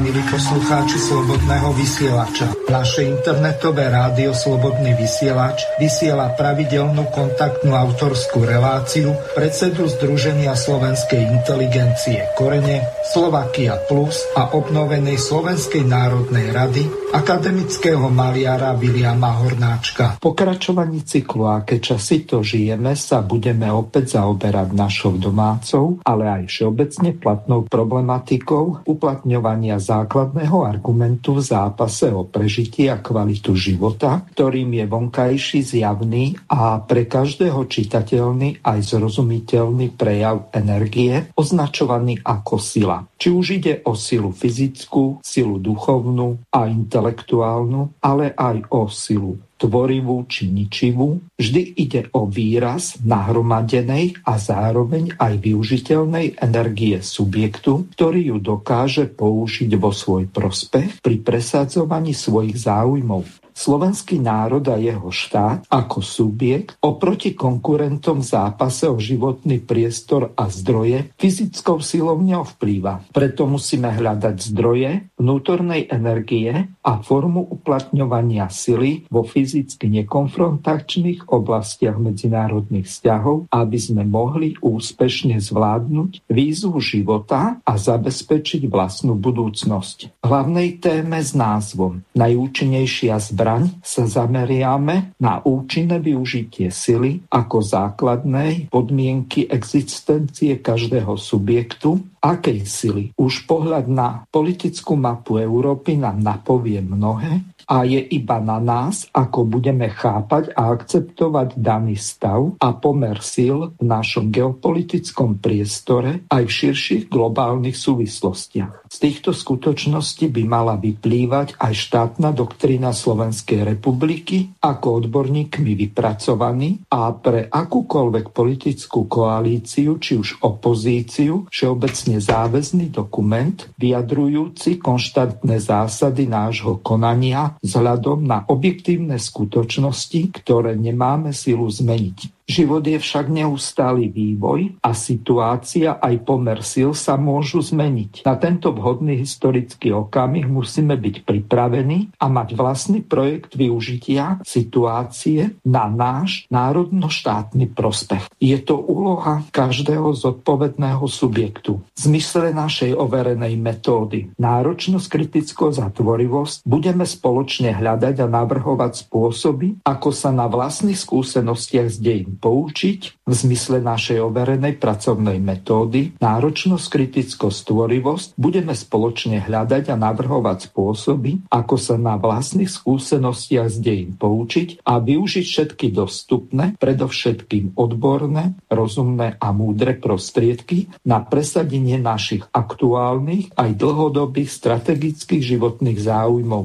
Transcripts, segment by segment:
Milí poslucháči Slobodného vysielača, naše internetové rádio Slobodný vysielač vysiela pravidelnú kontaktnú autorskú reláciu predsedu Združenia slovenskej inteligencie Korene, Slovakia Plus a obnovenej Slovenskej národnej rady akademického maliara Viliama Hornáčka. Pokračovaní cyklu Aké časy to žijeme sa budeme opäť zaoberať našou domácou, ale aj všeobecne platnou problematikou uplatňovania základného argumentu v zápase o prežitie a kvalitu života, ktorým je vonkajší zjavný a pre každého čitateľný aj zrozumiteľný prejav energie, označovaný ako sila. Či už ide o silu fyzickú, silu duchovnú a intelektuálnu, ale aj o silu tvorivú či ničivú, vždy ide o výraz nahromadenej a zároveň aj využiteľnej energie subjektu, ktorý ju dokáže použiť vo svoj prospech pri presadzovaní svojich záujmov. Slovenský národ a jeho štát ako subjekt oproti konkurentom v zápase o životný priestor a zdroje fyzickou silou neovplýva. Preto musíme hľadať zdroje vnútornej energie a formu uplatňovania sily vo fyzicky nekonfrontačných oblastiach medzinárodných vzťahov, aby sme mohli úspešne zvládnuť výzvu života a zabezpečiť vlastnú budúcnosť. Hlavnej téme s názvom Najúčinnejšia zbraň sa zameriame na účinné využitie sily ako základnej podmienky existencie každého subjektu akej sily. Už pohľad na politickú mapu Európy nám napovie mnohé a je iba na nás, ako budeme chápať a akceptovať daný stav a pomer síl v našom geopolitickom priestore aj v širších globálnych súvislostiach. Z týchto skutočností by mala vyplývať aj štátna doktrína Slovenskej republiky ako odborníkmi vypracovaný a pre akúkoľvek politickú koalíciu, či už opozíciu, všeobecne záväzný dokument vyjadrujúci konštantné zásady nášho konania vzhľadom na objektívne skutočnosti, ktoré nemáme silu zmeniť. Život je však neustály vývoj a situácia aj pomer síl sa môžu zmeniť. Na tento vhodný historický okamih musíme byť pripravení a mať vlastný projekt využitia situácie na náš národno-štátny prospech. Je to úloha každého zodpovedného subjektu. V zmysle našej overenej metódy náročnosť, kritickosť a tvorivosť budeme spoločne hľadať a navrhovať spôsoby, ako sa na vlastných skúsenostiach z poučiť v zmysle našej overenej pracovnej metódy, náročnosť, kritickosť, stvorivosť, budeme spoločne hľadať a navrhovať spôsoby, ako sa na vlastných skúsenostiach z dejín poučiť a využiť všetky dostupné, predovšetkým odborné, rozumné a múdre prostriedky na presadenie našich aktuálnych aj dlhodobých strategických životných záujmov.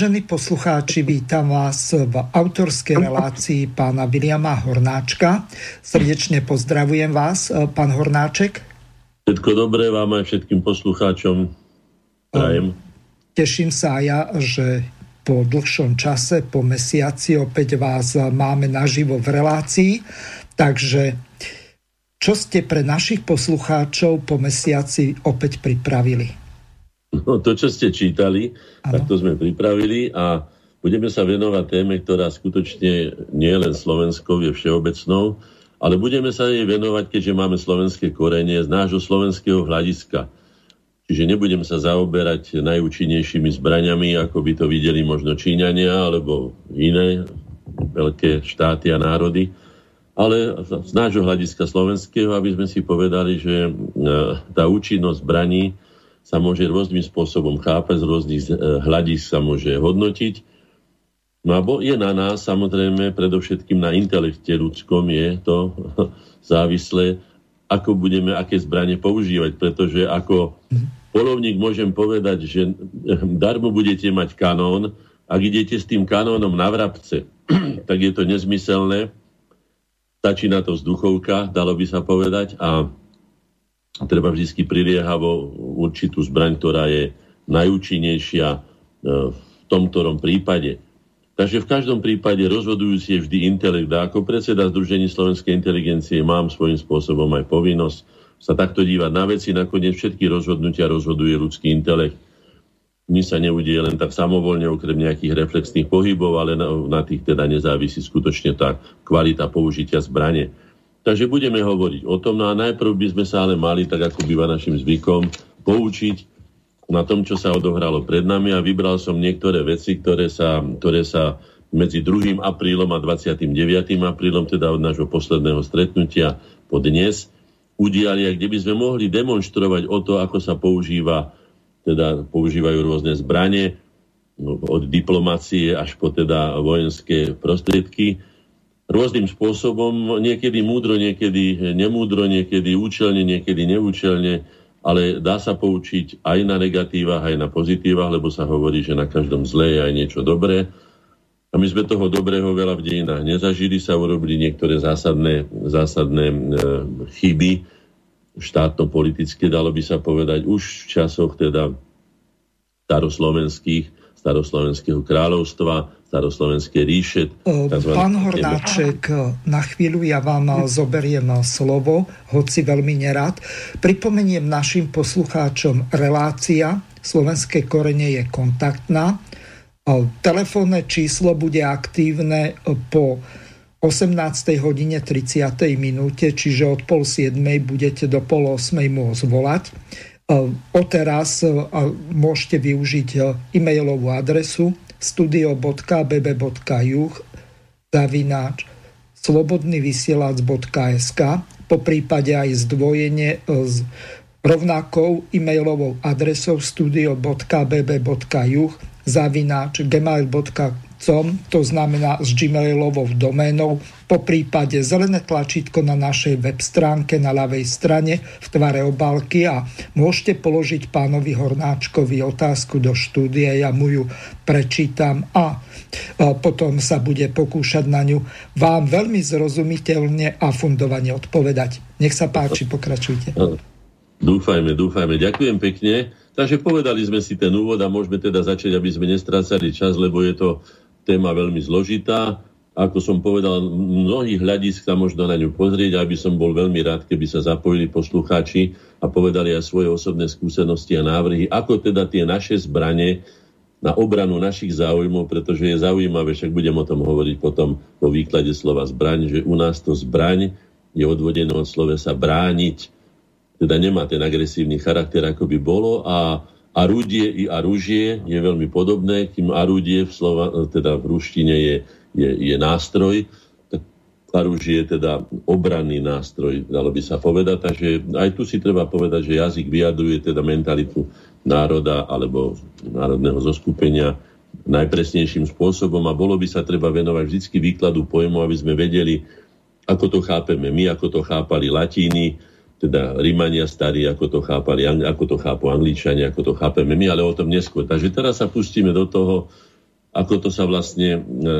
Vážení poslucháči, vítam vás v autorskej relácii pána Viliama Hornáčka. Srdečne pozdravujem vás, pán Hornáček. Všetko dobré vám aj všetkým poslucháčom. Prajem. Teším sa aj ja, že po dlhšom čase, po mesiaci opäť vás máme naživo v relácii. Takže čo ste pre našich poslucháčov po mesiaci opäť pripravili? No, to, čo ste čítali, ano. tak to sme pripravili a budeme sa venovať téme, ktorá skutočne nie je len slovenskou, je všeobecnou, ale budeme sa jej venovať, keďže máme slovenské korenie z nášho slovenského hľadiska. Čiže nebudem sa zaoberať najúčinnejšími zbraňami, ako by to videli možno Číňania alebo iné veľké štáty a národy, ale z nášho hľadiska slovenského, aby sme si povedali, že e, tá účinnosť zbraní sa môže rôznym spôsobom chápať, z rôznych eh, hľadísk sa môže hodnotiť. No a je na nás, samozrejme, predovšetkým na intelekte ľudskom je to závislé, ako budeme aké zbranie používať, pretože ako polovník môžem povedať, že darmo budete mať kanón, ak idete s tým kanónom na vrabce, tak je to nezmyselné. Stačí na to vzduchovka, dalo by sa povedať, a treba vždy priliehavo určitú zbraň, ktorá je najúčinnejšia e, v tom prípade. Takže v každom prípade rozhodujúci je vždy intelekt. A ako predseda Združení slovenskej inteligencie mám svojím spôsobom aj povinnosť sa takto dívať na veci. Nakoniec všetky rozhodnutia rozhoduje ľudský intelekt nič sa neudie len tak samovolne, okrem nejakých reflexných pohybov, ale na, na tých teda nezávisí skutočne tá kvalita použitia zbrane. Takže budeme hovoriť o tom, no a najprv by sme sa ale mali, tak ako býva našim zvykom, poučiť na tom, čo sa odohralo pred nami a vybral som niektoré veci, ktoré sa, ktoré sa medzi 2. aprílom a 29. aprílom, teda od nášho posledného stretnutia po dnes, udiali kde by sme mohli demonstrovať o to, ako sa používa teda používajú rôzne zbranie, no, od diplomácie až po teda vojenské prostriedky. Rôznym spôsobom, niekedy múdro, niekedy nemúdro, niekedy účelne, niekedy neúčelne, ale dá sa poučiť aj na negatívach, aj na pozitívach, lebo sa hovorí, že na každom zle je aj niečo dobré. A my sme toho dobrého veľa v dejinách nezažili, sa urobili niektoré zásadné, zásadné e, chyby, štátno-politické, dalo by sa povedať, už v časoch teda staroslovenských, staroslovenského kráľovstva, staroslovenskej ríše. Pán Hornáček, na chvíľu ja vám zoberiem slovo, hoci veľmi nerad. Pripomeniem našim poslucháčom relácia Slovenské korene je kontaktná. Telefónne číslo bude aktívne po 18. hodine 30. minúte, čiže od pol 7. budete do pol 8. môcť volať. E, o teraz e, môžete využiť e, e-mailovú adresu studio.bb.juh zavináč slobodnyvysielac.sk po prípade aj zdvojenie s rovnakou e-mailovou adresou studio.bb.juh zavináč gmail.com com, to znamená s gmailovou doménou, po prípade zelené tlačítko na našej web stránke na ľavej strane v tvare obálky a môžete položiť pánovi Hornáčkovi otázku do štúdie, ja mu ju prečítam a potom sa bude pokúšať na ňu vám veľmi zrozumiteľne a fundovane odpovedať. Nech sa páči, pokračujte. Dúfajme, dúfajme. Ďakujem pekne. Takže povedali sme si ten úvod a môžeme teda začať, aby sme nestrácali čas, lebo je to téma veľmi zložitá. Ako som povedal, mnohých hľadisk sa možno na ňu pozrieť, aby som bol veľmi rád, keby sa zapojili poslucháči a povedali aj svoje osobné skúsenosti a návrhy, ako teda tie naše zbranie na obranu našich záujmov, pretože je zaujímavé, však budem o tom hovoriť potom vo výklade slova zbraň, že u nás to zbraň je odvodené od sa brániť, teda nemá ten agresívny charakter, ako by bolo a Arúdie i aružie je veľmi podobné, kým arúdie v, slova, teda v ruštine je, je, je nástroj, tak arúžie je teda obranný nástroj, dalo by sa povedať. Takže aj tu si treba povedať, že jazyk vyjadruje teda mentalitu národa alebo národného zoskupenia najpresnejším spôsobom. A bolo by sa treba venovať vždy výkladu pojmu, aby sme vedeli, ako to chápeme my, ako to chápali latíny, teda Rímania starí, ako to chápali, ako to chápu Angličania, ako to chápeme my, ale o tom neskôr. Takže teraz sa pustíme do toho, ako to sa vlastne e,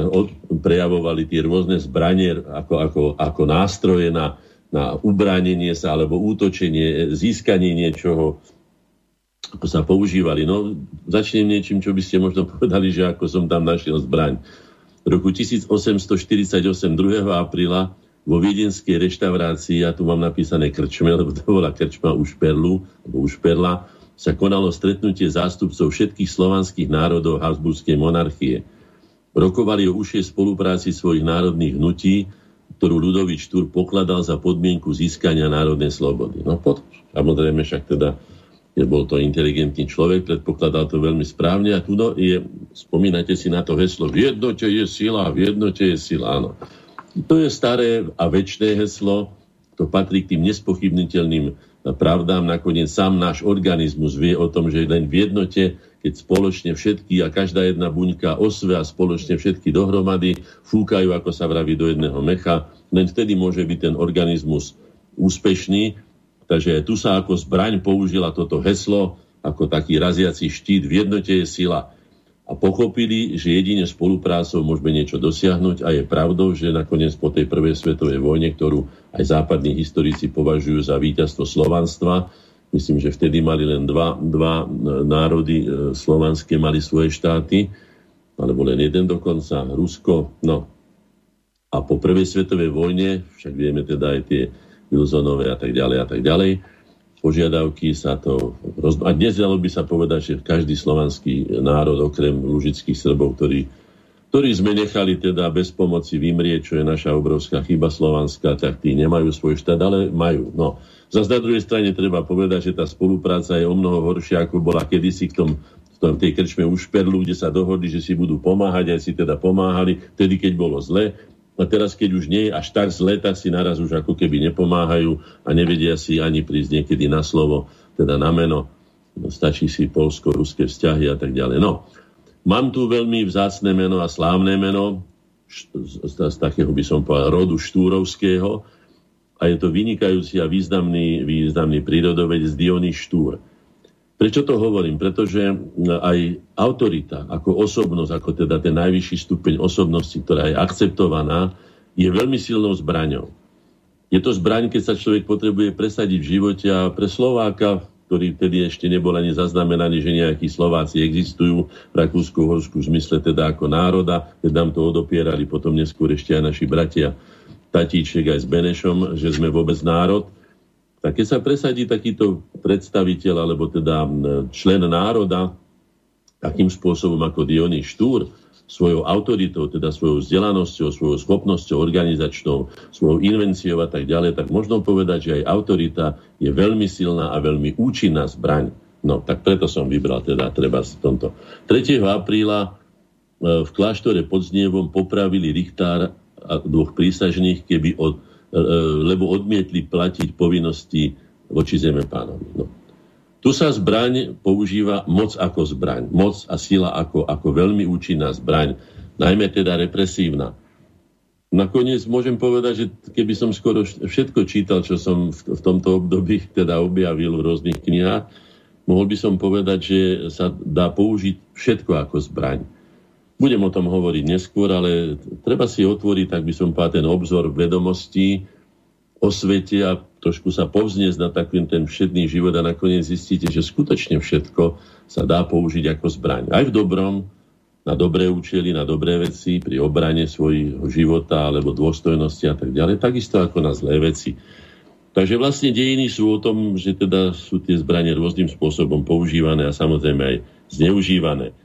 prejavovali tie rôzne zbranie ako, ako, ako nástroje na, na ubránenie sa alebo útočenie, získanie niečoho, ako sa používali. No, začnem niečím, čo by ste možno povedali, že ako som tam našiel zbraň. V roku 1848, 2. apríla, vo viedenskej reštaurácii, ja tu mám napísané krčme, lebo to bola krčma už Perlu, alebo už Perla, sa konalo stretnutie zástupcov všetkých slovanských národov Habsburskej monarchie. Rokovali o užšej spolupráci svojich národných hnutí, ktorú Ludovič Tur pokladal za podmienku získania národnej slobody. No pod, samozrejme však teda je bol to inteligentný človek, predpokladal to veľmi správne a tu je, spomínate si na to heslo, v jednote je sila, v jednote je sila, áno. To je staré a väčšie heslo, to patrí k tým nespochybniteľným pravdám. Nakoniec sám náš organizmus vie o tom, že len v jednote, keď spoločne všetky a každá jedna buňka osve a spoločne všetky dohromady fúkajú, ako sa vraví, do jedného mecha, len vtedy môže byť ten organizmus úspešný. Takže tu sa ako zbraň použila toto heslo ako taký raziaci štít. V jednote je sila. A pochopili, že jedine spoluprácou môžeme niečo dosiahnuť a je pravdou, že nakoniec po tej prvej svetovej vojne, ktorú aj západní historici považujú za víťazstvo slovanstva, myslím, že vtedy mali len dva, dva národy e, slovanské, mali svoje štáty, alebo len jeden dokonca, Rusko. No. A po prvej svetovej vojne, však vieme teda aj tie Wilsonové a tak ďalej a tak ďalej, požiadavky sa to... Roz... A dnes dalo by sa povedať, že každý slovanský národ, okrem lužických Srbov, ktorí, ktorí sme nechali teda bez pomoci vymrieť, čo je naša obrovská chyba slovanská, tak tí nemajú svoj štát, ale majú. No. Zas na druhej strane treba povedať, že tá spolupráca je o mnoho horšia, ako bola kedysi v tom v tej krčme Šperlu, kde sa dohodli, že si budú pomáhať, aj si teda pomáhali, vtedy, keď bolo zle. A teraz, keď už nie je až tak zle, tak si naraz už ako keby nepomáhajú a nevedia si ani prísť niekedy na slovo, teda na meno. No, stačí si polsko-ruské vzťahy a tak ďalej. No, mám tu veľmi vzácne meno a slávne meno, z, z, z takého by som povedal rodu Štúrovského, a je to vynikajúci a významný, významný prírodovec Diony Štúr. Prečo to hovorím? Pretože aj autorita ako osobnosť, ako teda ten najvyšší stupeň osobnosti, ktorá je akceptovaná, je veľmi silnou zbraňou. Je to zbraň, keď sa človek potrebuje presadiť v živote a pre Slováka, ktorý vtedy ešte nebol ani zaznamenaný, že nejakí Slováci existujú v Rakúsku, Horsku v zmysle teda ako národa, keď nám to odopierali potom neskôr ešte aj naši bratia Tatíček aj s Benešom, že sme vôbec národ – tak keď sa presadí takýto predstaviteľ, alebo teda člen národa, takým spôsobom ako Diony Štúr, svojou autoritou, teda svojou vzdelanosťou, svojou schopnosťou organizačnou, svojou invenciou a tak ďalej, tak možno povedať, že aj autorita je veľmi silná a veľmi účinná zbraň. No, tak preto som vybral teda treba z tomto. 3. apríla e, v kláštore pod Znievom popravili Richtár a dvoch prísažných, keby od lebo odmietli platiť povinnosti voči zeme pánovi. No. Tu sa zbraň používa moc ako zbraň. Moc a sila ako, ako veľmi účinná zbraň, najmä teda represívna. Nakoniec môžem povedať, že keby som skoro všetko čítal, čo som v, v tomto období teda objavil v rôznych knihách, mohol by som povedať, že sa dá použiť všetko ako zbraň. Budem o tom hovoriť neskôr, ale treba si otvoriť, tak by som povedal, ten obzor vedomostí o svete a trošku sa povzniesť na taký ten všedný život a nakoniec zistíte, že skutočne všetko sa dá použiť ako zbraň. Aj v dobrom, na dobré účely, na dobré veci, pri obrane svojho života alebo dôstojnosti a tak ďalej, takisto ako na zlé veci. Takže vlastne dejiny sú o tom, že teda sú tie zbranie rôznym spôsobom používané a samozrejme aj zneužívané.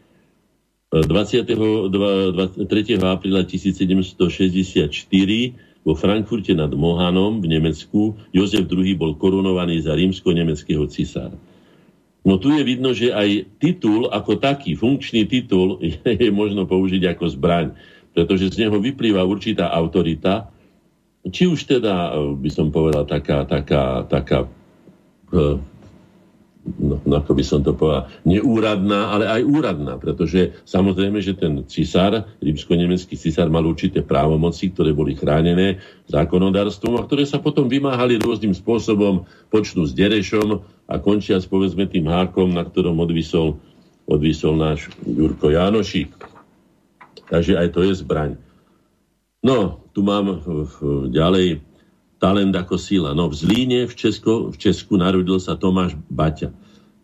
23. apríla 1764 vo Frankfurte nad Mohanom v Nemecku Jozef II bol korunovaný za rímsko-nemeckého cisára. No tu je vidno, že aj titul ako taký, funkčný titul je, je možno použiť ako zbraň, pretože z neho vyplýva určitá autorita, či už teda, by som povedal, taká, taká, taká eh, no, no ako by som to povedal, neúradná, ale aj úradná, pretože samozrejme, že ten cisár, rímsko-nemecký cisár mal určité právomoci, ktoré boli chránené zákonodárstvom a ktoré sa potom vymáhali rôznym spôsobom, počnú s Derešom a končia s povedzme tým hákom, na ktorom odvisol, odvisol náš Jurko Jánošík. Takže aj to je zbraň. No, tu mám ďalej talent ako sila. No v Zlíne v, Česku, v Česku narodil sa Tomáš Baťa.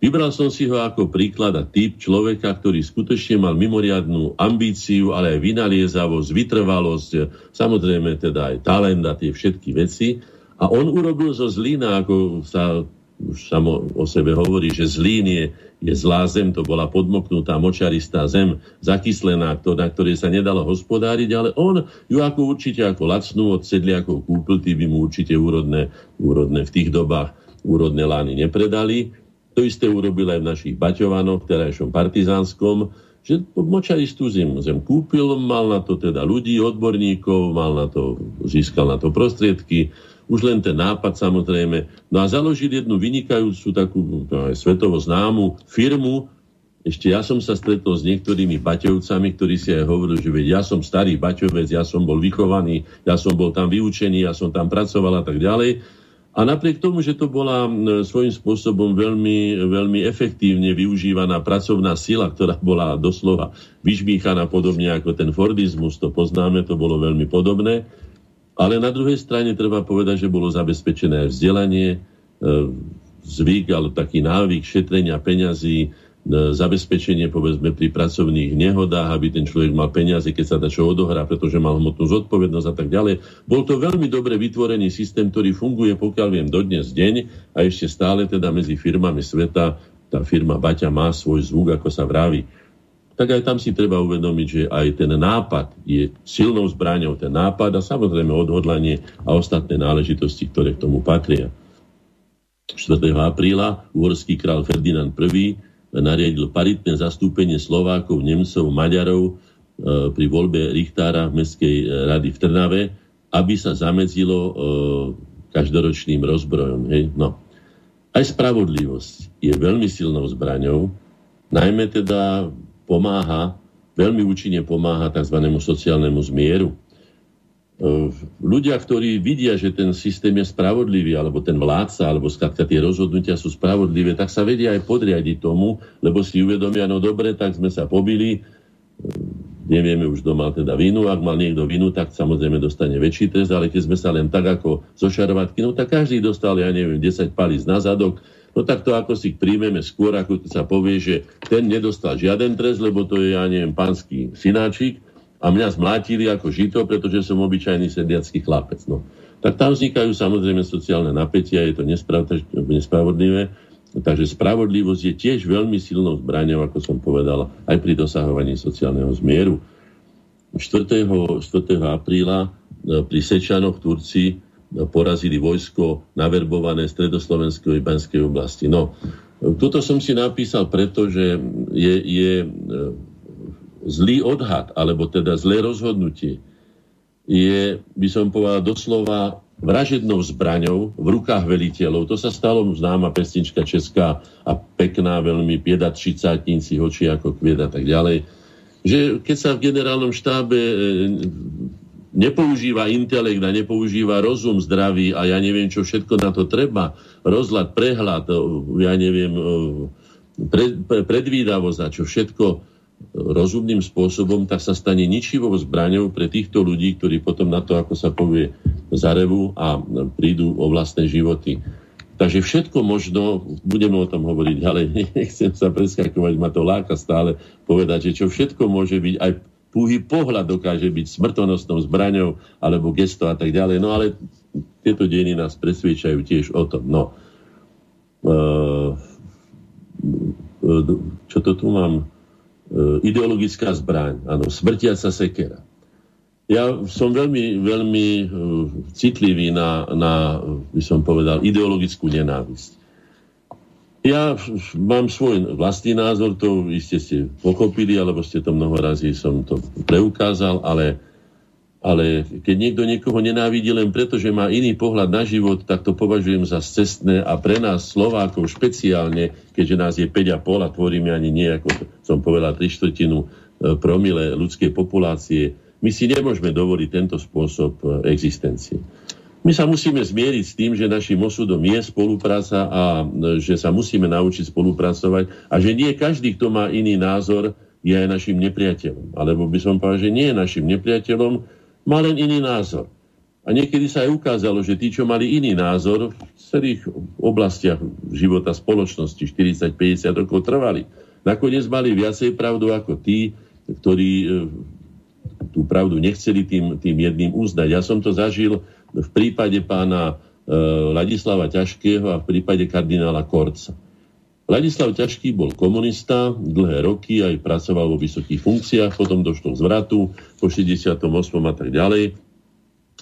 Vybral som si ho ako príklad a typ človeka, ktorý skutočne mal mimoriadnú ambíciu, ale aj vynaliezavosť, vytrvalosť, samozrejme teda aj talent a tie všetky veci. A on urobil zo Zlína, ako sa už samo o sebe hovorí, že Zlín je, je zlá zem, to bola podmoknutá močaristá zem, zakyslená, na ktorej sa nedalo hospodáriť, ale on ju ako určite ako lacnú od sedliakov kúpil, tí by mu určite úrodné, úrodné v tých dobách úrodné lány nepredali. To isté urobil aj v našich Baťovanoch, terajšom partizánskom, že močaristú zem, zem kúpil, mal na to teda ľudí, odborníkov, mal na to, získal na to prostriedky, už len ten nápad samozrejme. No a založil jednu vynikajúcu takú aj svetovo známu firmu. Ešte ja som sa stretol s niektorými baťovcami, ktorí si aj hovorili, že veď ja som starý baťovec, ja som bol vychovaný, ja som bol tam vyučený, ja som tam pracoval a tak ďalej. A napriek tomu, že to bola svojím spôsobom veľmi, veľmi efektívne využívaná pracovná sila, ktorá bola doslova vyžmíchaná podobne ako ten Fordizmus, to poznáme, to bolo veľmi podobné. Ale na druhej strane treba povedať, že bolo zabezpečené vzdelanie, e, zvyk, ale taký návyk šetrenia peňazí, E, zabezpečenie povedzme pri pracovných nehodách, aby ten človek mal peniaze, keď sa čo odohrá, pretože mal hmotnú zodpovednosť a tak ďalej. Bol to veľmi dobre vytvorený systém, ktorý funguje, pokiaľ viem, dodnes deň a ešte stále teda medzi firmami sveta tá firma Baťa má svoj zvuk, ako sa vraví. Tak aj tam si treba uvedomiť, že aj ten nápad je silnou zbraňou, ten nápad a samozrejme odhodlanie a ostatné náležitosti, ktoré k tomu patria. 4. apríla uhorský král Ferdinand I nariadil paritné zastúpenie Slovákov, Nemcov, Maďarov e, pri voľbe Richtára v Mestskej e, rady v Trnave, aby sa zamedzilo e, každoročným rozbrojom. Hej? No. Aj spravodlivosť je veľmi silnou zbraňou, najmä teda pomáha, veľmi účinne pomáha tzv. sociálnemu zmieru. Ehm, ľudia, ktorí vidia, že ten systém je spravodlivý, alebo ten vládca, alebo skladka tie rozhodnutia sú spravodlivé, tak sa vedia aj podriadiť tomu, lebo si uvedomia, no dobre, tak sme sa pobili, ehm, nevieme už, kto mal teda vinu, ak mal niekto vinu, tak samozrejme dostane väčší trest, ale keď sme sa len tak ako zo šarvatky, no tak každý dostal, ja neviem, 10 palíc na zadok, no tak to ako si príjmeme skôr, ako sa povie, že ten nedostal žiaden trest, lebo to je, ja neviem, pánsky synáčik, a mňa zmlátili ako žito, pretože som obyčajný sediacký chlapec. No. Tak tam vznikajú samozrejme sociálne napätia, je to nespravodlivé. Takže spravodlivosť je tiež veľmi silnou zbraňou, ako som povedal, aj pri dosahovaní sociálneho zmieru. 4. 4. apríla e, pri Sečanoch Turci e, porazili vojsko naverbované stredoslovenskej Banskej oblasti. No, toto som si napísal, pretože je, je e, zlý odhad, alebo teda zlé rozhodnutie, je, by som povedal, doslova vražednou zbraňou v rukách veliteľov. To sa stalo známa pesnička česká a pekná, veľmi pieda třicátníci, hoči ako kviet a tak ďalej. Že keď sa v generálnom štábe e, nepoužíva intelekt a nepoužíva rozum zdravý a ja neviem, čo všetko na to treba, rozhľad, prehľad, ja neviem, pred, predvídavosť a čo všetko, rozumným spôsobom, tak sa stane ničivou zbraňou pre týchto ľudí, ktorí potom na to, ako sa povie, zarevú a prídu o vlastné životy. Takže všetko možno, budeme o tom hovoriť ďalej, nechcem sa preskakovať, ma to láka stále povedať, že čo všetko môže byť, aj púhy pohľad dokáže byť smrtonosnou zbraňou, alebo gesto a tak ďalej. No ale tieto dejiny nás presviečajú tiež o tom. No. E, čo to tu mám? E, ideologická zbraň, áno, smrtiaca sekera. Ja som veľmi, veľmi e, citlivý na, na, by som povedal, ideologickú nenávisť. Ja mám svoj vlastný názor, to iste ste pochopili, alebo ste to mnoho razy som to preukázal, ale ale keď niekto niekoho nenávidí len preto, že má iný pohľad na život, tak to považujem za cestné a pre nás Slovákov špeciálne, keďže nás je 5,5 a tvoríme ani nie, ako som povedal, 3 štvrtinu e, promile ľudskej populácie, my si nemôžeme dovoliť tento spôsob e, existencie. My sa musíme zmieriť s tým, že našim osudom je spolupráca a e, že sa musíme naučiť spolupracovať a že nie každý, kto má iný názor, je aj našim nepriateľom. Alebo by som povedal, že nie je našim nepriateľom, má len iný názor. A niekedy sa aj ukázalo, že tí, čo mali iný názor, v celých oblastiach života spoločnosti 40-50 rokov trvali. Nakoniec mali viacej pravdu ako tí, ktorí e, tú pravdu nechceli tým, tým jedným uznať. Ja som to zažil v prípade pána e, Ladislava Ťažkého a v prípade kardinála Korca. Ladislav Ťažký bol komunista dlhé roky, aj pracoval vo vysokých funkciách, potom došlo k zvratu po 68. a tak ďalej.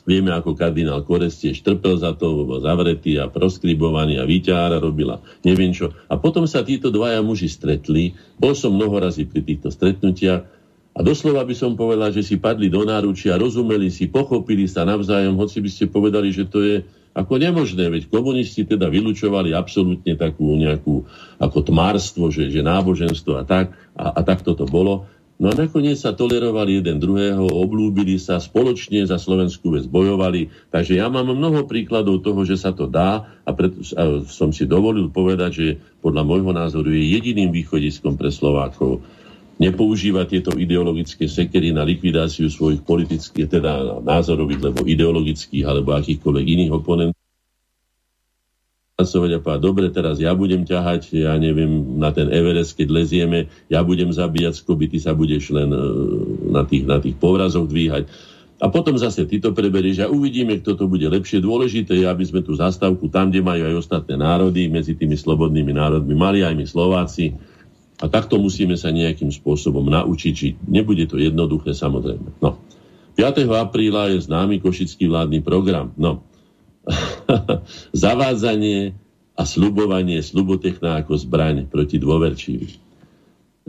Vieme, ako kardinál Kores tiež trpel za to, bol zavretý a proskribovaný a výťára robila neviem čo. A potom sa títo dvaja muži stretli. Bol som mnoho razy pri týchto stretnutiach a doslova by som povedal, že si padli do náručia, rozumeli si, pochopili sa navzájom, hoci by ste povedali, že to je ako nemožné, veď komunisti teda vylúčovali absolútne takú nejakú ako tmárstvo, že, že náboženstvo a tak, a, a tak toto bolo. No a nakoniec sa tolerovali jeden druhého, oblúbili sa, spoločne za slovenskú vec bojovali. Takže ja mám mnoho príkladov toho, že sa to dá a, preto, a som si dovolil povedať, že podľa môjho názoru je jediným východiskom pre Slovákov nepoužívať tieto ideologické sekery na likvidáciu svojich politických, teda názorových, alebo ideologických, alebo akýchkoľvek iných oponentov a povedať, dobre, teraz ja budem ťahať, ja neviem, na ten Everest, keď lezieme, ja budem zabíjať skoby, ty sa budeš len e, na tých, na tých povrazoch dvíhať. A potom zase ty to preberieš a uvidíme, kto to bude lepšie. Dôležité je, aby sme tú zastávku tam, kde majú aj ostatné národy, medzi tými slobodnými národmi, mali aj my Slováci. A takto musíme sa nejakým spôsobom naučiť, či nebude to jednoduché, samozrejme. No. 5. apríla je známy košický vládny program. No, zavádzanie a slubovanie slubotechná ako zbraň proti dôverčivým.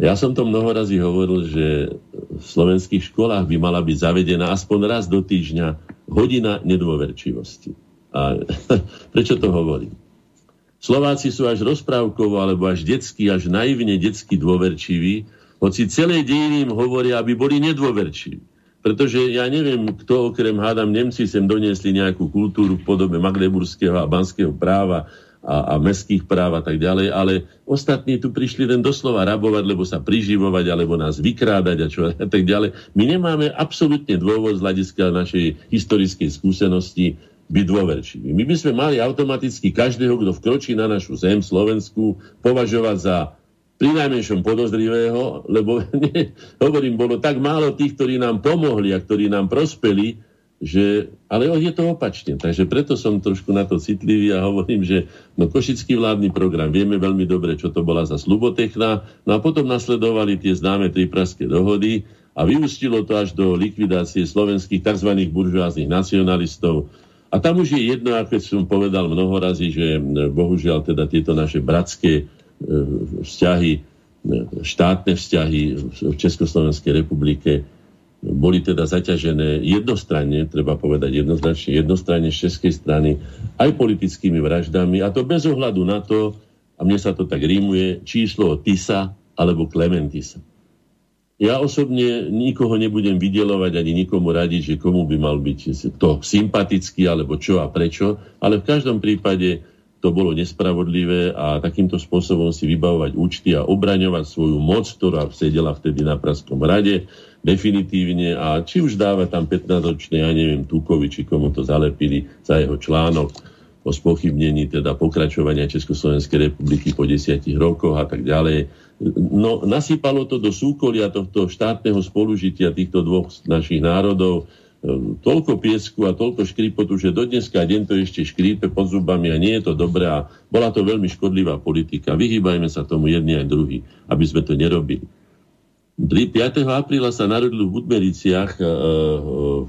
Ja som to mnoho razy hovoril, že v slovenských školách by mala byť zavedená aspoň raz do týždňa hodina nedôverčivosti. A prečo to hovorím? Slováci sú až rozprávkovo alebo až detský, až naivne detský dôverčiví, hoci celé dejiny im hovoria, aby boli nedôverčiví. Pretože ja neviem, kto okrem hádam Nemci sem doniesli nejakú kultúru v podobe magdeburského a banského práva a, a mestských práv a tak ďalej, ale ostatní tu prišli len doslova rabovať, lebo sa priživovať, alebo nás vykrádať a čo a tak ďalej. My nemáme absolútne dôvod z hľadiska našej historickej skúsenosti byť dôverčiví. My by sme mali automaticky každého, kto vkročí na našu zem, Slovensku, považovať za pri najmenšom podozrivého, lebo nie, hovorím, bolo tak málo tých, ktorí nám pomohli a ktorí nám prospeli, že, ale je to opačne. Takže preto som trošku na to citlivý a hovorím, že no, košický vládny program, vieme veľmi dobre, čo to bola za slubotechna, no a potom nasledovali tie známe tripraské dohody a vyústilo to až do likvidácie slovenských tzv. buržoáznych nacionalistov. A tam už je jedno, ako som povedal mnoho razy, že bohužiaľ teda tieto naše bratské E, vzťahy, e, štátne vzťahy v Československej republike boli teda zaťažené jednostranne, treba povedať jednoznačne, jednostranne z českej strany aj politickými vraždami a to bez ohľadu na to, a mne sa to tak rímuje, číslo Tisa alebo Klementisa. Ja osobne nikoho nebudem vydelovať ani nikomu radiť, že komu by mal byť to sympatický alebo čo a prečo, ale v každom prípade to bolo nespravodlivé a takýmto spôsobom si vybavovať účty a obraňovať svoju moc, ktorá sedela vtedy na Praskom rade definitívne a či už dáva tam 15-ročné, ja neviem, Tukovi, či komu to zalepili za jeho článok o spochybnení teda pokračovania Československej republiky po desiatich rokoch a tak ďalej. No, nasypalo to do súkolia tohto štátneho spolužitia týchto dvoch našich národov Ehm, toľko piesku a toľko škripotu, že do dneska deň to ešte škrípe pod zubami a nie je to dobré a bola to veľmi škodlivá politika. Vyhýbajme sa tomu jedni aj druhý, aby sme to nerobili. 5. apríla sa narodil v Budmericiach uh, uh,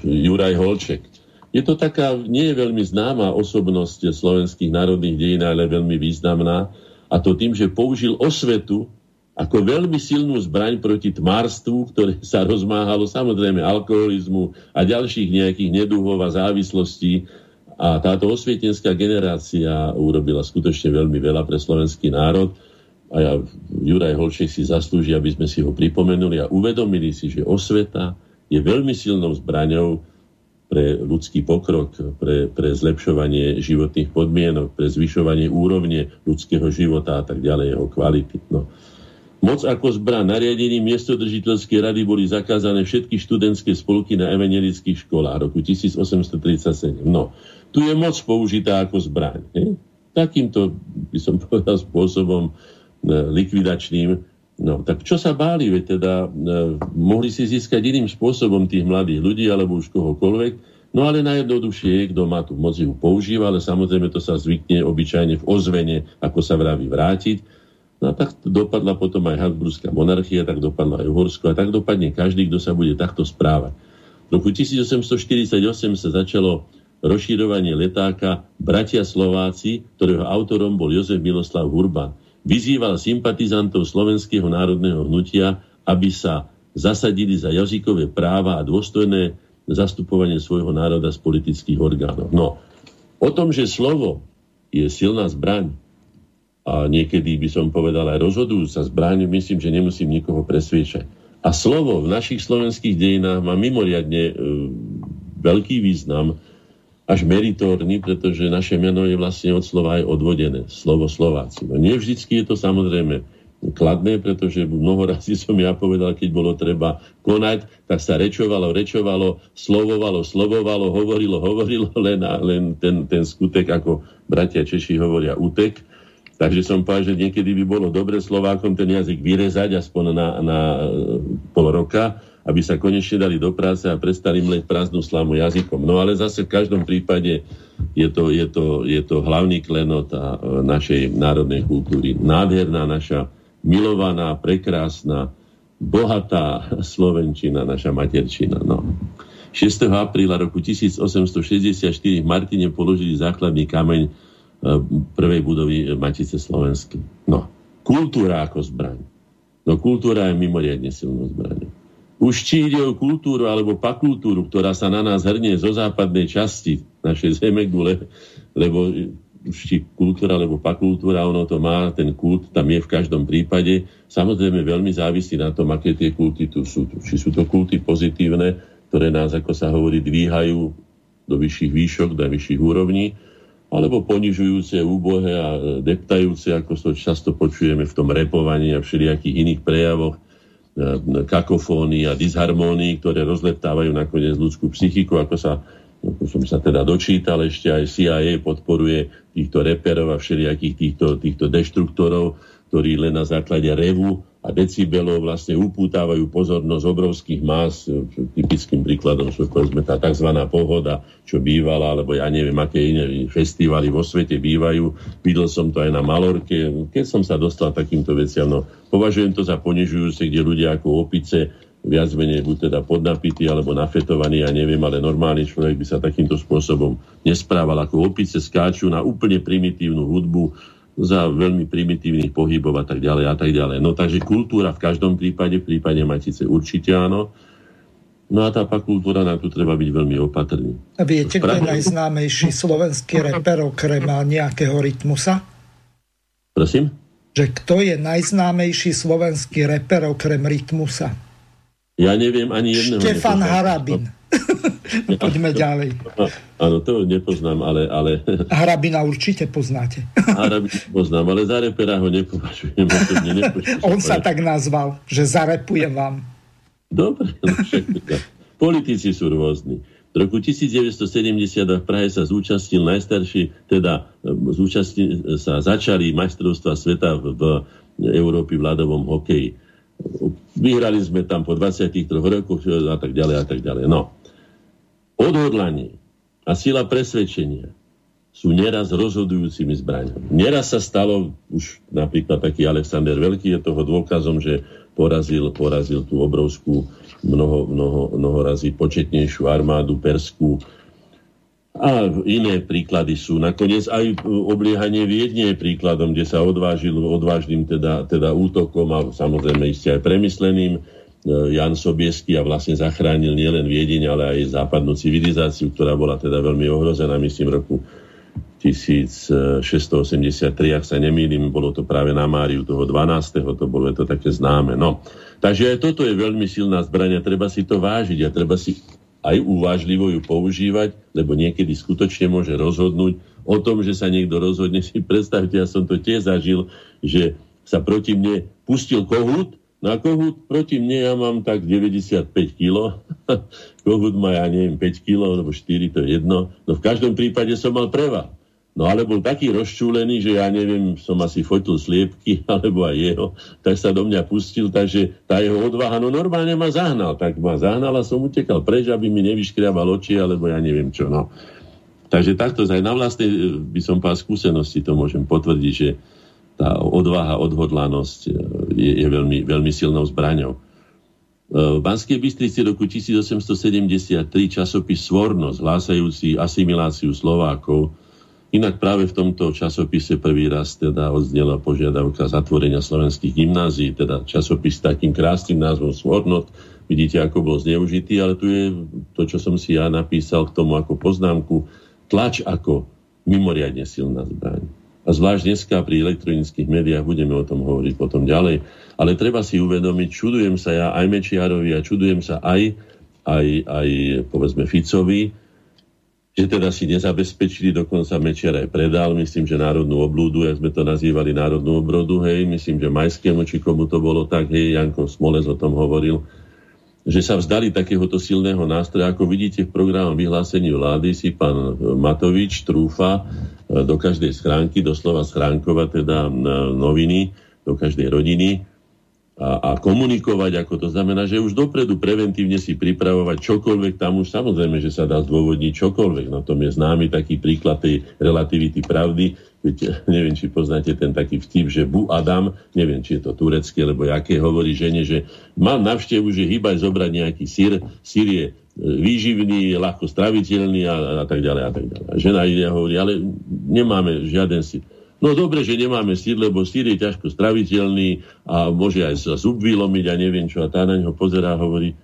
Juraj Holček. Je to taká, nie je veľmi známa osobnosť slovenských národných dejín, ale veľmi významná. A to tým, že použil osvetu ako veľmi silnú zbraň proti tmárstvu, ktoré sa rozmáhalo, samozrejme alkoholizmu a ďalších nejakých neduhov a závislostí. A táto osvietenská generácia urobila skutočne veľmi veľa pre slovenský národ. A ja, Juraj Holšek si zaslúži, aby sme si ho pripomenuli a uvedomili si, že osveta je veľmi silnou zbraňou pre ľudský pokrok, pre, pre zlepšovanie životných podmienok, pre zvyšovanie úrovne ľudského života a tak ďalej, jeho kvality. No. Moc ako zbran nariadením miestodržiteľskej rady boli zakázané všetky študentské spolky na evangelických školách roku 1837. No, tu je moc použitá ako zbraň. Takýmto, by som povedal, spôsobom e, likvidačným. No, tak čo sa báli? Veď teda e, mohli si získať iným spôsobom tých mladých ľudí alebo už kohokoľvek. No ale najjednoduchšie je, kto má tu moc ju používa, ale samozrejme to sa zvykne obyčajne v ozvene, ako sa vraví, vrátiť No a tak dopadla potom aj Habsburská monarchia, tak dopadla aj Uhorsko a tak dopadne každý, kto sa bude takto správať. V roku 1848 sa začalo rozširovanie letáka Bratia Slováci, ktorého autorom bol Jozef Miloslav Hurban. Vyzýval sympatizantov Slovenského národného hnutia, aby sa zasadili za jazykové práva a dôstojné zastupovanie svojho národa z politických orgánov. No, o tom, že slovo je silná zbraň, a niekedy by som povedal aj rozhodujúca zbraň, myslím, že nemusím nikoho presviečať. A slovo v našich slovenských dejinách má mimoriadne e, veľký význam, až meritorný, pretože naše meno je vlastne od slova aj odvodené. Slovo Slováci. No nie vždycky je to samozrejme kladné, pretože mnoho razy som ja povedal, keď bolo treba konať, tak sa rečovalo, rečovalo, slovovalo, slovovalo, hovorilo, hovorilo, len, len ten, ten skutek, ako bratia Češi hovoria, utek. Takže som povedal, že niekedy by bolo dobre Slovákom ten jazyk vyrezať aspoň na, na pol roka, aby sa konečne dali do práce a prestali mleť prázdnu slamu jazykom. No ale zase v každom prípade je to, je to, je to hlavný klenot a, našej národnej kultúry. Nádherná naša milovaná, prekrásna, bohatá Slovenčina, naša materčina. No. 6. apríla roku 1864 v Martine položili základný kameň E, prvej budovy Matice Slovenskej. No, kultúra ako zbraň. No, kultúra je mimoriadne silnou zbraňou. Už či ide o kultúru alebo pakultúru, ktorá sa na nás hrnie zo západnej časti našej zemegule, lebo už či kultúra alebo pakultúra, ono to má, ten kult tam je v každom prípade. Samozrejme veľmi závisí na tom, aké tie kulty tu sú. Či sú to kulty pozitívne, ktoré nás, ako sa hovorí, dvíhajú do vyšších výšok, do vyšších úrovní, alebo ponižujúce, úbohé a deptajúce, ako to často počujeme v tom repovaní a všelijakých iných prejavoch, e, kakofóny a disharmónií, ktoré rozleptávajú nakoniec ľudskú psychiku, ako sa ako som sa teda dočítal, ešte aj CIA podporuje týchto reperov a všelijakých týchto, týchto deštruktorov, ktorí len na základe revu a decibelov vlastne upútávajú pozornosť obrovských más. Typickým príkladom sú povedzme tá tzv. pohoda, čo bývala, alebo ja neviem, aké iné festivaly vo svete bývajú. Videl som to aj na Malorke. Keď som sa dostal takýmto veciam, no považujem to za ponižujúce, kde ľudia ako opice viac menej buď teda podnapitý alebo nafetovaný, ja neviem, ale normálny človek by sa takýmto spôsobom nesprával. Ako opice skáču na úplne primitívnu hudbu, za veľmi primitívnych pohybov a tak ďalej a tak ďalej. No takže kultúra v každom prípade, v prípade Matice určite áno. No a tá kultúra, na tu treba byť veľmi opatrný. A viete, kto je najznámejší slovenský reper okrem nejakého rytmusa? Prosím? Že kto je najznámejší slovenský reper okrem rytmusa? Ja neviem ani jedného. Štefan Harabin. Poďme ďalej. Áno, to nepoznám, ale... ale... Hrabina určite poznáte. Hrabina poznám, ale za repera ho nepovažujem. On sa tak nazval, že zarepujem vám. Dobre, no však Politici sú rôzni. V roku 1970 v Prahe sa zúčastnil najstarší, teda zúčastnil, sa začali majstrovstva sveta v, v Európy v ľadovom hokeji. Vyhrali sme tam po 23 rokoch a tak ďalej a tak ďalej. No, Odhodlanie a sila presvedčenia sú neraz rozhodujúcimi zbraňami. Neraz sa stalo, už napríklad taký Alexander Veľký je toho dôkazom, že porazil, porazil tú obrovskú, mnoho, mnoho, mnoho razy početnejšiu armádu perskú. A iné príklady sú. Nakoniec aj obliehanie Viedne je príkladom, kde sa odvážil odvážnym teda, teda útokom a samozrejme isté aj premysleným E, Jan Sobiesky a vlastne zachránil nielen Viedeň, ale aj západnú civilizáciu, ktorá bola teda veľmi ohrozená, myslím, roku 1683, ak sa nemýlim, bolo to práve na Máriu toho 12. to bolo to také známe. No. Takže aj toto je veľmi silná zbrania, treba si to vážiť a treba si aj uvážlivo ju používať, lebo niekedy skutočne môže rozhodnúť o tom, že sa niekto rozhodne. Si predstavte, ja som to tiež zažil, že sa proti mne pustil kohút, na kohút proti mne ja mám tak 95 kg. kohút má, ja neviem, 5 kg, alebo 4, to je jedno. No v každom prípade som mal preva. No ale bol taký rozčúlený, že ja neviem, som asi fotil sliepky, alebo aj jeho, tak sa do mňa pustil, takže tá jeho odvaha, no normálne ma zahnal. Tak ma zahnal a som utekal preč, aby mi nevyškriaval oči, alebo ja neviem čo. No. Takže takto aj na vlastnej, by som pár skúsenosti to môžem potvrdiť, že tá odvaha, odhodlanosť e, je, je veľmi, veľmi silnou zbraňou. E, v Banskej Bystrici roku 1873 časopis Svornosť, hlásajúci asimiláciu Slovákov, inak práve v tomto časopise prvý raz teda odznela požiadavka zatvorenia slovenských gymnázií, teda časopis s takým krásnym názvom Svornosť, vidíte, ako bol zneužitý, ale tu je to, čo som si ja napísal k tomu ako poznámku, tlač ako mimoriadne silná zbraň. A zvlášť dneska pri elektronických médiách budeme o tom hovoriť potom ďalej. Ale treba si uvedomiť, čudujem sa ja aj Mečiarovi a čudujem sa aj, aj, aj povedzme Ficovi, že teda si nezabezpečili, dokonca Mečiar aj predal, myslím, že národnú oblúdu, jak sme to nazývali národnú obrodu, hej, myslím, že Majskému, či komu to bolo tak, hej, Janko Smolec o tom hovoril, že sa vzdali takéhoto silného nástroja. Ako vidíte v programu vyhlásení vlády si pán Matovič trúfa e, do každej schránky, doslova schránkovať teda noviny do každej rodiny a, a komunikovať, ako to znamená, že už dopredu preventívne si pripravovať čokoľvek, tam už samozrejme, že sa dá zdôvodniť čokoľvek. Na tom je známy taký príklad tej relativity pravdy. Veď, neviem, či poznáte ten taký vtip, že Bu Adam, neviem, či je to turecké, alebo jaké hovorí žene, že mám navštevu, že hýbaj zobrať nejaký sír, sír je e, výživný, ľahko straviteľný a, a tak ďalej a tak ďalej. A žena ide a hovorí, ale nemáme žiaden sír. No dobre, že nemáme sír, lebo sír je ťažko straviteľný a môže aj sa zub vylomiť a neviem čo. A tá na neho pozerá a hovorí,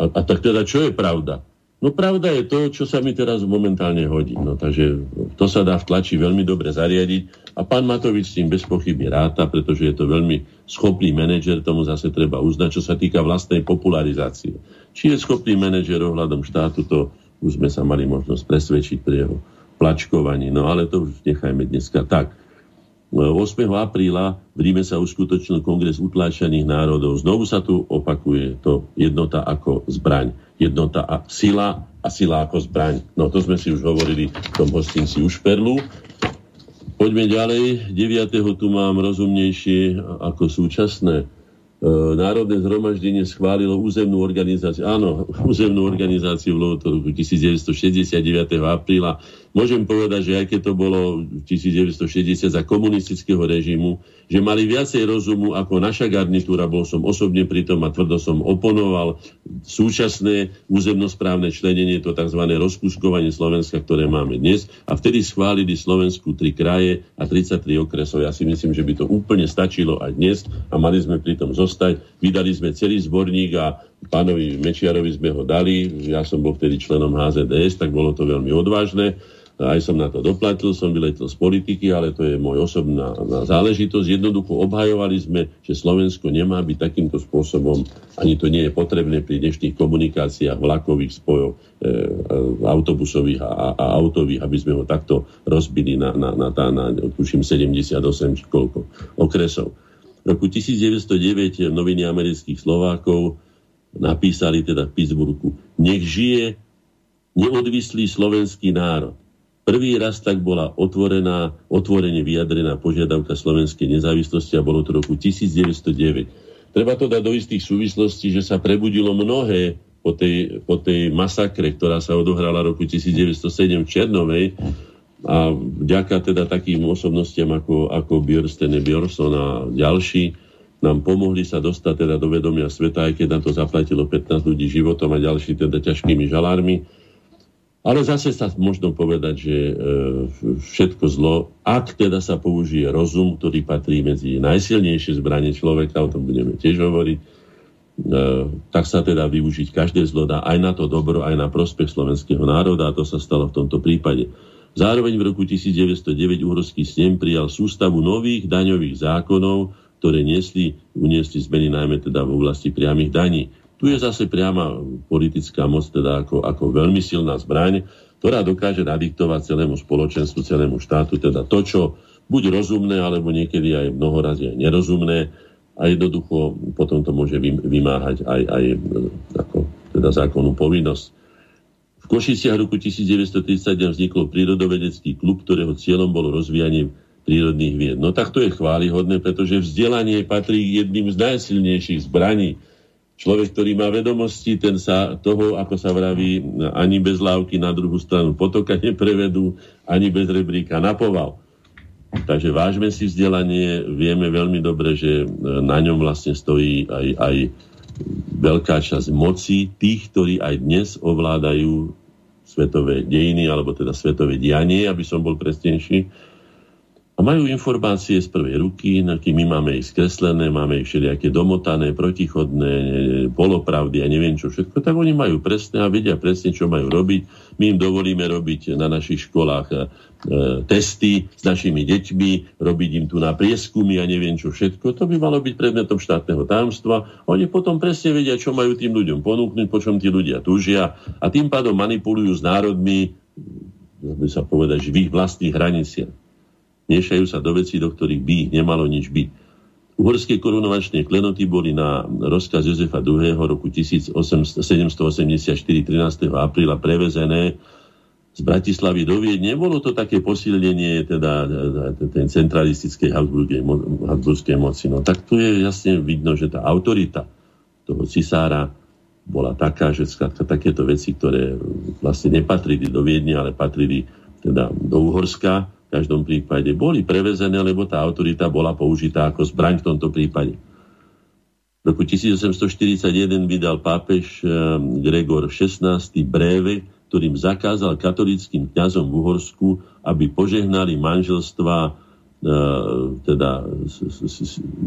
a, a tak teda čo je pravda? No pravda je to, čo sa mi teraz momentálne hodí. No takže to sa dá v tlači veľmi dobre zariadiť a pán Matovič s tým bez pochyby ráta, pretože je to veľmi schopný manažer, tomu zase treba uznať, čo sa týka vlastnej popularizácie. Či je schopný manažer ohľadom štátu, to už sme sa mali možnosť presvedčiť pri jeho plačkovaní. No ale to už nechajme dneska tak. 8. apríla v Ríme sa uskutočnil kongres utláčaných národov. Znovu sa tu opakuje to jednota ako zbraň. Jednota a sila a sila ako zbraň. No to sme si už hovorili v tom hostinci už perlu. Poďme ďalej. 9. tu mám rozumnejšie ako súčasné E, Národné zhromaždenie schválilo územnú organizáciu, áno, územnú organizáciu v roku 1969. apríla. Môžem povedať, že aj keď to bolo 1960 za komunistického režimu, že mali viacej rozumu ako naša garnitúra, bol som osobne pri tom a tvrdo som oponoval súčasné územnosprávne členenie, to tzv. rozkuskovanie Slovenska, ktoré máme dnes. A vtedy schválili Slovensku tri kraje a 33 okresov. Ja si myslím, že by to úplne stačilo aj dnes a mali sme pri tom zostať. Vydali sme celý zborník a pánovi Mečiarovi sme ho dali. Ja som bol vtedy členom HZDS, tak bolo to veľmi odvážne aj som na to doplatil, som vyletel z politiky, ale to je môj osobná záležitosť. Jednoducho obhajovali sme, že Slovensko nemá byť takýmto spôsobom, ani to nie je potrebné pri dnešných komunikáciách, vlakových spojov, e, e autobusových a, a autových, aby sme ho takto rozbili na, na, na, na, na tuším 78 či koľko okresov. V roku 1909 noviny amerických Slovákov napísali teda v Pittsburghu, nech žije neodvislý slovenský národ. Prvý raz tak bola otvorená, otvorene vyjadrená požiadavka slovenskej nezávislosti a bolo to roku 1909. Treba to dať do istých súvislostí, že sa prebudilo mnohé po tej, po tej masakre, ktorá sa odohrala roku 1907 v Černovej a vďaka teda takým osobnostiam ako, ako Björsten Björson a ďalší nám pomohli sa dostať teda do vedomia sveta, aj keď na to zaplatilo 15 ľudí životom a ďalší teda ťažkými žalármi ale zase sa možno povedať, že e, všetko zlo, ak teda sa použije rozum, ktorý patrí medzi najsilnejšie zbranie človeka, o tom budeme tiež hovoriť, e, tak sa teda využiť každé zlo dá aj na to dobro, aj na prospech slovenského národa a to sa stalo v tomto prípade. Zároveň v roku 1909 Uhorský snem prijal sústavu nových daňových zákonov, ktoré niesli, uniesli zmeny najmä teda v oblasti priamých daní. Tu je zase priama politická moc, teda ako, ako veľmi silná zbraň, ktorá dokáže nadiktovať celému spoločenstvu, celému štátu, teda to, čo buď rozumné, alebo niekedy aj mnohorazí aj nerozumné a jednoducho potom to môže vymáhať aj, aj e, ako, teda zákonnú povinnosť. V Košiciach roku 1931 vznikol prírodovedecký klub, ktorého cieľom bolo rozvíjanie prírodných vied. No tak to je chválihodné, pretože vzdelanie patrí k jedným z najsilnejších zbraní Človek, ktorý má vedomosti, ten sa toho, ako sa vraví, ani bez lávky na druhú stranu potoka neprevedú, ani bez rebríka napoval. Takže vážme si vzdelanie, vieme veľmi dobre, že na ňom vlastne stojí aj, aj veľká časť moci tých, ktorí aj dnes ovládajú svetové dejiny, alebo teda svetové dianie, aby som bol presnejší. A majú informácie z prvej ruky, my máme ich skreslené, máme ich všelijaké domotané, protichodné, polopravdy a neviem čo všetko, tak oni majú presné a vedia presne, čo majú robiť. My im dovolíme robiť na našich školách e, testy s našimi deťmi, robiť im tu na prieskumy a neviem čo všetko. To by malo byť predmetom štátneho tajomstva. Oni potom presne vedia, čo majú tým ľuďom ponúknuť, po čom tí ľudia túžia a tým pádom manipulujú s národmi, by sa povedať, v ich vlastných hraniciach miešajú sa do vecí, do ktorých by ich nemalo nič byť. Uhorské korunovačné klenoty boli na rozkaz Jozefa II. roku 1784 13. apríla prevezené z Bratislavy do Viedne. Nebolo to také posilnenie teda, ten centralistickej habsburskej moci. No tak tu je jasne vidno, že tá autorita toho cisára bola taká, že skladka takéto veci, ktoré vlastne nepatrili do Viedne, ale patrili teda do Uhorska, každom prípade boli prevezené, lebo tá autorita bola použitá ako zbraň v tomto prípade. V roku 1841 vydal pápež eh, Gregor XVI bréve, ktorým zakázal katolickým kňazom v Uhorsku, aby požehnali manželstva eh, teda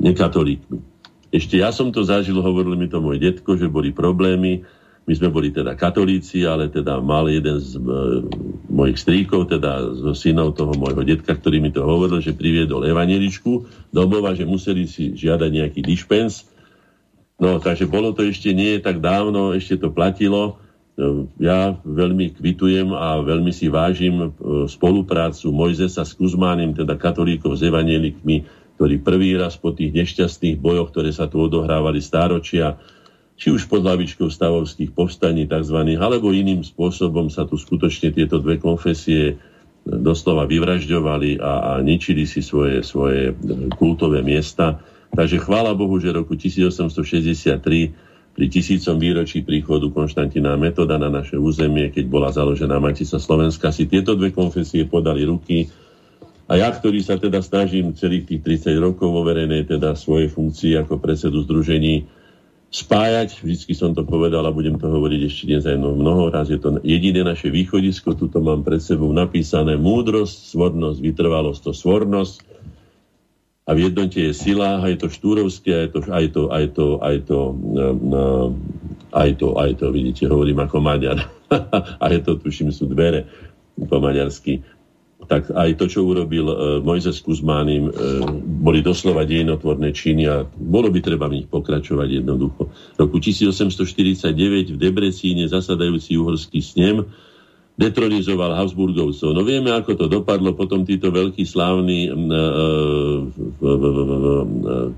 nekatolíkmi. Ešte ja som to zažil, hovoril mi to môj detko, že boli problémy, my sme boli teda katolíci, ale teda mal jeden z e, mojich stríkov, teda zo synov toho môjho detka, ktorý mi to hovoril, že priviedol evaneličku domov a že museli si žiadať nejaký dispens. No, takže bolo to ešte nie tak dávno, ešte to platilo. E, ja veľmi kvitujem a veľmi si vážim e, spoluprácu Mojzesa s Kuzmánim, teda katolíkov s evanielikmi, ktorí prvý raz po tých nešťastných bojoch, ktoré sa tu odohrávali stáročia, či už pod hlavičkou stavovských povstaní tzv., alebo iným spôsobom sa tu skutočne tieto dve konfesie e, doslova vyvražďovali a, a ničili si svoje, svoje e, kultové miesta. Takže chvála Bohu, že roku 1863 pri tisícom výročí príchodu Konštantina Metoda na naše územie, keď bola založená Matica Slovenska, si tieto dve konfesie podali ruky. A ja, ktorý sa teda snažím celých tých 30 rokov vo verejnej teda svojej funkcii ako predsedu združení spájať. Vždycky som to povedal a budem to hovoriť ešte dnes aj mnoho raz. Je to jediné naše východisko. Tuto mám pred sebou napísané múdrosť, svornosť, vytrvalosť, to svornosť. A v jednote je sila, aj to štúrovské, aj to, aj to, aj to, aj to, no, aj to, aj to, vidíte, hovorím ako Maďar. aj to, tuším, sú dvere po maďarsky tak aj to, čo urobil uh, Mojzes Kuzmánim, uh, boli doslova dejinotvorné činy a bolo by treba v nich pokračovať jednoducho. V roku 1849 v Debrecíne zasadajúci uhorský snem detronizoval Habsburgovcov. No vieme, ako to dopadlo. Potom títo veľkí slávni uh,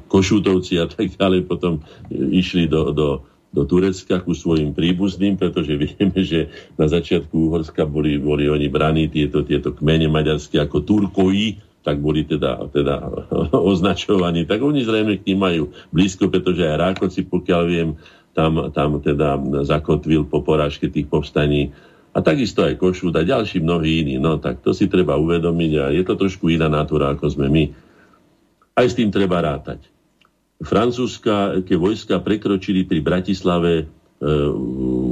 košútovci a tak ďalej potom išli do, do do Turecka ku svojim príbuzným, pretože vieme, že na začiatku Uhorska boli, boli oni braní tieto, tieto kmene maďarské ako Turkoji, tak boli teda, teda označovaní. Tak oni zrejme k ním majú blízko, pretože aj Rákoci, pokiaľ viem, tam, tam teda zakotvil po porážke tých povstaní a takisto aj Košút a ďalší mnohí iní. No tak to si treba uvedomiť a je to trošku iná natúra, ako sme my. Aj s tým treba rátať francúzske vojska prekročili pri Bratislave e,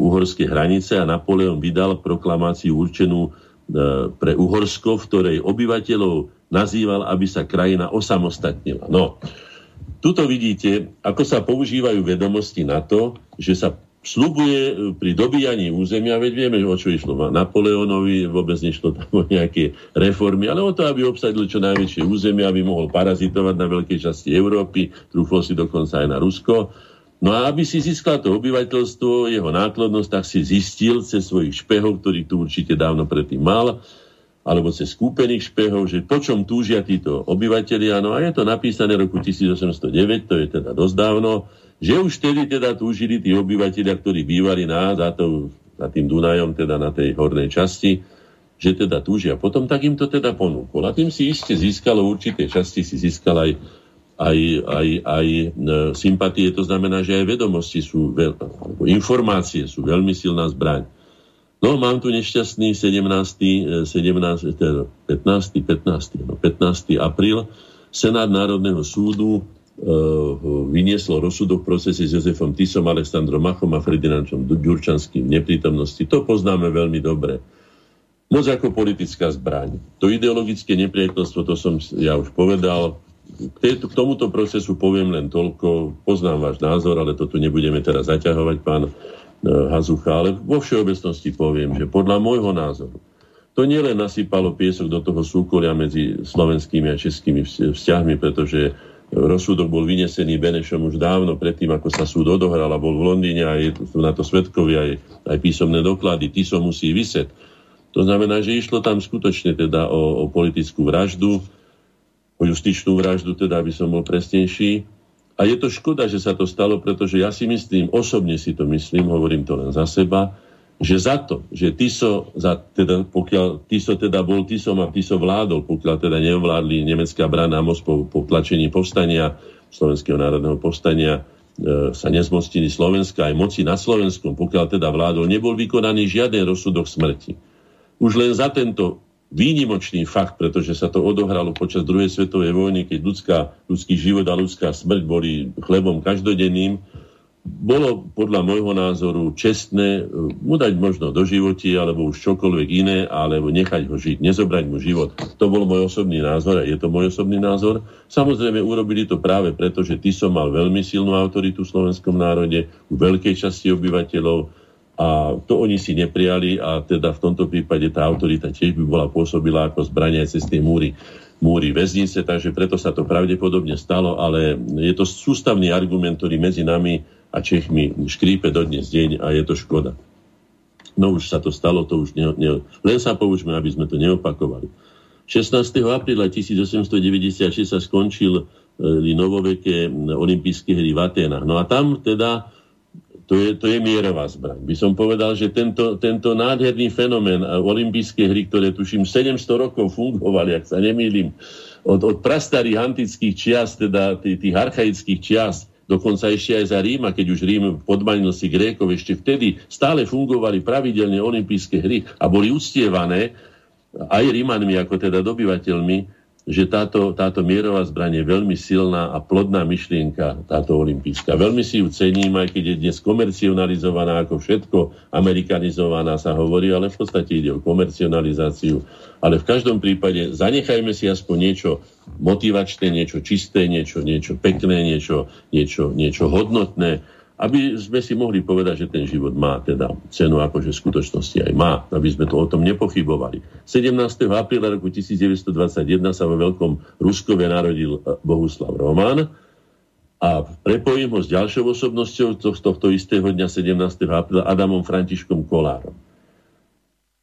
uhorské hranice a Napoleon vydal proklamáciu určenú e, pre Uhorsko, v ktorej obyvateľov nazýval, aby sa krajina osamostatnila. No, tuto vidíte, ako sa používajú vedomosti na to, že sa slubuje e, pri dobíjaní územia, veď vieme, o čo išlo Napoleónovi, vôbec nešlo tam o nejaké reformy, ale o to, aby obsadil čo najväčšie územia, aby mohol parazitovať na veľkej časti Európy, trúflo si dokonca aj na Rusko. No a aby si získal to obyvateľstvo, jeho nákladnosť, tak si zistil cez svojich špehov, ktorých tu určite dávno predtým mal, alebo cez kúpených špehov, že po čom túžia títo obyvateľia. No a je to napísané roku 1809, to je teda dosť dávno, že už vtedy teda túžili tí obyvateľia, ktorí bývali na, za, to, za tým Dunajom, teda na tej hornej časti, že teda túžia. Potom tak im to teda ponúkol. A tým si iste získalo určité časti, si získal aj, aj, aj, aj e, sympatie, to znamená, že aj vedomosti sú, veľ, informácie sú veľmi silná zbraň. No, mám tu nešťastný 17. 17 teda 15. 15. No, 15. apríl Senát Národného súdu vynieslo rozsudok v procese s Jozefom Tisom, Aleksandrom Machom a Ferdinandom Ďurčanským v neprítomnosti. To poznáme veľmi dobre. moc ako politická zbraň. To ideologické nepriateľstvo, to som ja už povedal, k, tomuto procesu poviem len toľko, poznám váš názor, ale to tu nebudeme teraz zaťahovať, pán E, Hazucha, ale vo všeobecnosti poviem, že podľa môjho názoru to nielen nasypalo piesok do toho súkolia medzi slovenskými a českými vzťahmi, pretože rozsudok bol vynesený Benešom už dávno predtým, ako sa súd odohral a bol v Londýne a je na to svetkovia aj, aj písomné doklady. Tiso musí vyset. To znamená, že išlo tam skutočne teda o, o politickú vraždu, o justičnú vraždu, teda aby som bol presnejší. A je to škoda, že sa to stalo, pretože ja si myslím, osobne si to myslím, hovorím to len za seba, že za to, že Tiso, za, teda, pokiaľ Tiso teda bol Tisom a Tiso vládol, pokiaľ teda neovládli nemecká brana most po, tlačení povstania, Slovenského národného povstania, e, sa nezmocnili Slovenska aj moci na Slovenskom, pokiaľ teda vládol, nebol vykonaný žiaden rozsudok smrti. Už len za tento výnimočný fakt, pretože sa to odohralo počas druhej svetovej vojny, keď ľudská, ľudský život a ľudská smrť boli chlebom každodenným, bolo podľa môjho názoru čestné eh, mu dať možno do životi, alebo už čokoľvek iné, alebo nechať ho žiť, nezobrať mu život. To bol môj osobný názor a je to môj osobný názor. Samozrejme, urobili to práve preto, že ty som mal veľmi silnú autoritu v slovenskom národe, u veľkej časti obyvateľov, a to oni si neprijali a teda v tomto prípade tá autorita tiež by bola pôsobila ako zbrania cez tie múry, múry väznice, takže preto sa to pravdepodobne stalo, ale je to sústavný argument, ktorý medzi nami a Čechmi škrípe dodnes deň a je to škoda. No už sa to stalo, to už ne, ne, len sa poučme, aby sme to neopakovali. 16. apríla 1896 sa skončil e, novoveké olympijské hry v Atenách. No a tam teda to je, to je mierová zbraň. By som povedal, že tento, tento nádherný fenomén olympijské hry, ktoré tuším 700 rokov fungovali, ak sa nemýlim, od, od prastarých antických čias, teda tých, tých archaických čias, dokonca ešte aj za Ríma, keď už Rím podmanil si Grékov, ešte vtedy stále fungovali pravidelne olympijské hry a boli uctievané aj Rímanmi, ako teda dobyvateľmi, že táto, táto mierová zbraň je veľmi silná a plodná myšlienka, táto olimpijská. Veľmi si ju cením, aj keď je dnes komercionalizovaná ako všetko, amerikanizovaná sa hovorí, ale v podstate ide o komercionalizáciu. Ale v každom prípade zanechajme si aspoň niečo motivačné, niečo čisté, niečo, niečo pekné, niečo, niečo, niečo hodnotné aby sme si mohli povedať, že ten život má teda cenu, akože v skutočnosti aj má, aby sme to o tom nepochybovali. 17. apríla roku 1921 sa vo Veľkom Ruskove narodil e, Bohuslav Roman a prepojím ho s ďalšou osobnosťou z tohto istého dňa 17. apríla Adamom Františkom Kolárom.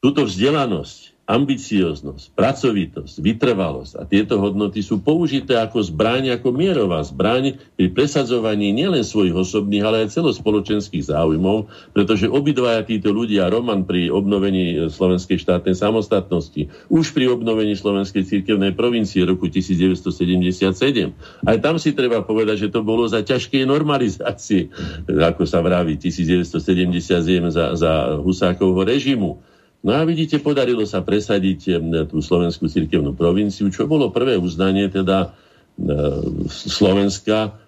Tuto vzdelanosť ambicioznosť, pracovitosť, vytrvalosť a tieto hodnoty sú použité ako zbraň, ako mierová zbraň pri presadzovaní nielen svojich osobných, ale aj celospoločenských záujmov, pretože obidvaja títo ľudia, Roman pri obnovení slovenskej štátnej samostatnosti, už pri obnovení slovenskej cirkevnej provincie roku 1977. Aj tam si treba povedať, že to bolo za ťažkej normalizácie, ako sa vraví, 1977 za, za Husákovho režimu No a vidíte, podarilo sa presadiť tú slovenskú cirkevnú provinciu, čo bolo prvé uznanie teda Slovenska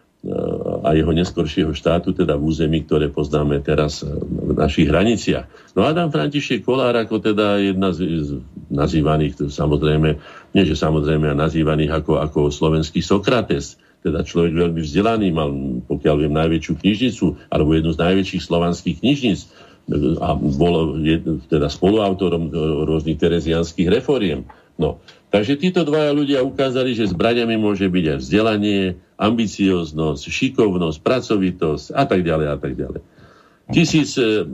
a jeho neskoršieho štátu, teda v území, ktoré poznáme teraz v našich hraniciach. No Adam František Kolár ako teda jedna z nazývaných, samozrejme, nie že samozrejme, a nazývaných ako, ako slovenský Sokrates, teda človek veľmi vzdelaný, mal, pokiaľ viem, najväčšiu knižnicu, alebo jednu z najväčších slovanských knižnic a bol teda spoluautorom rôznych terezianských reforiem. No, takže títo dvaja ľudia ukázali, že zbraniami môže byť aj vzdelanie, ambicioznosť, šikovnosť, pracovitosť a tak ďalej a tak ďalej. 1713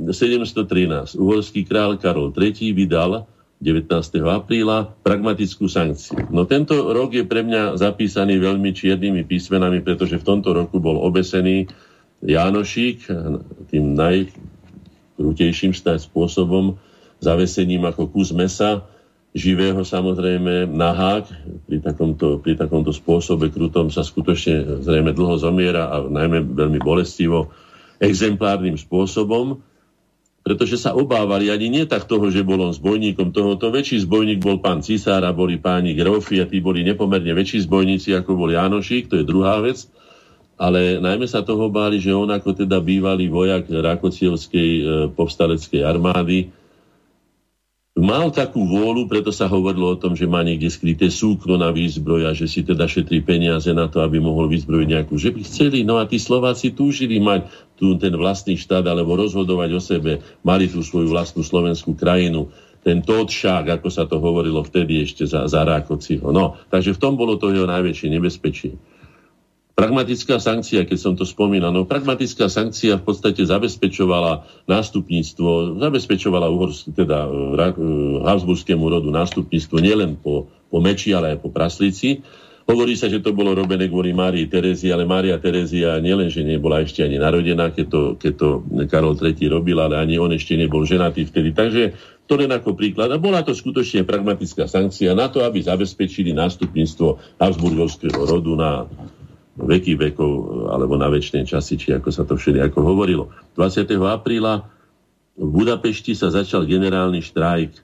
uhorský král Karol III vydal 19. apríla pragmatickú sankciu. No tento rok je pre mňa zapísaný veľmi čiernymi písmenami, pretože v tomto roku bol obesený Jánošík, tým naj, krutejším spôsobom, zavesením ako kus mesa, živého samozrejme, nahák. Pri takomto, pri takomto spôsobe krutom sa skutočne zrejme dlho zomiera a najmä veľmi bolestivo exemplárnym spôsobom, pretože sa obávali ani nie tak toho, že bol on zbojníkom tohoto. Väčší zbojník bol pán Cisár a boli páni Grofi a tí boli nepomerne väčší zbojníci, ako bol Janošík, to je druhá vec ale najmä sa toho báli, že on ako teda bývalý vojak Rakocievskej e, povstaleckej armády mal takú vôľu, preto sa hovorilo o tom, že má niekde skryté súkro na výzbroj a že si teda šetrí peniaze na to, aby mohol vyzbrojiť nejakú. Že by chceli, no a tí Slováci túžili mať tu ten vlastný štát alebo rozhodovať o sebe, mali tú svoju vlastnú slovenskú krajinu ten Totšák, ako sa to hovorilo vtedy ešte za, za Rákociho. No, takže v tom bolo to jeho najväčšie nebezpečie. Pragmatická sankcia, keď som to spomínal, no pragmatická sankcia v podstate zabezpečovala nástupníctvo, zabezpečovala Uhorsk, teda uh, Habsburskému rodu nástupníctvo nielen po, po Meči, ale aj po Praslíci. Hovorí sa, že to bolo robené kvôli Márii Terezii, ale Mária Terezia nielen, že nebola ešte ani narodená, keď to, keď to Karol III robil, ale ani on ešte nebol ženatý vtedy. Takže to len ako príklad. A bola to skutočne pragmatická sankcia na to, aby zabezpečili nástupníctvo Habsburgovského rodu na veky vekov alebo na väčšie časy, či ako sa to všeli ako hovorilo. 20. apríla v Budapešti sa začal generálny štrajk e,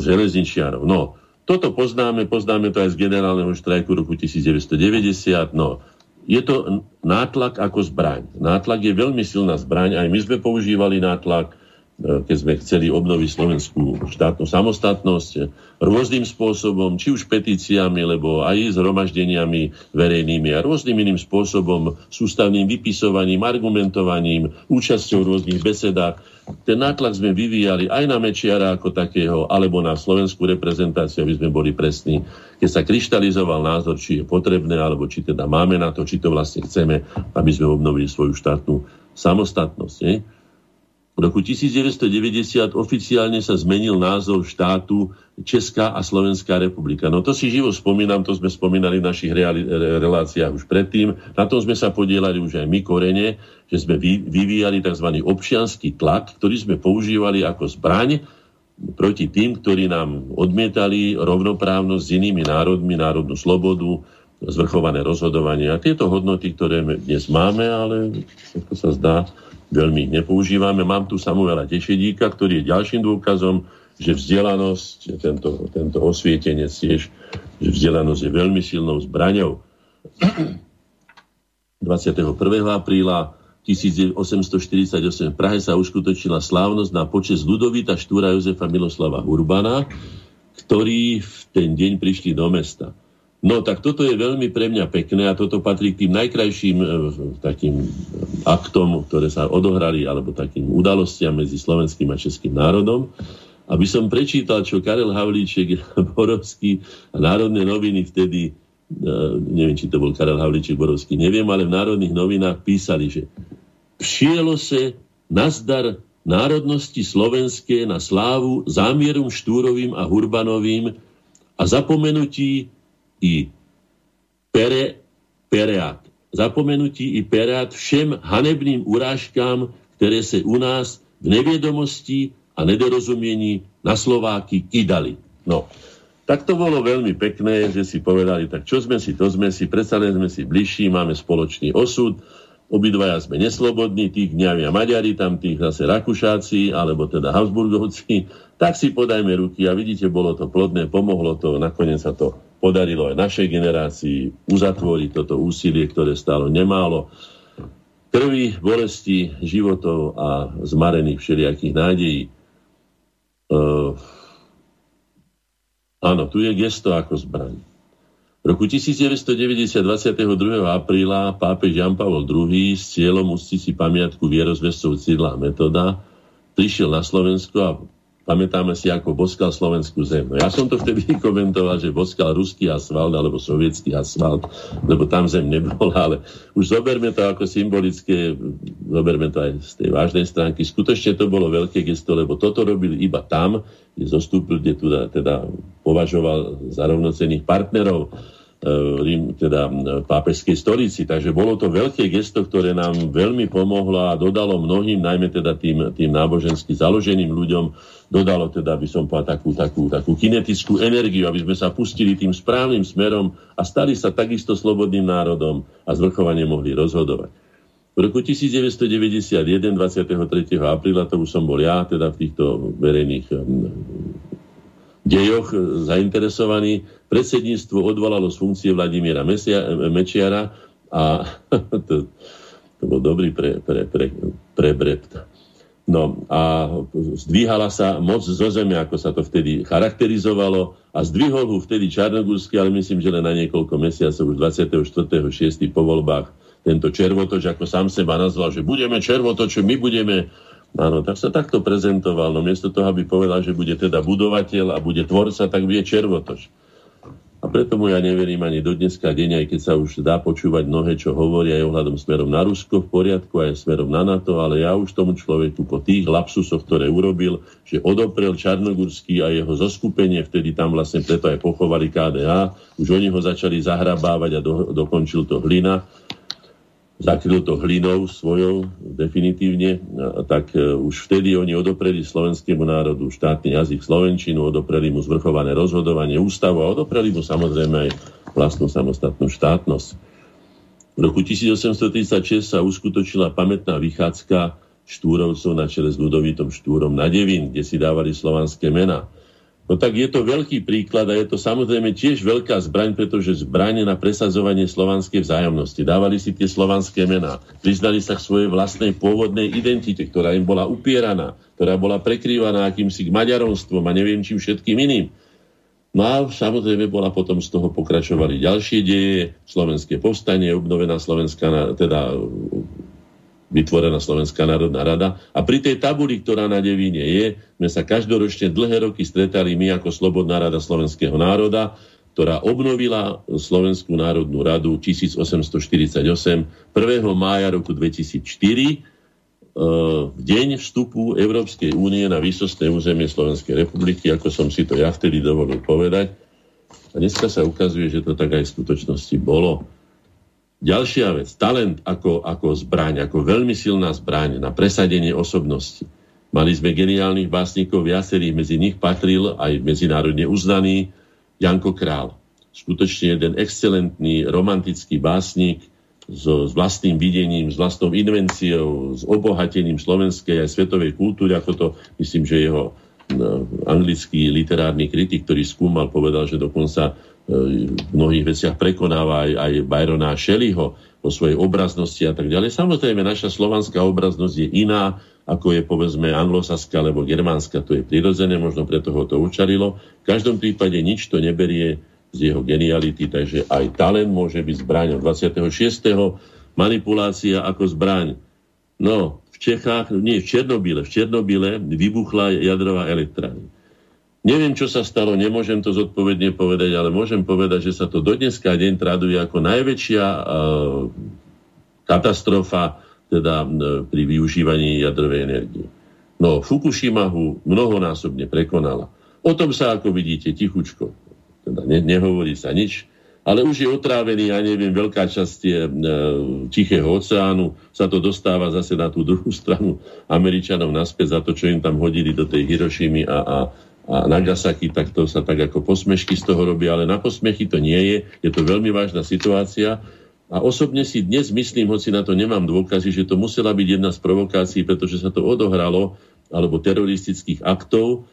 železničiarov. No, toto poznáme, poznáme to aj z generálneho štrajku roku 1990. No, je to nátlak ako zbraň. Nátlak je veľmi silná zbraň, aj my sme používali nátlak, keď sme chceli obnoviť slovenskú štátnu samostatnosť rôznym spôsobom, či už petíciami, lebo aj zhromaždeniami verejnými a rôznym iným spôsobom, sústavným vypisovaním, argumentovaním, účasťou v rôznych besedách. Ten nátlak sme vyvíjali aj na Mečiara ako takého, alebo na slovenskú reprezentáciu, aby sme boli presní. Keď sa kryštalizoval názor, či je potrebné, alebo či teda máme na to, či to vlastne chceme, aby sme obnovili svoju štátnu samostatnosť. Nie? V roku 1990 oficiálne sa zmenil názov štátu Česká a Slovenská republika. No to si živo spomínam, to sme spomínali v našich reali- reláciách už predtým. Na tom sme sa podielali už aj my korene, že sme vy- vyvíjali tzv. občianský tlak, ktorý sme používali ako zbraň proti tým, ktorí nám odmietali rovnoprávnosť s inými národmi, národnú slobodu, zvrchované rozhodovanie. A tieto hodnoty, ktoré dnes máme, ale ako sa zdá, veľmi nepoužívame. Mám tu Samuela Tešedíka, ktorý je ďalším dôkazom, že vzdelanosť, tento, tento osvietenec tiež, že vzdelanosť je veľmi silnou zbraňou. 21. apríla 1848 v Prahe sa uskutočnila slávnosť na počas Ludovita Štúra Jozefa Miloslava Urbana, ktorí v ten deň prišli do mesta. No tak toto je veľmi pre mňa pekné a toto patrí k tým najkrajším e, takým aktom, ktoré sa odohrali, alebo takým udalostiam medzi slovenským a českým národom. Aby som prečítal, čo Karel Havlíček, Borovský a Národné noviny vtedy, e, neviem, či to bol Karel Havlíček Borovský, neviem, ale v Národných novinách písali, že přielo se nazdar národnosti slovenské na slávu zámierom Štúrovým a Hurbanovým a zapomenutí i pere, pereat. Zapomenutí i pereat všem hanebným urážkám, ktoré sa u nás v neviedomosti a nedorozumiení na Slováky kydali. No, tak to bolo veľmi pekné, že si povedali, tak čo sme si, to sme si, predsa len sme si bližší, máme spoločný osud, obidvaja sme neslobodní, tí kňavia Maďari, tam tých zase Rakušáci, alebo teda Habsburgovci, tak si podajme ruky a vidíte, bolo to plodné, pomohlo to, nakoniec sa to podarilo aj našej generácii uzatvoriť toto úsilie, ktoré stálo nemálo krvi, bolesti, životov a zmarených všelijakých nádejí. Uh, áno, tu je gesto ako zbraň. V roku 1990, 22. apríla, pápež Jan Pavel II s cieľom ustiť si pamiatku vierozvescov Cyrila Metoda prišiel na Slovensko a Pamätáme si, ako boskal slovenskú zem. No ja som to vtedy komentoval, že boskal ruský asfalt alebo sovietský asfalt, lebo tam zem nebola, ale už zoberme to ako symbolické, zoberme to aj z tej vážnej stránky. Skutočne to bolo veľké gesto, lebo toto robil iba tam, kde zostúpil, kde teda, teda považoval za rovnocenných partnerov Rím, teda pápežskej stolici. Takže bolo to veľké gesto, ktoré nám veľmi pomohlo a dodalo mnohým, najmä teda tým, tým nábožensky založeným ľuďom, dodalo teda, by som povedal, takú, takú, takú kinetickú energiu, aby sme sa pustili tým správnym smerom a stali sa takisto slobodným národom a zvrchovane mohli rozhodovať. V roku 1991, 23. apríla, to už som bol ja, teda v týchto verejných dejoch zainteresovaný, Predsedníctvo odvolalo z funkcie Vladimíra Mečiara a to, to bol dobrý pre, pre, pre, pre brept. No a zdvíhala sa moc zo zeme, ako sa to vtedy charakterizovalo a zdvihol ho vtedy Čarnogórsky, ale myslím, že len na niekoľko mesiacov, už 24.6. po voľbách, tento červotoč, ako sám seba nazval, že budeme červotoče, my budeme Áno, tak sa takto prezentoval. No miesto toho, aby povedal, že bude teda budovateľ a bude tvorca, tak bude červotoč. A preto mu ja neverím ani do dneska deň, aj keď sa už dá počúvať mnohé, čo hovoria aj ohľadom smerom na Rusko v poriadku, aj smerom na NATO, ale ja už tomu človeku po tých lapsusoch, ktoré urobil, že odoprel Čarnogurský a jeho zoskupenie, vtedy tam vlastne preto aj pochovali KDH, už oni ho začali zahrabávať a do, dokončil to hlina, zakryl to hlinou svojou definitívne, tak e, už vtedy oni odopreli slovenskému národu štátny jazyk slovenčinu, odopreli mu zvrchované rozhodovanie ústavu a odopreli mu samozrejme aj vlastnú samostatnú štátnosť. V roku 1836 sa uskutočila pamätná vychádzka štúrovcov na čele s Ludovitom Štúrom na Devín, kde si dávali slovanské mená. No tak je to veľký príklad a je to samozrejme tiež veľká zbraň, pretože zbraň na presadzovanie slovanskej vzájomnosti. Dávali si tie slovanské mená, priznali sa k svojej vlastnej pôvodnej identite, ktorá im bola upieraná, ktorá bola prekrývaná akýmsi maďaronstvom a neviem čím všetkým iným. No a samozrejme bola potom z toho pokračovali ďalšie deje, slovenské povstanie, obnovená slovenská, teda vytvorená Slovenská národná rada. A pri tej tabuli, ktorá na Devíne je, sme sa každoročne dlhé roky stretali my ako Slobodná rada Slovenského národa, ktorá obnovila Slovenskú národnú radu 1848 1. mája roku 2004 e, v deň vstupu Európskej únie na výsostné územie Slovenskej republiky, ako som si to ja vtedy dovolil povedať. A dneska sa ukazuje, že to tak aj v skutočnosti bolo. Ďalšia vec, talent ako, ako zbraň, ako veľmi silná zbraň na presadenie osobnosti. Mali sme geniálnych básnikov, viacerých medzi nich patril aj medzinárodne uznaný Janko Král. Skutočne jeden excelentný romantický básnik so, s vlastným videním, s vlastnou invenciou, s obohatením slovenskej aj svetovej kultúry, ako to myslím, že jeho no, anglický literárny kritik, ktorý skúmal, povedal, že dokonca v mnohých veciach prekonáva aj, aj Byrona Shelleyho po svojej obraznosti a tak ďalej. Samozrejme, naša slovanská obraznosť je iná, ako je povedzme anglosaská alebo germánska, to je prirodzené, možno preto ho to učarilo. V každom prípade nič to neberie z jeho geniality, takže aj talent môže byť zbraňou. 26. manipulácia ako zbraň. No, v Čechách, nie, v Černobyle, v Černobyle vybuchla jadrová elektrárna. Neviem, čo sa stalo, nemôžem to zodpovedne povedať, ale môžem povedať, že sa to do dneska deň traduje ako najväčšia uh, katastrofa teda uh, pri využívaní jadrovej energie. No, Fukushima ho mnohonásobne prekonala. O tom sa, ako vidíte, tichučko. Teda ne, nehovorí sa nič, ale už je otrávený, ja neviem, veľká časť je, e, Tichého oceánu, sa to dostáva zase na tú druhú stranu Američanov naspäť za to, čo im tam hodili do tej Hirošimy a, a a Nagasaki, tak to sa tak ako posmešky z toho robí, ale na posmechy to nie je. Je to veľmi vážna situácia. A osobne si dnes myslím, hoci na to nemám dôkazy, že to musela byť jedna z provokácií, pretože sa to odohralo, alebo teroristických aktov,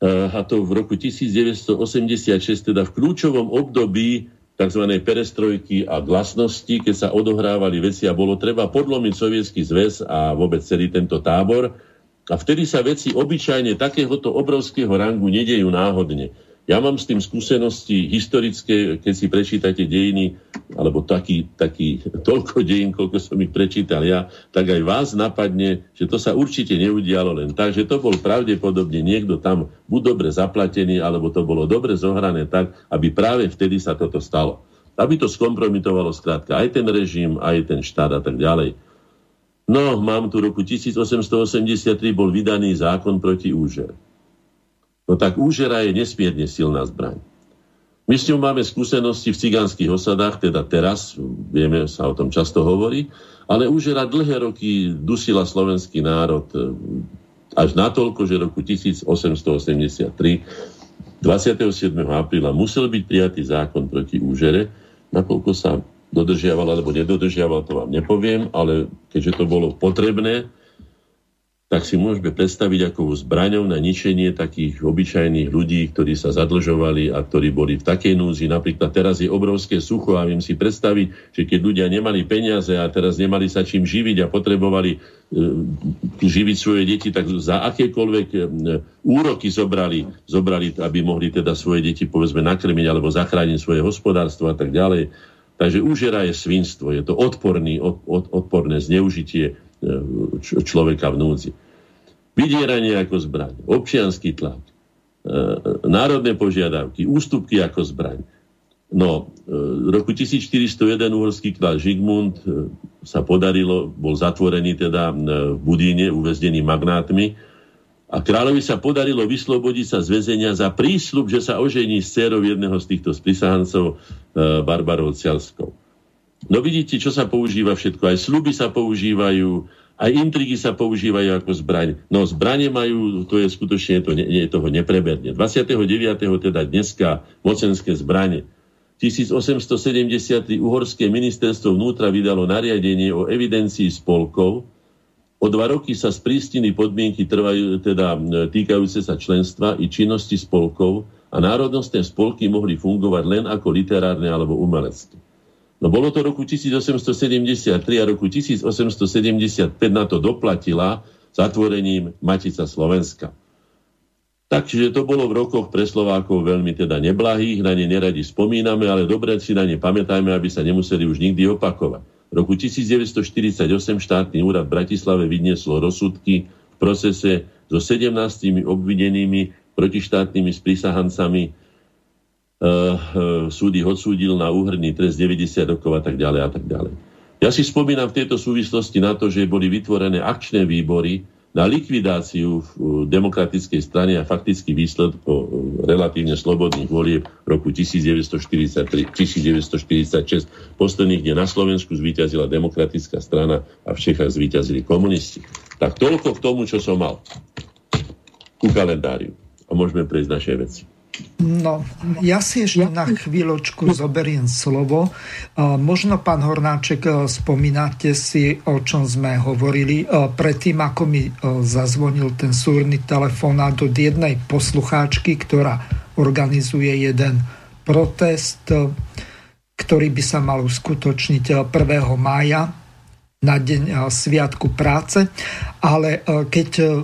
eh, a to v roku 1986, teda v kľúčovom období tzv. perestrojky a glasnosti, keď sa odohrávali veci a bolo treba podlomiť sovietský zväz a vôbec celý tento tábor, a vtedy sa veci obyčajne takéhoto obrovského rangu nedejú náhodne. Ja mám s tým skúsenosti historické, keď si prečítate dejiny, alebo taký, taký toľko dejín, koľko som ich prečítal ja, tak aj vás napadne, že to sa určite neudialo len tak, že to bol pravdepodobne niekto tam buď dobre zaplatený, alebo to bolo dobre zohrané tak, aby práve vtedy sa toto stalo. Aby to skompromitovalo skrátka aj ten režim, aj ten štát a tak ďalej. No, mám tu roku 1883 bol vydaný zákon proti úžer. No tak úžera je nesmierne silná zbraň. My s ňou máme skúsenosti v cigánskych osadách, teda teraz, vieme, sa o tom často hovorí, ale úžera dlhé roky dusila slovenský národ e, až natoľko, že roku 1883 27. apríla musel byť prijatý zákon proti úžere, nakoľko sa dodržiaval alebo nedodržiaval, to vám nepoviem, ale keďže to bolo potrebné, tak si môžeme predstaviť ako zbraňou na ničenie takých obyčajných ľudí, ktorí sa zadlžovali a ktorí boli v takej núzi. Napríklad teraz je obrovské sucho a viem si predstaviť, že keď ľudia nemali peniaze a teraz nemali sa čím živiť a potrebovali e, živiť svoje deti, tak za akékoľvek e, úroky zobrali, zobrali, aby mohli teda svoje deti povedzme nakrmiť alebo zachrániť svoje hospodárstvo a tak ďalej. Takže úžera je svinstvo, je to odporný, od, od, odporné zneužitie e, človeka v núdzi. Vydieranie ako zbraň, občianský tlak, e, národné požiadavky, ústupky ako zbraň. No, e, v roku 1401 uhorský král Žigmund e, sa podarilo, bol zatvorený teda v Budíne, uväznený magnátmi, a kráľovi sa podarilo vyslobodiť sa z väzenia za prísľub, že sa ožení s dcerou jedného z týchto sprisahancov, Barbarou Cialskou. No vidíte, čo sa používa všetko. Aj sluby sa používajú, aj intrigy sa používajú ako zbraň. No zbranie majú, to je skutočne to, nie, je toho nepreberne. 29. teda dneska mocenské zbranie. 1870. uhorské ministerstvo vnútra vydalo nariadenie o evidencii spolkov. O dva roky sa sprístili podmienky trvajú, teda týkajúce sa členstva i činnosti spolkov a národnostné spolky mohli fungovať len ako literárne alebo umelecké. No bolo to roku 1873 a roku 1875 na to doplatila zatvorením Matica Slovenska. Takže to bolo v rokoch pre Slovákov veľmi teda neblahých, na ne neradi spomíname, ale dobre si na ne pamätajme, aby sa nemuseli už nikdy opakovať. V roku 1948 štátny úrad v Bratislave vynieslo rozsudky v procese so 17 obvidenými protištátnymi sprísahancami uh, súd ich odsúdil na úhrný trest 90 rokov a tak ďalej a tak ďalej. Ja si spomínam v tejto súvislosti na to, že boli vytvorené akčné výbory na likvidáciu v demokratickej strane a faktický výsledok relatívne slobodných volieb roku 1943-1946 posledných, kde na Slovensku zvíťazila demokratická strana a v Čechách zvíťazili komunisti. Tak toľko k tomu, čo som mal ku kalendáriu. A môžeme prejsť našej veci. No, ja si ešte na chvíľočku zoberiem slovo. Možno, pán Hornáček, e, spomínate si, o čom sme hovorili e, predtým, ako mi e, zazvonil ten súrny telefonát od jednej poslucháčky, ktorá organizuje jeden protest, ktorý by sa mal uskutočniť 1. mája na deň Sviatku práce. Ale keď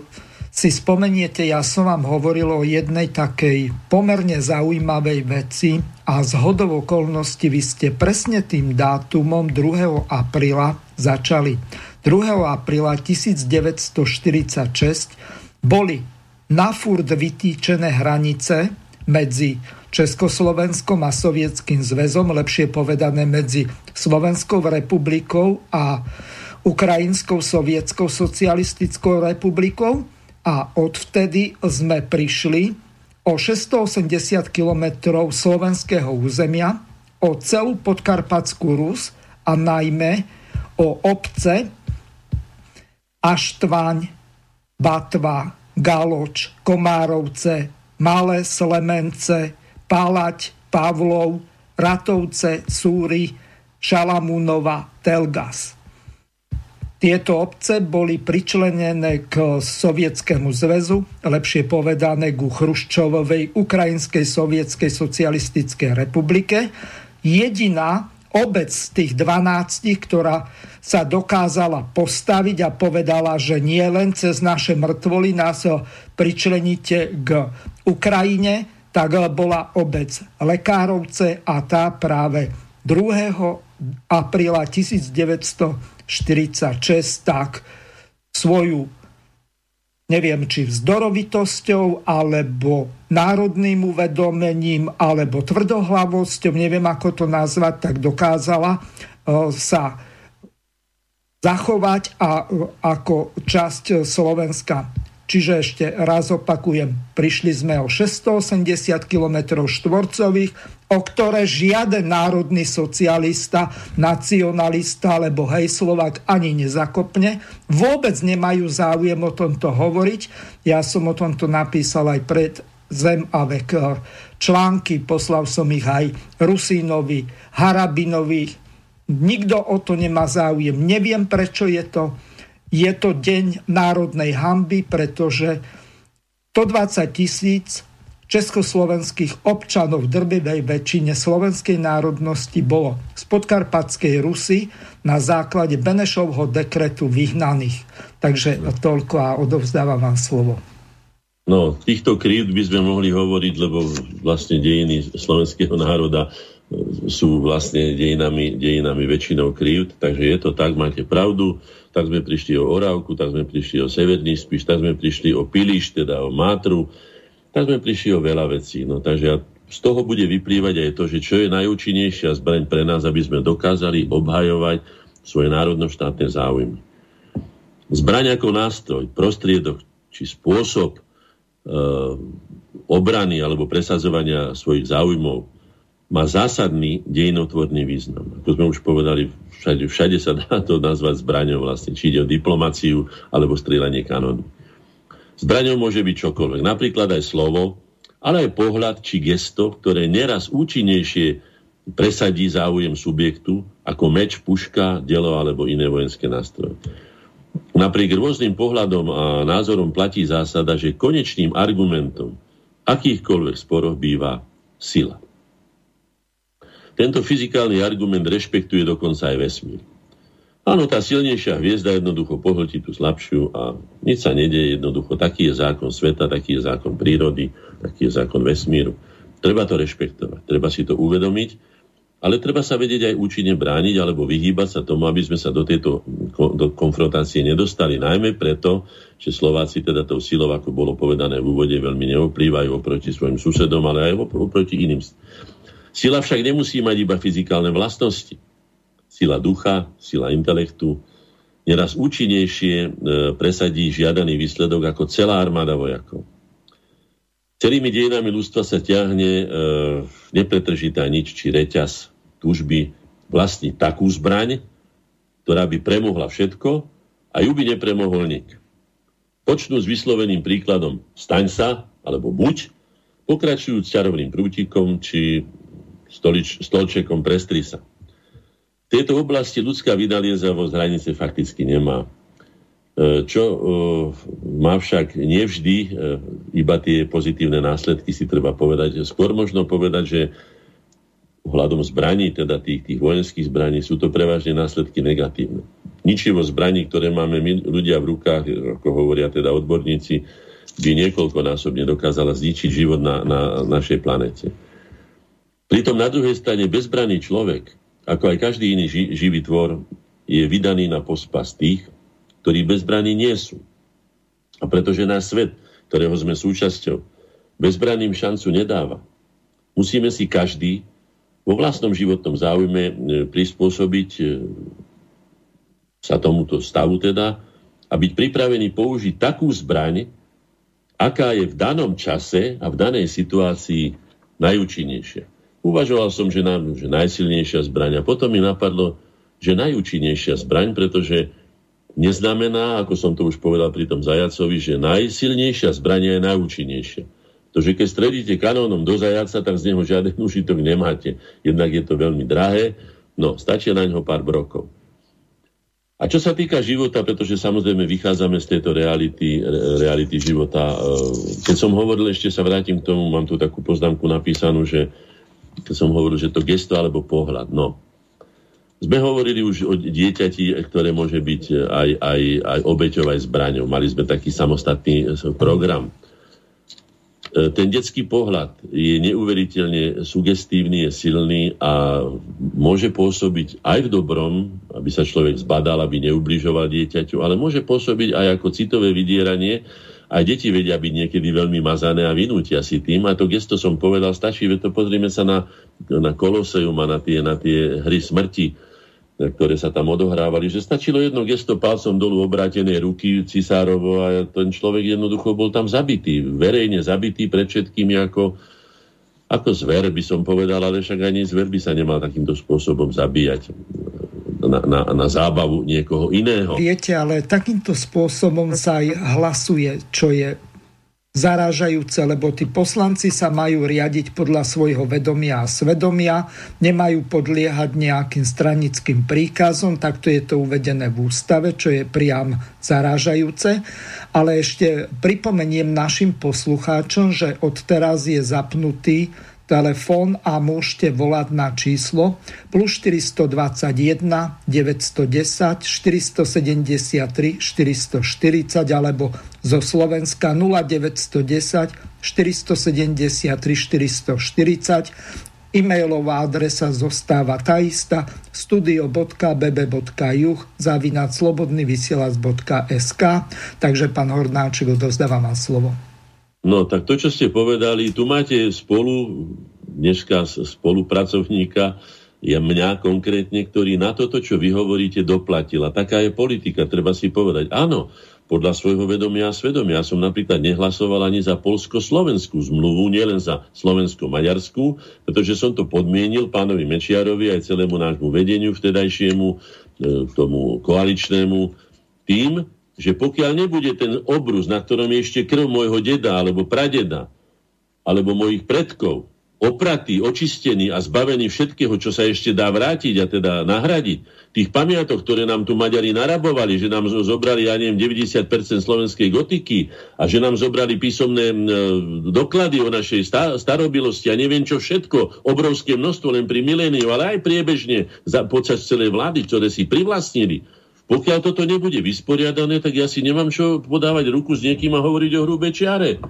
si spomeniete, ja som vám hovoril o jednej takej pomerne zaujímavej veci a z hodov okolností vy ste presne tým dátumom 2. apríla začali. 2. apríla 1946 boli na furt vytýčené hranice medzi Československom a Sovietským zväzom, lepšie povedané medzi Slovenskou republikou a Ukrajinskou sovietskou socialistickou republikou a odvtedy sme prišli o 680 km slovenského územia, o celú podkarpatskú Rus a najmä o obce Aštvaň, Batva, Galoč, Komárovce, Malé Slemence, Pálať, Pavlov, Ratovce, Súry, Šalamúnova, Telgas. Tieto obce boli pričlenené k Sovietskému zväzu, lepšie povedané ku Chruščovovej Ukrajinskej sovietskej socialistickej republike. Jediná obec z tých 12, ktorá sa dokázala postaviť a povedala, že nie len cez naše mŕtvoly nás pričleníte k Ukrajine, tak bola obec Lekárovce a tá práve 2. apríla 1900 46, tak svoju neviem, či vzdorovitosťou, alebo národným uvedomením, alebo tvrdohlavosťou, neviem ako to nazvať, tak dokázala e, sa zachovať a, e, ako časť Slovenska. Čiže ešte raz opakujem, prišli sme o 680 km štvorcových, o ktoré žiaden národný socialista, nacionalista alebo hej Slovak ani nezakopne. Vôbec nemajú záujem o tomto hovoriť. Ja som o tomto napísal aj pred Zem a vek články, poslal som ich aj Rusínovi, Harabinovi. Nikto o to nemá záujem. Neviem, prečo je to je to deň národnej hamby, pretože 120 tisíc československých občanov v drvivej väčšine slovenskej národnosti bolo z podkarpatskej Rusy na základe Benešovho dekretu vyhnaných. Takže toľko a odovzdávam vám slovo. No, týchto krívd by sme mohli hovoriť, lebo vlastne dejiny slovenského národa e, sú vlastne dejinami, dejinami väčšinou krívd, takže je to tak, máte pravdu, tak sme prišli o Orávku, tak sme prišli o Severný Spiš, tak sme prišli o Piliš, teda o Mátru, tak sme prišli o veľa vecí. No, takže z toho bude vyplývať aj to, že čo je najúčinnejšia zbraň pre nás, aby sme dokázali obhajovať svoje národno-štátne záujmy. Zbraň ako nástroj, prostriedok či spôsob e, obrany alebo presadzovania svojich záujmov má zásadný dejinotvorný význam. Ako sme už povedali, všade, všade sa dá to nazvať zbraňou vlastne, či ide o diplomáciu alebo strieľanie kanónu. Zbraňou môže byť čokoľvek, napríklad aj slovo, ale aj pohľad či gesto, ktoré neraz účinnejšie presadí záujem subjektu ako meč, puška, delo alebo iné vojenské nástroje. Napriek rôznym pohľadom a názorom platí zásada, že konečným argumentom akýchkoľvek sporov býva sila. Tento fyzikálny argument rešpektuje dokonca aj vesmír. Áno, tá silnejšia hviezda jednoducho pohltí tú slabšiu a nič sa nedieje jednoducho. Taký je zákon sveta, taký je zákon prírody, taký je zákon vesmíru. Treba to rešpektovať, treba si to uvedomiť, ale treba sa vedieť aj účinne brániť alebo vyhýbať sa tomu, aby sme sa do tejto do konfrontácie nedostali. Najmä preto, že Slováci teda tou silou, ako bolo povedané v úvode, veľmi neoplývajú oproti svojim susedom, ale aj oproti iným. Sila však nemusí mať iba fyzikálne vlastnosti sila ducha, sila intelektu, neraz účinnejšie e, presadí žiadaný výsledok ako celá armáda vojakov. Celými dejinami ľudstva sa ťahne e, nepretržitá nič či reťaz túžby vlastniť takú zbraň, ktorá by premohla všetko a ju by nepremohol nik. Počnú s vysloveným príkladom staň sa, alebo buď, pokračujú s čarovným prútikom či stolič, stolčekom prestri sa tejto oblasti ľudská vynaliezavosť hranice fakticky nemá. E, čo e, má však nevždy e, iba tie pozitívne následky, si treba povedať. Skôr možno povedať, že ohľadom zbraní, teda tých, tých vojenských zbraní, sú to prevažne následky negatívne. Ničivo zbraní, ktoré máme my ľudia v rukách, ako hovoria teda odborníci, by niekoľkonásobne dokázala zničiť život na, na našej planete. Pritom na druhej strane bezbranný človek ako aj každý iný ži- živý tvor, je vydaný na pospas tých, ktorí bezbraní nie sú. A pretože náš svet, ktorého sme súčasťou, bezbraným šancu nedáva, musíme si každý vo vlastnom životnom záujme e, prispôsobiť e, sa tomuto stavu teda a byť pripravený použiť takú zbraň, aká je v danom čase a v danej situácii najúčinnejšia. Uvažoval som, že, nám, že najsilnejšia zbraň. A potom mi napadlo, že najúčinnejšia zbraň, pretože neznamená, ako som to už povedal pri tom zajacovi, že najsilnejšia zbraň je najúčinnejšia. To, že keď stredíte kanónom do zajaca, tak z neho žiaden užitok nemáte. Jednak je to veľmi drahé, no stačí na ňo pár brokov. A čo sa týka života, pretože samozrejme vychádzame z tejto reality, reality života. Eh, keď som hovoril, ešte sa vrátim k tomu, mám tu takú poznámku napísanú, že keď som hovoril, že to gesto alebo pohľad. No. Sme hovorili už o dieťati, ktoré môže byť aj, aj, aj obeťou, aj zbraňou. Mali sme taký samostatný eh, program. Eh, ten detský pohľad je neuveriteľne sugestívny, je silný a môže pôsobiť aj v dobrom, aby sa človek zbadal, aby neubližoval dieťaťu, ale môže pôsobiť aj ako citové vydieranie, aj deti vedia byť niekedy veľmi mazané a vynútia si tým. A to gesto som povedal, stačí, to pozrime sa na, na Koloseum a na tie, na tie hry smrti, ktoré sa tam odohrávali, že stačilo jedno gesto palcom dolu obrátenej ruky cisárovo a ten človek jednoducho bol tam zabitý, verejne zabitý pred všetkými ako, ako zver, by som povedal, ale však ani zver by sa nemal takýmto spôsobom zabíjať na, na, na zábavu niekoho iného. Viete, ale takýmto spôsobom sa aj hlasuje, čo je zarážajúce, lebo tí poslanci sa majú riadiť podľa svojho vedomia a svedomia, nemajú podliehať nejakým stranickým príkazom, takto je to uvedené v ústave, čo je priam zarážajúce. Ale ešte pripomeniem našim poslucháčom, že odteraz je zapnutý telefón a môžete volať na číslo plus 421 910 473 440 alebo zo Slovenska 0910 473 440 E-mailová adresa zostáva tá istá studio.bb.juh zavinať slobodnyvysielac.sk Takže pán Hornáček, odozdávam vám slovo. No tak to, čo ste povedali, tu máte spolu, dneska spolupracovníka, je mňa konkrétne, ktorý na toto, čo vy hovoríte, doplatila. Taká je politika, treba si povedať. Áno, podľa svojho vedomia a svedomia. Ja som napríklad nehlasoval ani za polsko-slovenskú zmluvu, nielen za slovensko-maďarskú, pretože som to podmienil pánovi Mečiarovi aj celému nášmu vedeniu vtedajšiemu, e, tomu koaličnému, tým, že pokiaľ nebude ten obrus, na ktorom je ešte krv môjho deda alebo pradeda, alebo mojich predkov, opratý, očistený a zbavený všetkého, čo sa ešte dá vrátiť a teda nahradiť, tých pamiatok, ktoré nám tu Maďari narabovali, že nám zobrali, ja neviem, 90% slovenskej gotiky a že nám zobrali písomné doklady o našej starobilosti a neviem čo všetko, obrovské množstvo len pri miléniu, ale aj priebežne za, počas celej vlády, ktoré si privlastnili pokiaľ toto nebude vysporiadané, tak ja si nemám čo podávať ruku s niekým a hovoriť o hrubej čiare.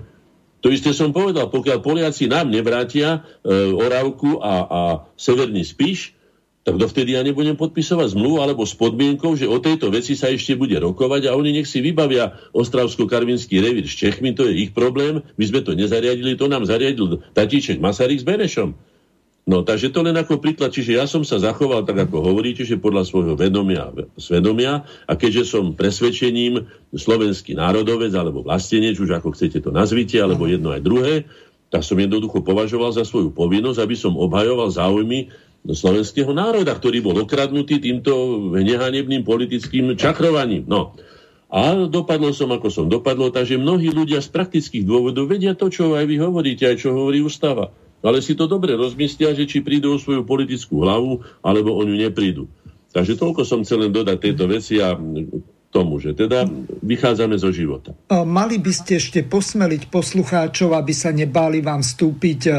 To isté som povedal, pokiaľ Poliaci nám nevrátia e, Oravku a, a Severný Spíš, tak dovtedy ja nebudem podpisovať zmluvu alebo s podmienkou, že o tejto veci sa ešte bude rokovať a oni nech si vybavia Ostravsko-Karvinský revír s Čechmi, to je ich problém, my sme to nezariadili, to nám zariadil tatíček Masaryk s Benešom. No, takže to len ako príklad, čiže ja som sa zachoval tak, ako hovoríte, že podľa svojho vedomia, svedomia a keďže som presvedčením slovenský národovec alebo vlastenec, už ako chcete to nazvite, alebo jedno aj druhé, tak som jednoducho považoval za svoju povinnosť, aby som obhajoval záujmy slovenského národa, ktorý bol okradnutý týmto nehanebným politickým čakrovaním. No. A dopadlo som, ako som dopadlo, takže mnohí ľudia z praktických dôvodov vedia to, čo aj vy hovoríte, aj čo hovorí ústava ale si to dobre rozmyslia, že či prídu o svoju politickú hlavu, alebo o ňu neprídu. Takže toľko som chcel len dodať tejto veci a tomu, že teda vychádzame zo života. Mali by ste ešte posmeliť poslucháčov, aby sa nebáli vám vstúpiť e,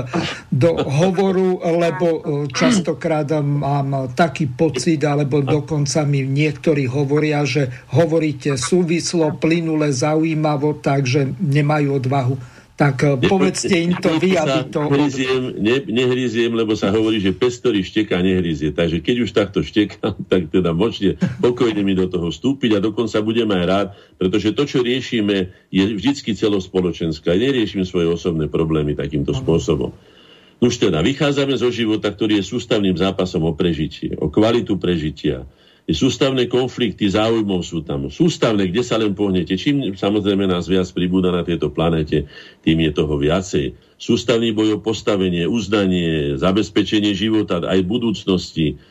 do hovoru, lebo e, častokrát mám taký pocit, alebo dokonca mi niektorí hovoria, že hovoríte súvislo, plynule, zaujímavo, takže nemajú odvahu tak eh, povedzte im to vy, aby to... Nehryziem, ne, nehryziem, lebo sa hovorí, že pes, ktorý šteka, nehryzie. Takže keď už takto štekám, tak teda môžete pokojne mi do toho vstúpiť a dokonca budem aj rád, pretože to, čo riešime, je vždycky celospoločenské. Neriešim svoje osobné problémy takýmto spôsobom. Už teda vychádzame zo života, ktorý je sústavným zápasom o prežitie, o kvalitu prežitia, sústavné konflikty záujmov sú tam. Sústavné, kde sa len pohnete. Čím samozrejme nás viac pribúda na tejto planete, tým je toho viacej. Sústavný boj o postavenie, uznanie, zabezpečenie života aj budúcnosti.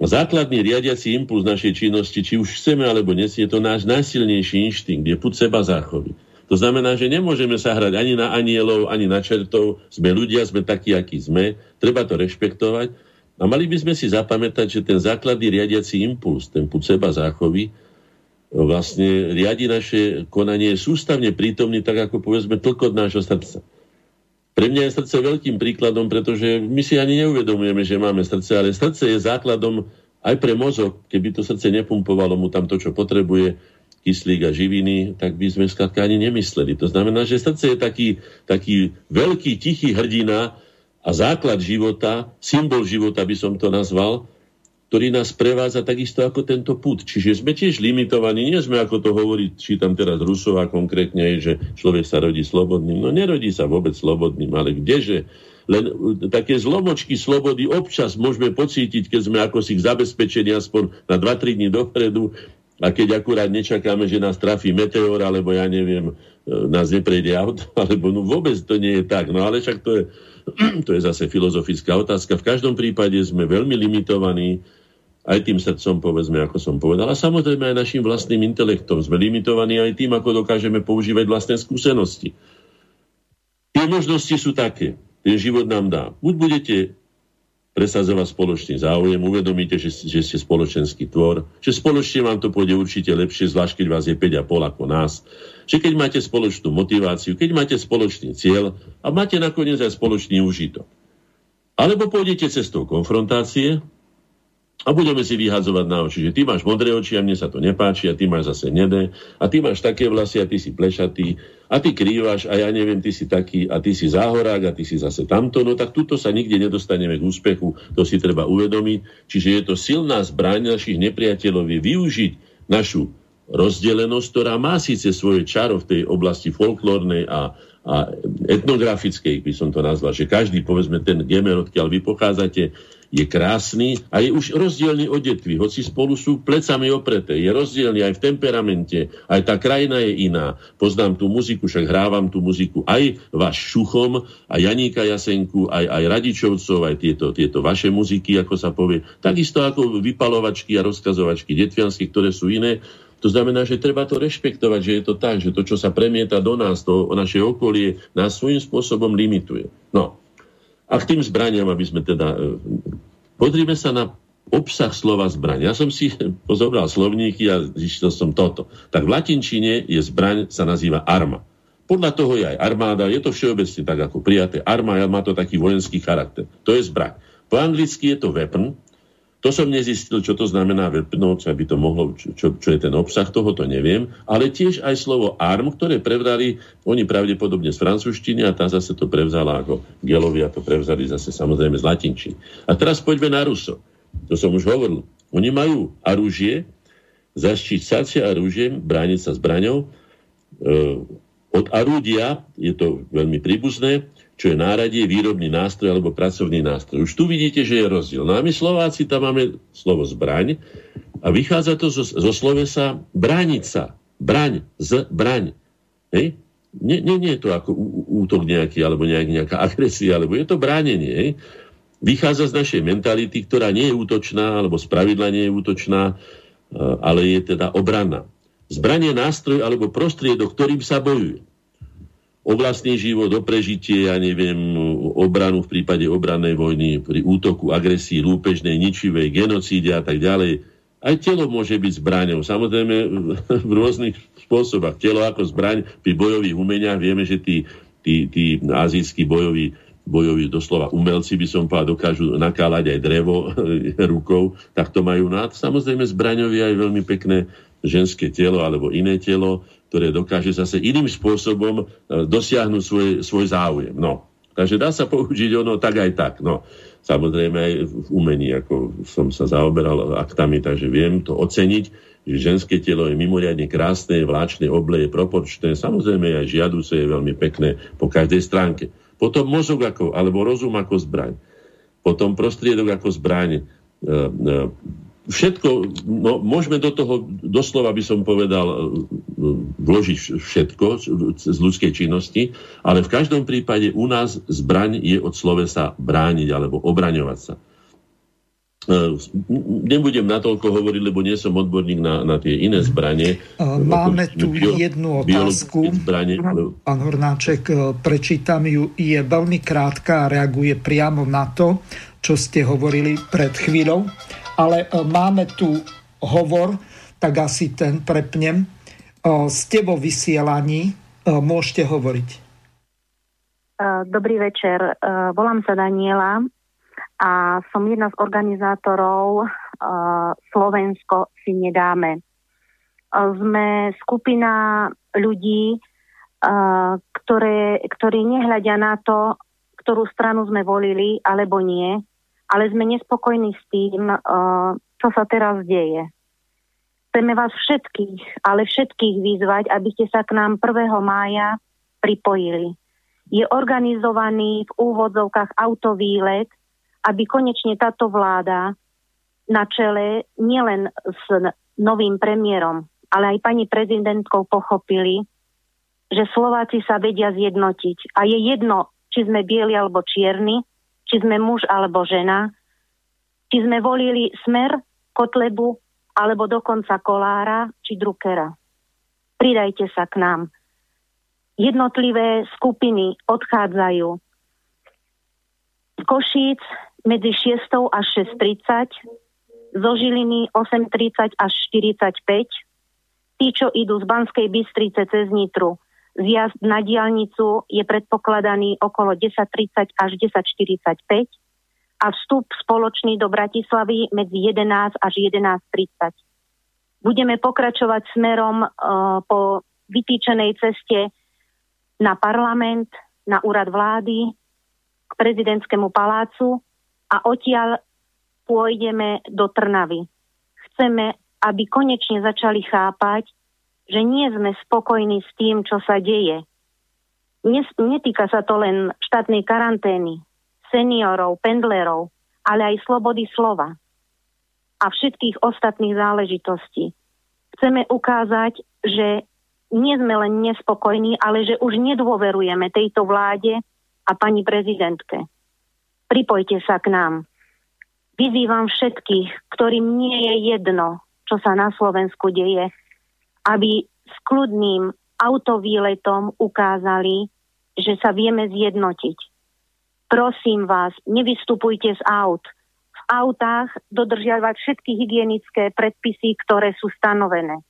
Základný riadiaci impuls našej činnosti, či už chceme alebo nie, je to náš najsilnejší inštinkt, je put seba záchovy. To znamená, že nemôžeme sa hrať ani na anielov, ani na čertov. Sme ľudia, sme takí, akí sme. Treba to rešpektovať a mali by sme si zapamätať, že ten základný riadiaci impuls, ten put seba záchovy, vlastne riadi naše konanie sústavne prítomný, tak ako povedzme tlkot nášho srdca. Pre mňa je srdce veľkým príkladom, pretože my si ani neuvedomujeme, že máme srdce, ale srdce je základom aj pre mozog. Keby to srdce nepumpovalo mu tam to, čo potrebuje, kyslík a živiny, tak by sme skladka ani nemysleli. To znamená, že srdce je taký, taký veľký, tichý hrdina, a základ života, symbol života by som to nazval, ktorý nás prevádza takisto ako tento put. Čiže sme tiež limitovaní, nie sme ako to hovorí, čítam teraz Rusova konkrétne, že človek sa rodí slobodným. No nerodí sa vôbec slobodným, ale kdeže? Len také zlomočky slobody občas môžeme pocítiť, keď sme ako si zabezpečení aspoň na 2-3 dní dopredu a keď akurát nečakáme, že nás trafí meteor, alebo ja neviem, e, nás neprejde auto, alebo no vôbec to nie je tak. No ale však to je, to je zase filozofická otázka. V každom prípade sme veľmi limitovaní aj tým srdcom, povedzme, ako som povedal, a samozrejme aj našim vlastným intelektom. Sme limitovaní aj tým, ako dokážeme používať vlastné skúsenosti. Tie možnosti sú také. Ten život nám dá. Buď budete presadzovať spoločný záujem, uvedomíte, že, že ste spoločenský tvor, že spoločne vám to pôjde určite lepšie, zvlášť keď vás je 5,5 ako nás, že keď máte spoločnú motiváciu, keď máte spoločný cieľ a máte nakoniec aj spoločný užitok. Alebo pôjdete cestou konfrontácie, a budeme si vyhadzovať na oči, že ty máš modré oči a mne sa to nepáči a ty máš zase nedé. A ty máš také vlasy a ty si plešatý. A ty krývaš a ja neviem, ty si taký a ty si záhorák a ty si zase tamto, no tak tuto sa nikde nedostaneme k úspechu, to si treba uvedomiť. Čiže je to silná zbraň našich nepriateľov je využiť našu rozdelenosť, ktorá má síce svoje čaro v tej oblasti folklórnej a, a etnografickej, by som to nazval, že každý, povedzme, ten gemer, odkiaľ vy pochádzate, je krásny a je už rozdielný od detvy, hoci spolu sú plecami opreté. Je rozdielný aj v temperamente, aj tá krajina je iná. Poznám tú muziku, však hrávam tú muziku aj váš Šuchom, aj Janíka Jasenku, aj, aj Radičovcov, aj tieto, tieto vaše muziky, ako sa povie. Takisto ako vypalovačky a rozkazovačky detviansky, ktoré sú iné. To znamená, že treba to rešpektovať, že je to tak, že to, čo sa premieta do nás, to naše okolie, nás svojím spôsobom limituje. No, a k tým zbraniam, aby sme teda... E, pozrime sa na obsah slova zbraň. Ja som si pozobral slovníky a zistil som toto. Tak v latinčine je zbraň, sa nazýva arma. Podľa toho je aj armáda, je to všeobecne tak ako prijaté. Armáda má to taký vojenský charakter. To je zbraň. Po anglicky je to weapon, to som nezistil, čo to znamená čo by to mohlo, čo, čo je ten obsah, toho to neviem, ale tiež aj slovo arm, ktoré prevrali oni pravdepodobne z francúzštiny a tá zase to prevzala ako gelovia, to prevzali zase samozrejme z latinčiny. A teraz poďme na Ruso. To som už hovoril. Oni majú arúžie, zaštiť sacia arúžiem, brániť sa zbraňou. E, od arúdia, je to veľmi príbuzné, čo je náradie, výrobný nástroj alebo pracovný nástroj. Už tu vidíte, že je rozdiel. No a my Slováci tam máme slovo zbraň a vychádza to zo, zo slovesa brániť sa. Braň, z, braň. Hej? Nie, nie, nie je to ako útok nejaký, alebo nejak, nejaká agresia, alebo je to bránenie. Hej? Vychádza z našej mentality, ktorá nie je útočná, alebo spravidla nie je útočná, ale je teda obranná. Zbranie nástroj alebo prostriedok, ktorým sa bojuje o vlastný život, o prežitie, ja neviem, obranu v prípade obrannej vojny, pri útoku, agresii, lúpežnej, ničivej, genocíde a tak ďalej. Aj telo môže byť zbraňou. Samozrejme v rôznych spôsobách. Telo ako zbraň pri bojových umeniach. Vieme, že tí, tí, tí azijskí bojoví, bojoví doslova umelci by som povedal, dokážu nakálať aj drevo rukou, tak to majú nad. Samozrejme zbraňovi aj veľmi pekné ženské telo alebo iné telo, ktoré dokáže zase iným spôsobom e, dosiahnuť svoj, svoj záujem. No. Takže dá sa použiť ono tak aj tak. No. Samozrejme aj v umení, ako som sa zaoberal aktami, takže viem to oceniť, že ženské telo je mimoriadne krásne, vláčne, obleje, proporčné, samozrejme aj žiaduce je veľmi pekné po každej stránke. Potom mozog ako, alebo rozum ako zbraň. Potom prostriedok ako zbraň. E, e, všetko, no, môžeme do toho, doslova by som povedal, e, vložiť všetko z ľudskej činnosti, ale v každom prípade u nás zbraň je od slovesa brániť alebo obraňovať sa. E, nebudem natoľko hovoriť, lebo nie som odborník na, na tie iné zbranie. E, máme tu bio, jednu otázku. Zbranie, ale... Pán Hornáček, prečítam ju. Je veľmi krátka a reaguje priamo na to, čo ste hovorili pred chvíľou ale e, máme tu hovor, tak asi ten prepnem. E, ste vo vysielaní, e, môžete hovoriť. Dobrý večer, volám sa Daniela a som jedna z organizátorov Slovensko si nedáme. Sme skupina ľudí, ktoré, ktorí nehľadia na to, ktorú stranu sme volili alebo nie, ale sme nespokojní s tým, uh, čo sa teraz deje. Chceme vás všetkých, ale všetkých vyzvať, aby ste sa k nám 1. mája pripojili. Je organizovaný v úvodzovkách autovýlet, aby konečne táto vláda na čele nielen s novým premiérom, ale aj pani prezidentkou pochopili, že Slováci sa vedia zjednotiť. A je jedno, či sme bieli alebo čierni, či sme muž alebo žena, či sme volili Smer, Kotlebu alebo dokonca Kolára či Druckera. Pridajte sa k nám. Jednotlivé skupiny odchádzajú z Košíc medzi 6 až 6.30, zo Žiliny 8.30 až 45, tí, čo idú z Banskej Bystrice cez Nitru, zjazd na diálnicu je predpokladaný okolo 10.30 až 10.45 a vstup spoločný do Bratislavy medzi 11 až 11.30. Budeme pokračovať smerom uh, po vytýčenej ceste na parlament, na úrad vlády, k prezidentskému palácu a odtiaľ pôjdeme do Trnavy. Chceme, aby konečne začali chápať, že nie sme spokojní s tým, čo sa deje. Netýka sa to len štátnej karantény, seniorov, pendlerov, ale aj slobody slova a všetkých ostatných záležitostí. Chceme ukázať, že nie sme len nespokojní, ale že už nedôverujeme tejto vláde a pani prezidentke. Pripojte sa k nám. Vyzývam všetkých, ktorým nie je jedno, čo sa na Slovensku deje, aby s kľudným autovýletom ukázali, že sa vieme zjednotiť. Prosím vás, nevystupujte z aut. V autách dodržiavať všetky hygienické predpisy, ktoré sú stanovené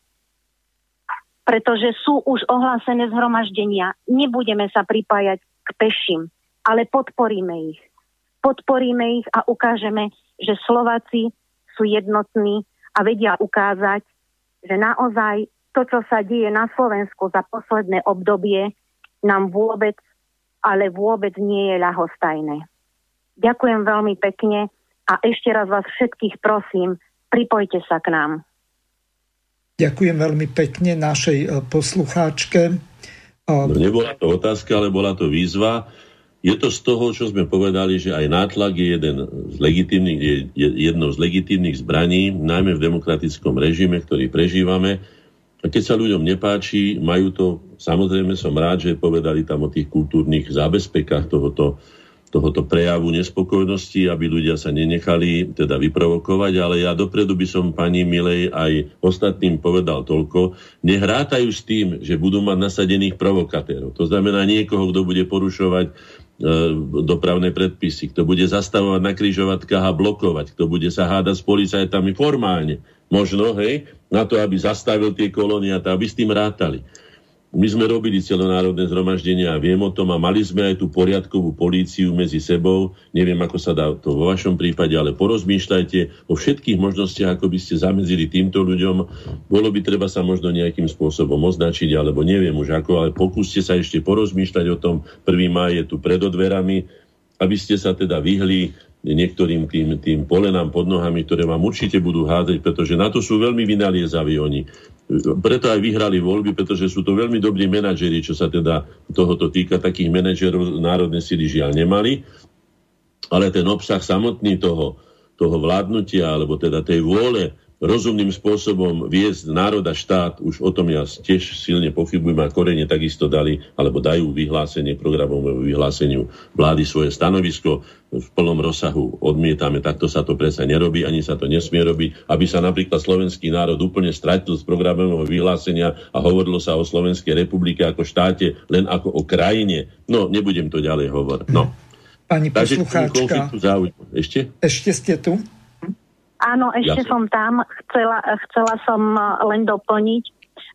pretože sú už ohlásené zhromaždenia. Nebudeme sa pripájať k peším, ale podporíme ich. Podporíme ich a ukážeme, že Slováci sú jednotní a vedia ukázať, že naozaj to, čo sa deje na Slovensku za posledné obdobie, nám vôbec, ale vôbec nie je ľahostajné. Ďakujem veľmi pekne a ešte raz vás všetkých prosím, pripojte sa k nám. Ďakujem veľmi pekne našej e, poslucháčke. No, nebola to otázka, ale bola to výzva. Je to z toho, čo sme povedali, že aj nátlak je, jeden z legitímnych, je jednou z legitívnych zbraní, najmä v demokratickom režime, ktorý prežívame. A keď sa ľuďom nepáči, majú to, samozrejme som rád, že povedali tam o tých kultúrnych zábezpekách tohoto tohoto prejavu nespokojnosti, aby ľudia sa nenechali teda vyprovokovať, ale ja dopredu by som pani Milej aj ostatným povedal toľko, nehrátajú s tým, že budú mať nasadených provokatérov. To znamená niekoho, kto bude porušovať e, dopravné predpisy, kto bude zastavovať na križovatkách a blokovať, kto bude sa hádať s policajtami formálne. Možno, hej, na to, aby zastavil tie kolónia, aby s tým rátali. My sme robili celonárodné zhromaždenia a viem o tom a mali sme aj tú poriadkovú políciu medzi sebou. Neviem, ako sa dá to vo vašom prípade, ale porozmýšľajte o všetkých možnostiach, ako by ste zamedzili týmto ľuďom. Bolo by treba sa možno nejakým spôsobom označiť, alebo neviem už ako, ale pokúste sa ešte porozmýšľať o tom. 1. maj je tu pred odverami, aby ste sa teda vyhli niektorým tým, tým polenám pod nohami, ktoré vám určite budú hádzať, pretože na to sú veľmi vynaliezaví oni preto aj vyhrali voľby, pretože sú to veľmi dobrí manažeri, čo sa teda tohoto týka. Takých manažerov národné síly žiaľ nemali. Ale ten obsah samotný toho, toho vládnutia, alebo teda tej vôle rozumným spôsobom viesť národ a štát, už o tom ja tiež silne pochybujem a korene takisto dali, alebo dajú vyhlásenie, programovému vyhláseniu vlády svoje stanovisko v plnom rozsahu odmietame, takto sa to predsa nerobí, ani sa to nesmie robiť, aby sa napríklad slovenský národ úplne stratil z programového vyhlásenia a hovorilo sa o Slovenskej republike ako štáte, len ako o krajine. No, nebudem to ďalej hovoriť. No. Pani poslucháčka, ešte? Ešte ste tu? Áno, ešte ja som tam. Chcela, chcela som eh, len doplniť,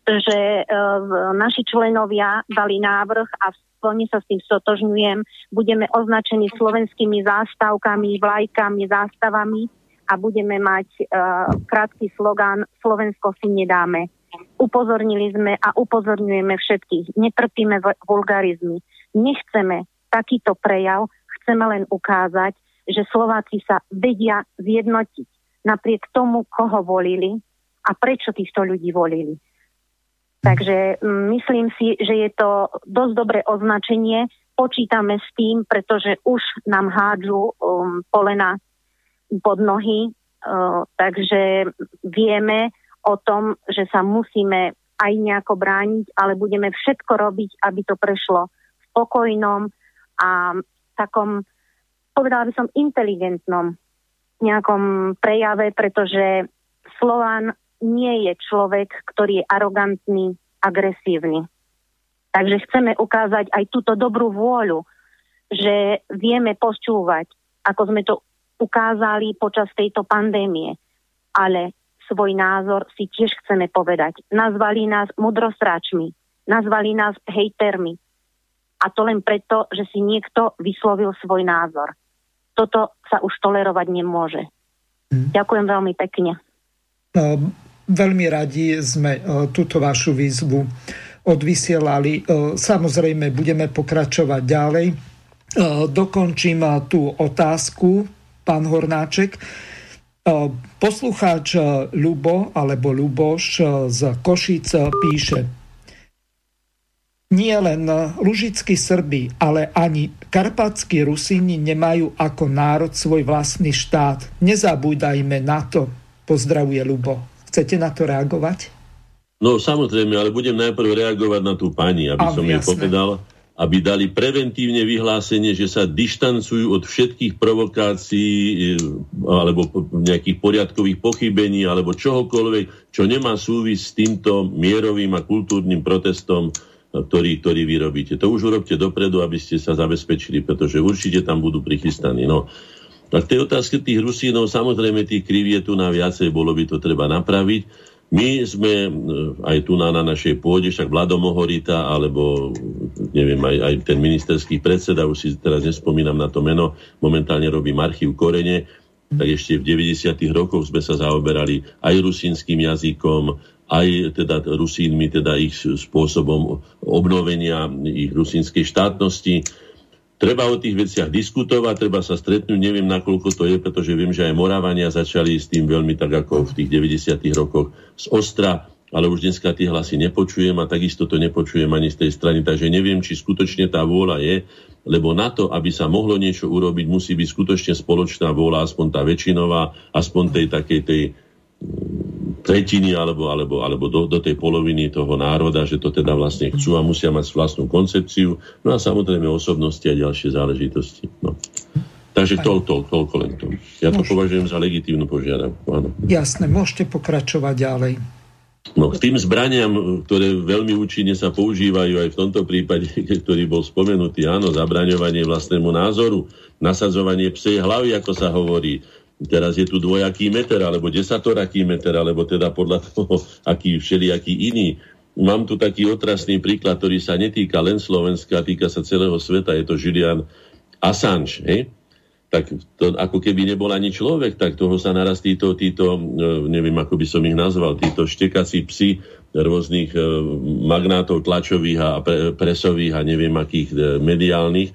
že uh, naši členovia dali návrh a plne sa s tým stotožňujem. Budeme označení slovenskými zástavkami, vlajkami, zástavami a budeme mať uh, krátky slogán Slovensko si nedáme. Upozornili sme a upozorňujeme všetkých. Netrpíme vulgarizmy. Nechceme takýto prejav, chceme len ukázať, že Slováci sa vedia zjednotiť napriek tomu, koho volili a prečo týchto ľudí volili. Takže mm, myslím si, že je to dosť dobré označenie. Počítame s tým, pretože už nám hádžu um, polena pod nohy, uh, takže vieme o tom, že sa musíme aj nejako brániť, ale budeme všetko robiť, aby to prešlo v spokojnom a takom, povedala by som, inteligentnom nejakom prejave, pretože Slován nie je človek, ktorý je arogantný, agresívny. Takže chceme ukázať aj túto dobrú vôľu, že vieme počúvať, ako sme to ukázali počas tejto pandémie. Ale svoj názor si tiež chceme povedať. Nazvali nás mudrostráčmi, nazvali nás hejtermi. A to len preto, že si niekto vyslovil svoj názor. Toto sa už tolerovať nemôže. Hmm. Ďakujem veľmi pekne. Veľmi radi sme túto vašu výzvu odvysielali. Samozrejme, budeme pokračovať ďalej. Dokončím tú otázku, pán Hornáček. Poslucháč Lubo alebo Luboš z Košic píše nie len lužickí Srbi, ale ani karpatskí Rusíni nemajú ako národ svoj vlastný štát. Nezabúdajme na to. Pozdravuje Lubo. Chcete na to reagovať? No samozrejme, ale budem najprv reagovať na tú pani, aby som jej povedal, aby dali preventívne vyhlásenie, že sa dištancujú od všetkých provokácií eh, alebo nejakých poriadkových pochybení alebo čohokoľvek, čo nemá súvis s týmto mierovým a kultúrnym protestom, eh, ktorý, ktorý vy robíte. To už urobte dopredu, aby ste sa zabezpečili, pretože určite tam budú prichystaní. No. A k tej otázke tých Rusínov, samozrejme tých kriv je tu na viacej, bolo by to treba napraviť. My sme e, aj tu na, na našej pôde, však Vlado Mohorita, alebo neviem, aj, aj ten ministerský predseda, už si teraz nespomínam na to meno, momentálne robí archív Korene, tak ešte v 90. rokoch sme sa zaoberali aj rusínskym jazykom, aj teda Rusínmi, teda ich spôsobom obnovenia ich rusínskej štátnosti Treba o tých veciach diskutovať, treba sa stretnúť, neviem nakoľko to je, pretože viem, že aj Moravania začali s tým veľmi tak ako v tých 90. rokoch z ostra, ale už dneska tie hlasy nepočujem a takisto to nepočujem ani z tej strany, takže neviem, či skutočne tá vôľa je, lebo na to, aby sa mohlo niečo urobiť, musí byť skutočne spoločná vôľa, aspoň tá väčšinová, aspoň tej takej tej tretiny alebo, alebo, alebo do, do tej poloviny toho národa, že to teda vlastne chcú a musia mať vlastnú koncepciu. No a samozrejme osobnosti a ďalšie záležitosti. No. Takže to, to, toľko len to. Ja to Môžete. považujem za legitívnu požiadavku. Áno. Jasné, môžete pokračovať ďalej. No, k tým zbraniam, ktoré veľmi účinne sa používajú aj v tomto prípade, ktorý bol spomenutý, áno, zabraňovanie vlastnému názoru, nasadzovanie psej hlavy, ako sa hovorí, Teraz je tu dvojaký meter, alebo desatoraký meter, alebo teda podľa toho, aký všelijaký iný. Mám tu taký otrasný príklad, ktorý sa netýka len Slovenska, týka sa celého sveta. Je to Julian Assange. Hej? Tak to ako keby nebol ani človek, tak toho sa naraz títo, títo, e, neviem ako by som ich nazval, títo štekací psi rôznych e, magnátov tlačových a presových a neviem akých e, mediálnych,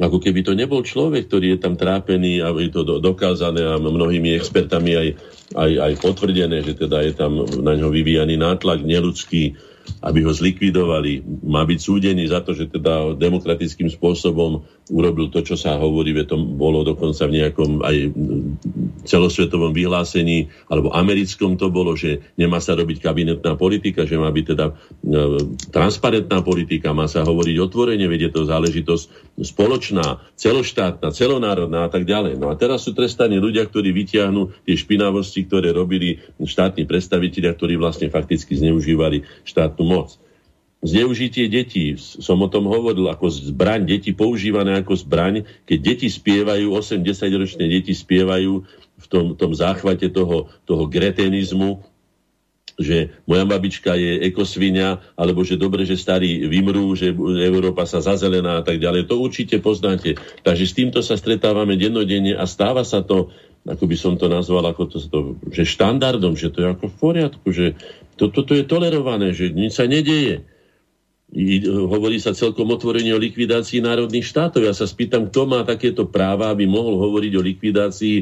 ako keby to nebol človek, ktorý je tam trápený a je to dokázané a mnohými expertami aj, aj, aj potvrdené, že teda je tam na ňo vyvíjaný nátlak neludský, aby ho zlikvidovali. Má byť súdený za to, že teda demokratickým spôsobom urobil to, čo sa hovorí, to bolo dokonca v nejakom aj celosvetovom vyhlásení, alebo americkom to bolo, že nemá sa robiť kabinetná politika, že má byť teda e, transparentná politika, má sa hovoriť otvorene, vedie to záležitosť spoločná, celoštátna, celonárodná a tak ďalej. No a teraz sú trestaní ľudia, ktorí vytiahnu tie špinavosti, ktoré robili štátni predstavitelia, ktorí vlastne fakticky zneužívali štátnu moc. Zneužitie detí, som o tom hovoril, ako zbraň, deti používané ako zbraň, keď deti spievajú, 8-10 ročné deti spievajú v tom, tom záchvate toho, toho gretenizmu, že moja babička je ekosvinia, alebo že dobre, že starí vymrú, že Európa sa zazelená a tak ďalej. To určite poznáte. Takže s týmto sa stretávame dennodenne a stáva sa to, ako by som to nazval, ako to, to že štandardom, že to je ako v poriadku, že toto to, to je tolerované, že nič sa nedeje hovorí sa celkom otvorene o likvidácii národných štátov. Ja sa spýtam, kto má takéto práva, aby mohol hovoriť o likvidácii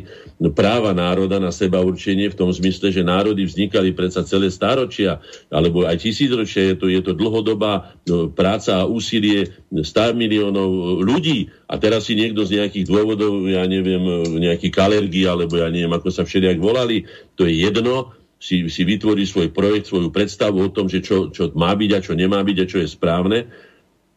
práva národa na seba určenie v tom zmysle, že národy vznikali predsa celé stáročia, alebo aj tisícročia. Je to, je to dlhodobá no, práca a úsilie 100 miliónov ľudí. A teraz si niekto z nejakých dôvodov, ja neviem, nejaký kalergii, alebo ja neviem, ako sa všelijak volali, to je jedno, si, si vytvorí svoj projekt, svoju predstavu o tom, že čo, čo má byť a čo nemá byť a čo je správne.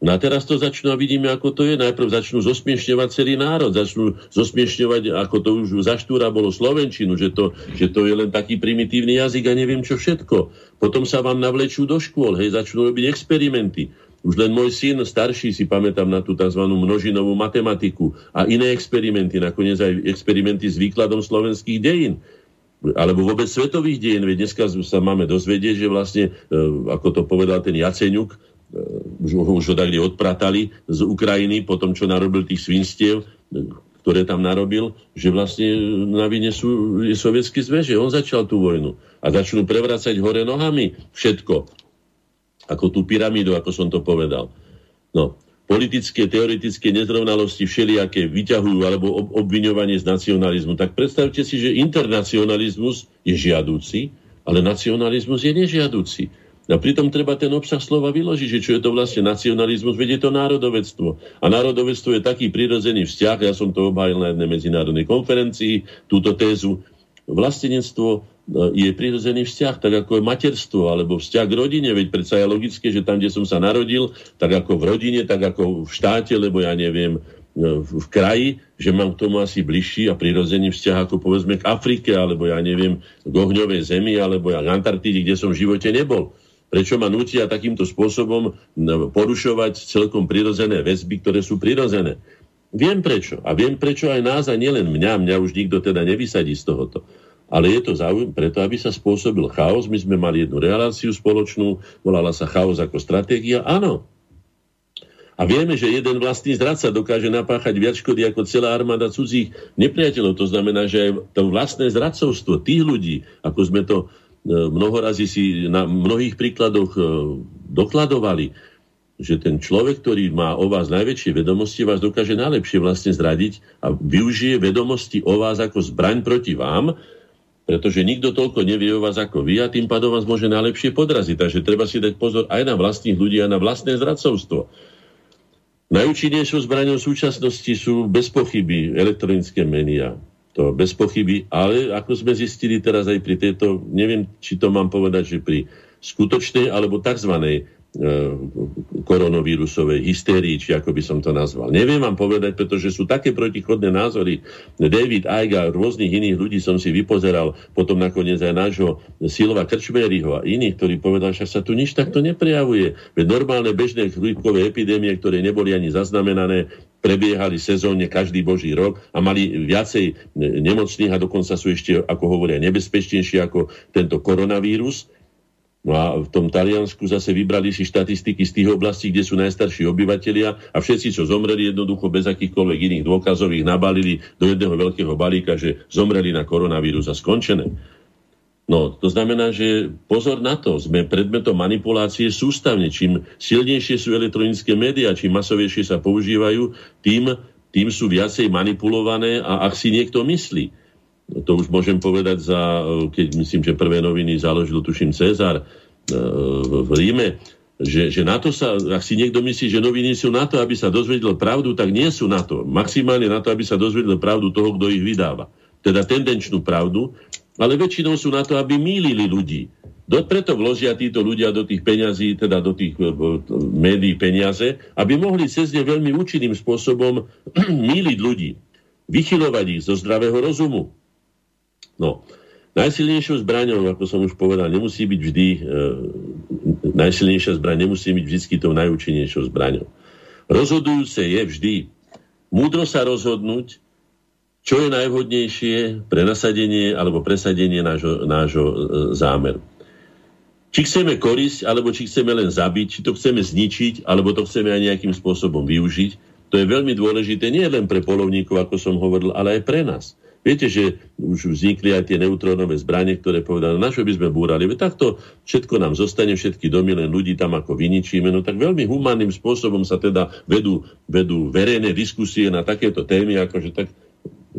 No a teraz to začnú a vidíme, ako to je. Najprv začnú zosmiešňovať celý národ, začnú zosmiešňovať, ako to už za štúra bolo Slovenčinu, že to, že to je len taký primitívny jazyk a neviem čo všetko. Potom sa vám navlečú do škôl, hej, začnú robiť experimenty. Už len môj syn starší si pamätám na tú tzv. množinovú matematiku a iné experimenty, nakoniec aj experimenty s výkladom slovenských dejín alebo vôbec svetových dejín. Veď dneska sa máme dozvedieť, že vlastne, e, ako to povedal ten Jaceňuk, e, už, už ho tak odpratali z Ukrajiny po tom, čo narobil tých svinstiev, e, ktoré tam narobil, že vlastne na vine sú sovietský zväz, že on začal tú vojnu. A začnú prevracať hore nohami všetko. Ako tú pyramídu, ako som to povedal. No, politické, teoretické nezrovnalosti všelijaké vyťahujú alebo ob- obviňovanie z nacionalizmu, tak predstavte si, že internacionalizmus je žiadúci, ale nacionalizmus je nežiadúci. A pritom treba ten obsah slova vyložiť, že čo je to vlastne nacionalizmus, vedie to národovectvo. A národovectvo je taký prirodzený vzťah, ja som to obhájil na jednej medzinárodnej konferencii, túto tézu, vlastenectvo je prirodzený vzťah, tak ako je materstvo alebo vzťah k rodine, veď predsa je logické, že tam, kde som sa narodil, tak ako v rodine, tak ako v štáte, lebo ja neviem, e, v kraji, že mám k tomu asi bližší a prirodzený vzťah ako povedzme k Afrike, alebo ja neviem, k ohňovej zemi, alebo ja k Antarktíde, kde som v živote nebol. Prečo ma nutia takýmto spôsobom porušovať celkom prirodzené väzby, ktoré sú prirodzené? Viem prečo. A viem prečo aj nás, a nielen mňa, mňa už nikto teda nevysadí z tohoto ale je to záujem preto, aby sa spôsobil chaos. My sme mali jednu reláciu spoločnú, volala sa chaos ako stratégia. Áno. A vieme, že jeden vlastný zradca dokáže napáchať viac škody ako celá armáda cudzích nepriateľov. To znamená, že aj to vlastné zradcovstvo tých ľudí, ako sme to e, mnohorazí si na mnohých príkladoch e, dokladovali, že ten človek, ktorý má o vás najväčšie vedomosti, vás dokáže najlepšie vlastne zradiť a využije vedomosti o vás ako zbraň proti vám, pretože nikto toľko nevie o vás ako vy a tým pádom vás môže najlepšie podraziť. Takže treba si dať pozor aj na vlastných ľudí a na vlastné zradcovstvo. Najúčinnejšou zbraňou súčasnosti sú bez pochyby elektronické médiá. To bez pochyby, ale ako sme zistili teraz aj pri tejto, neviem, či to mám povedať, že pri skutočnej alebo tzv. E, koronavírusovej hystérii, či ako by som to nazval. Neviem vám povedať, pretože sú také protichodné názory. David Icke a rôznych iných ľudí som si vypozeral, potom nakoniec aj nášho Silva Krčmeryho a iných, ktorí povedali, že sa tu nič takto neprejavuje. Veď normálne bežné chrípkové epidémie, ktoré neboli ani zaznamenané, prebiehali sezónne každý boží rok a mali viacej nemocných a dokonca sú ešte, ako hovoria, nebezpečnejšie ako tento koronavírus No a v tom Taliansku zase vybrali si štatistiky z tých oblastí, kde sú najstarší obyvatelia a všetci, čo zomreli jednoducho bez akýchkoľvek iných dôkazov, ich nabalili do jedného veľkého balíka, že zomreli na koronavírus a skončené. No, to znamená, že pozor na to, sme predmetom manipulácie sústavne. Čím silnejšie sú elektronické médiá, čím masovejšie sa používajú, tým, tým sú viacej manipulované a ak si niekto myslí, to už môžem povedať za, keď myslím, že prvé noviny založil, tuším, Cezar e, v Ríme, že, že na to sa, ak si niekto myslí, že noviny sú na to, aby sa dozvedel pravdu, tak nie sú na to. Maximálne na to, aby sa dozvedel pravdu toho, kto ich vydáva. Teda tendenčnú pravdu, ale väčšinou sú na to, aby mýlili ľudí. Do, preto vložia títo ľudia do tých peňazí, teda do tých e, médií peniaze, aby mohli cez ne veľmi účinným spôsobom míliť ľudí, vychylovať ich zo zdravého rozumu, No, najsilnejšou zbraňou, ako som už povedal, nemusí byť vždy, e, najsilnejšia zbraň nemusí byť vždy tou najúčinnejšou zbraňou. Rozhodujúce je vždy múdro sa rozhodnúť, čo je najvhodnejšie pre nasadenie alebo presadenie nášho, nášho e, zámeru. Či chceme korisť, alebo či chceme len zabiť, či to chceme zničiť, alebo to chceme aj nejakým spôsobom využiť, to je veľmi dôležité nie len pre polovníkov, ako som hovoril, ale aj pre nás. Viete, že už vznikli aj tie neutrónové zbranie, ktoré povedali, na čo by sme búrali. Veď takto všetko nám zostane, všetky domy, len ľudí tam ako vyničíme. No tak veľmi humánnym spôsobom sa teda vedú, vedú verejné diskusie na takéto témy, akože tak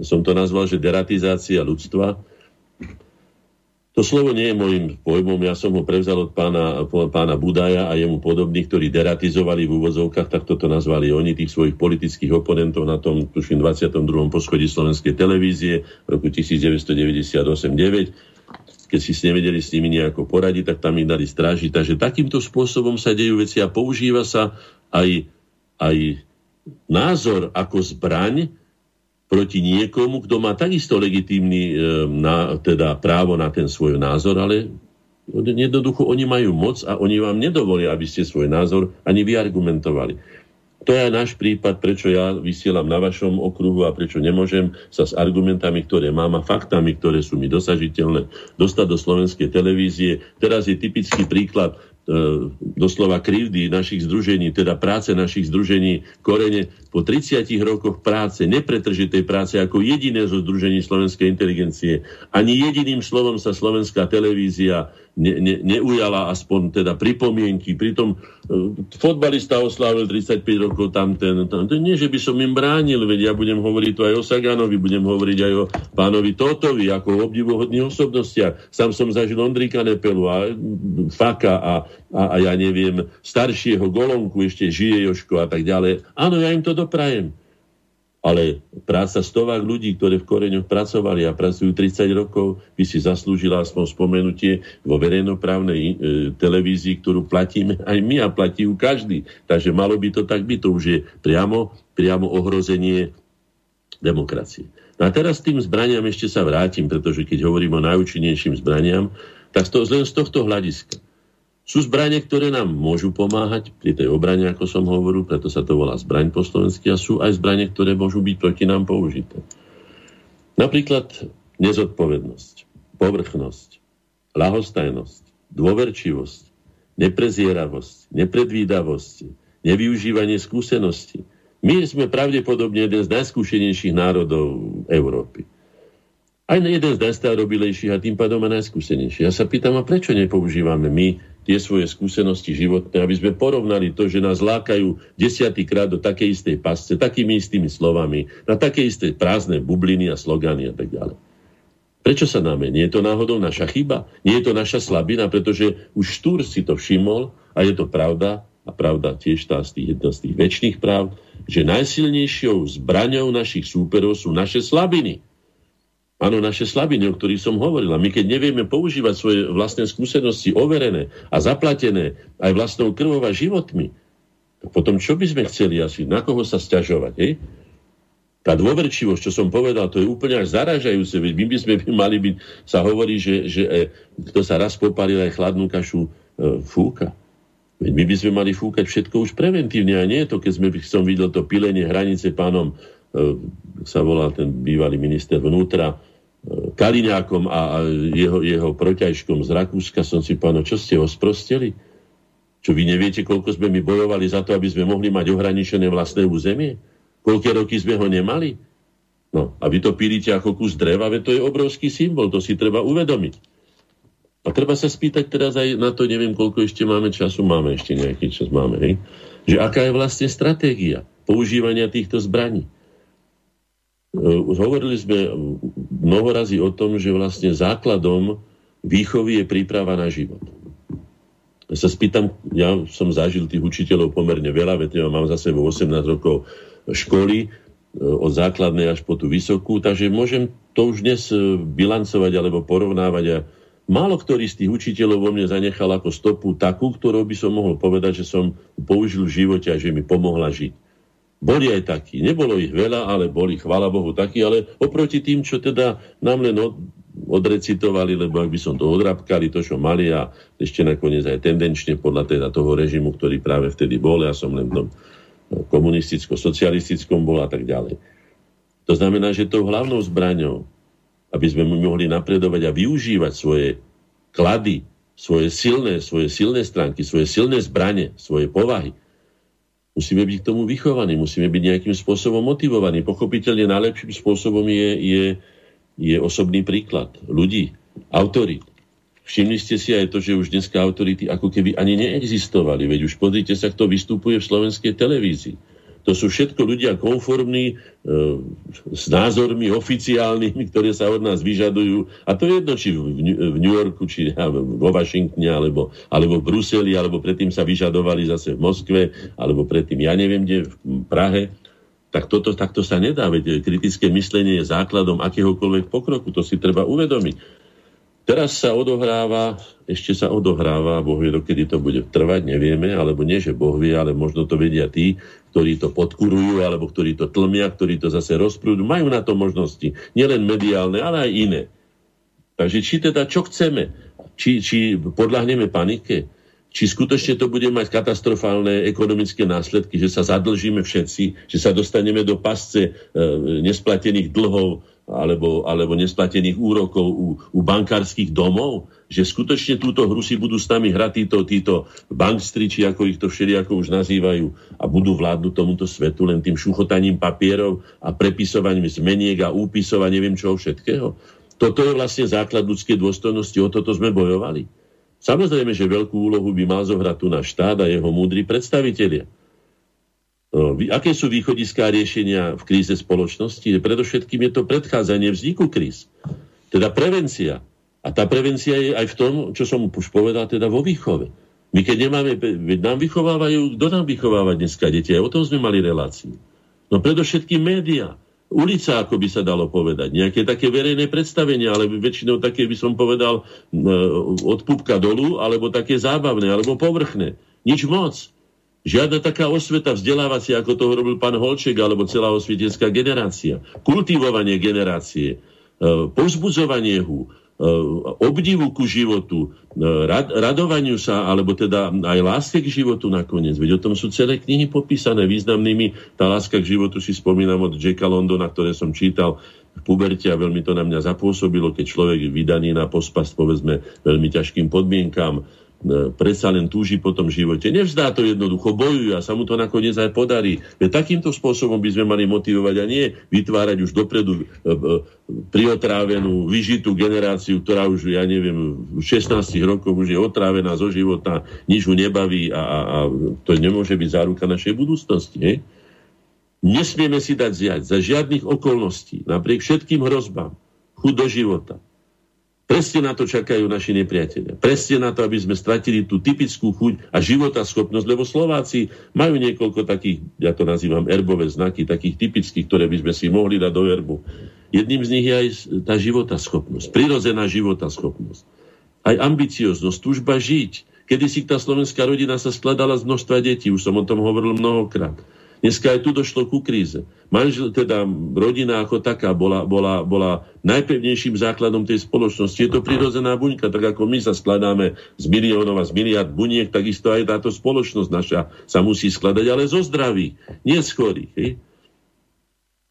som to nazval, že deratizácia ľudstva. To slovo nie je môjim pojmom, ja som ho prevzal od pána, pána Budaja a jemu podobných, ktorí deratizovali v úvodzovkách, tak toto nazvali oni, tých svojich politických oponentov na tom, tuším, 22. poschodí slovenskej televízie v roku 1998-9 keď si nevedeli s nimi nejako poradiť, tak tam ich dali strážiť. Takže takýmto spôsobom sa dejú veci a používa sa aj, aj názor ako zbraň, proti niekomu, kto má takisto legitímny e, na, teda právo na ten svoj názor, ale Jednoducho oni majú moc a oni vám nedovolia, aby ste svoj názor ani vyargumentovali. To je náš prípad, prečo ja vysielam na vašom okruhu a prečo nemôžem sa s argumentami, ktoré mám a faktami, ktoré sú mi dosažiteľné, dostať do slovenskej televízie. Teraz je typický príklad doslova krivdy našich združení, teda práce našich združení Korene po 30 rokoch práce, nepretržitej práce ako jediné zo združení slovenskej inteligencie. Ani jediným slovom sa slovenská televízia ne, ne, neujala aspoň teda pripomienky. Pritom e, fotbalista oslávil 35 rokov tam ten, tam ten. Nie, že by som im bránil, veď ja budem hovoriť tu aj o Saganovi, budem hovoriť aj o pánovi Totovi, ako o obdivuhodných osobnostiach. Sám som zažil Ondrika Nepelu a Faka a, a, a ja neviem, staršieho Golonku, ešte žije Joško a tak ďalej. Áno, ja im to doprajem. Ale práca stovák ľudí, ktoré v koreňoch pracovali a pracujú 30 rokov, by si zaslúžila aspoň spomenutie vo verejnoprávnej e, televízii, ktorú platíme aj my a platí ju každý. Takže malo by to tak byť. To už je priamo, priamo ohrozenie demokracie. No a teraz tým zbraniam ešte sa vrátim, pretože keď hovorím o najúčinnejším zbraniam, tak to len z tohto hľadiska. Sú zbranie, ktoré nám môžu pomáhať pri tej obrane, ako som hovoril, preto sa to volá zbraň po slovensky, a sú aj zbranie, ktoré môžu byť proti nám použité. Napríklad nezodpovednosť, povrchnosť, lahostajnosť, dôverčivosť, neprezieravosť, nepredvídavosť, nevyužívanie skúseností. My sme pravdepodobne jeden z najskúšenejších národov Európy. Aj jeden z najstarobilejších a tým pádom aj najskúsenejších. Ja sa pýtam, a prečo nepoužívame my tie svoje skúsenosti životné, aby sme porovnali to, že nás lákajú desiatýkrát do takej istej pasce, takými istými slovami, na také isté prázdne bubliny a slogany a tak ďalej. Prečo sa náme? Nie je to náhodou naša chyba? Nie je to naša slabina? Pretože už Štúr si to všimol a je to pravda, a pravda tiež tá z tých, jedna z tých väčšných práv, že najsilnejšou zbraňou našich súperov sú naše slabiny. Áno, naše slabiny, o ktorých som hovoril. A my keď nevieme používať svoje vlastné skúsenosti overené a zaplatené aj vlastnou krvou a životmi, tak potom čo by sme chceli asi? Na koho sa stiažovať? Hej? Tá dôverčivosť, čo som povedal, to je úplne až zaražajúce. Veď my by sme mali byť, sa hovorí, že, že e, kto sa raz popalil aj chladnú kašu e, fúka. Veď my by sme mali fúkať všetko už preventívne a nie to, keď sme, som videl to pilenie hranice pánom, e, sa volá ten bývalý minister vnútra, Kaliňákom a jeho, jeho proťažkom z Rakúska som si povedal, no čo ste ho sprosteli? Čo vy neviete, koľko sme my bojovali za to, aby sme mohli mať ohraničené vlastné územie? Koľké roky sme ho nemali? No, a vy to pílite ako kus dreva, veď to je obrovský symbol, to si treba uvedomiť. A treba sa spýtať teraz aj na to, neviem, koľko ešte máme času, máme ešte nejaký čas, máme, hej? Že aká je vlastne stratégia používania týchto zbraní. Už hovorili sme mnoho razy o tom, že vlastne základom výchovy je príprava na život. Ja sa spýtam, ja som zažil tých učiteľov pomerne veľa, veď ja mám za sebou 18 rokov školy, e, od základnej až po tú vysokú, takže môžem to už dnes e, bilancovať alebo porovnávať a málo ktorý z tých učiteľov vo mne zanechal ako stopu takú, ktorou by som mohol povedať, že som použil v živote a že mi pomohla žiť. Boli aj takí. Nebolo ich veľa, ale boli, chvála Bohu, takí, ale oproti tým, čo teda nám len od, odrecitovali, lebo ak by som to odrabkali, to, čo mali a ešte nakoniec aj tendenčne podľa teda toho režimu, ktorý práve vtedy bol, ja som len v tom no, komunisticko-socialistickom bol a tak ďalej. To znamená, že tou hlavnou zbraňou, aby sme mohli napredovať a využívať svoje klady, svoje silné, svoje silné stránky, svoje silné zbranie, svoje povahy, Musíme byť k tomu vychovaní, musíme byť nejakým spôsobom motivovaní. Pochopiteľne najlepším spôsobom je, je, je osobný príklad ľudí, autorít. Všimli ste si aj to, že už dneska autority ako keby ani neexistovali. Veď už pozrite sa, kto vystupuje v slovenskej televízii to sú všetko ľudia konformní, e, s názormi oficiálnymi, ktoré sa od nás vyžadujú. A to je jedno, či v, v New Yorku, či vo Washingtone, alebo, alebo v Bruseli, alebo predtým sa vyžadovali zase v Moskve, alebo predtým, ja neviem, kde, v Prahe. Tak toto takto sa nedá, veď kritické myslenie je základom akéhokoľvek pokroku, to si treba uvedomiť. Teraz sa odohráva, ešte sa odohráva, Boh vie, dokedy to bude trvať, nevieme, alebo nie, že Boh vie, ale možno to vedia tí, ktorí to podkurujú, alebo ktorí to tlmia, ktorí to zase rozprúdu. Majú na to možnosti, nielen mediálne, ale aj iné. Takže či teda, čo chceme? či, či podľahneme panike, či skutočne to bude mať katastrofálne ekonomické následky, že sa zadlžíme všetci, že sa dostaneme do pasce e, nesplatených dlhov alebo, alebo nesplatených úrokov u, u bankárskych domov, že skutočne túto hru si budú s nami hrať títo, títo bankstri, ako ich to všelijako už nazývajú, a budú vládnuť tomuto svetu len tým šuchotaním papierov a prepisovaním zmeniek a úpisov a neviem čoho všetkého. Toto je vlastne základ ľudskej dôstojnosti, o toto sme bojovali. Samozrejme, že veľkú úlohu by mal zohrať tu náš štát a jeho múdri predstavitelia. No, aké sú východiská riešenia v kríze spoločnosti? Predovšetkým je to predchádzanie vzniku kríz. Teda prevencia. A tá prevencia je aj v tom, čo som už povedal, teda vo výchove. My keď nemáme, nám vychovávajú, kto nám vychováva dneska deti? Aj o tom sme mali reláciu. No predovšetkým médiá ulica, ako by sa dalo povedať. Nejaké také verejné predstavenia, ale väčšinou také by som povedal e, od pupka dolu, alebo také zábavné, alebo povrchné. Nič moc. Žiadna taká osveta vzdelávacia, ako to robil pán Holček, alebo celá osvietenská generácia. Kultivovanie generácie, e, povzbudzovanie hu, E, obdivu ku životu, e, rad, radovaniu sa, alebo teda aj láske k životu nakoniec. Veď o tom sú celé knihy popísané významnými. Tá láska k životu si spomínam od Jacka Londona, ktoré som čítal v puberte a veľmi to na mňa zapôsobilo, keď človek vydaný na pospas, povedzme, veľmi ťažkým podmienkám, E, predsa len túži po tom živote. Nevzdá to jednoducho, bojuje a sa mu to nakoniec aj podarí. Veď takýmto spôsobom by sme mali motivovať a nie vytvárať už dopredu e, e, priotrávenú, vyžitú generáciu, ktorá už, ja neviem, v 16 rokoch už je otrávená zo života, nič ju nebaví a, a, a to nemôže byť záruka našej budúcnosti. Nie? Nesmieme si dať zjať za žiadnych okolností, napriek všetkým hrozbám, chud do života, Presne na to čakajú naši nepriatelia. Presne na to, aby sme stratili tú typickú chuť a schopnosť, lebo Slováci majú niekoľko takých, ja to nazývam erbové znaky, takých typických, ktoré by sme si mohli dať do erbu. Jedným z nich je aj tá schopnosť, prirodzená schopnosť. Aj ambicioznosť, túžba žiť. Kedy si tá slovenská rodina sa skladala z množstva detí, už som o tom hovoril mnohokrát. Dneska aj tu došlo ku kríze. Manžel, teda rodina ako taká bola, bola, bola najpevnejším základom tej spoločnosti. Je to prirodzená buňka, tak ako my sa skladáme z miliónov a z miliard buniek, takisto aj táto spoločnosť naša sa musí skladať, ale zo zdraví, nie z chorých. Hej?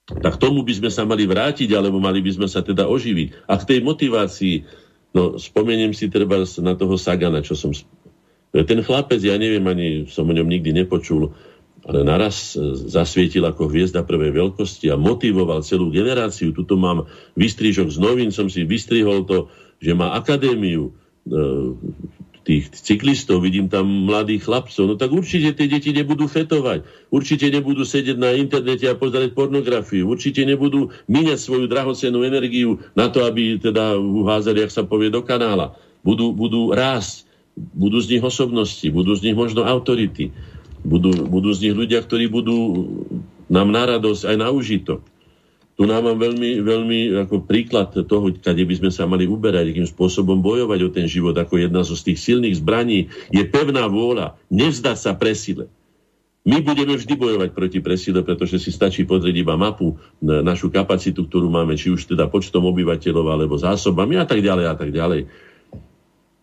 Tak tomu by sme sa mali vrátiť, alebo mali by sme sa teda oživiť. A k tej motivácii, no spomeniem si treba na toho Sagana, čo som... Ten chlapec, ja neviem, ani som o ňom nikdy nepočul, ale naraz e, zasvietil ako hviezda prvej veľkosti a motivoval celú generáciu. Tuto mám vystrižok z novín, som si vystrihol to, že má akadémiu e, tých cyklistov, vidím tam mladých chlapcov, no tak určite tie deti nebudú fetovať, určite nebudú sedieť na internete a pozerať pornografiu, určite nebudú míňať svoju drahocenú energiu na to, aby teda uházali, ak sa povie, do kanála. Budú, budú rásť, budú z nich osobnosti, budú z nich možno autority. Budú, budú z nich ľudia, ktorí budú nám na radosť aj na užitok. Tu nám mám veľmi, veľmi ako príklad toho, kde by sme sa mali uberať, akým spôsobom bojovať o ten život, ako jedna zo z tých silných zbraní je pevná vôľa, nevzdať sa presile. My budeme vždy bojovať proti presile, pretože si stačí pozrieť iba mapu, na našu kapacitu, ktorú máme, či už teda počtom obyvateľov, alebo zásobami a tak ďalej a tak ďalej.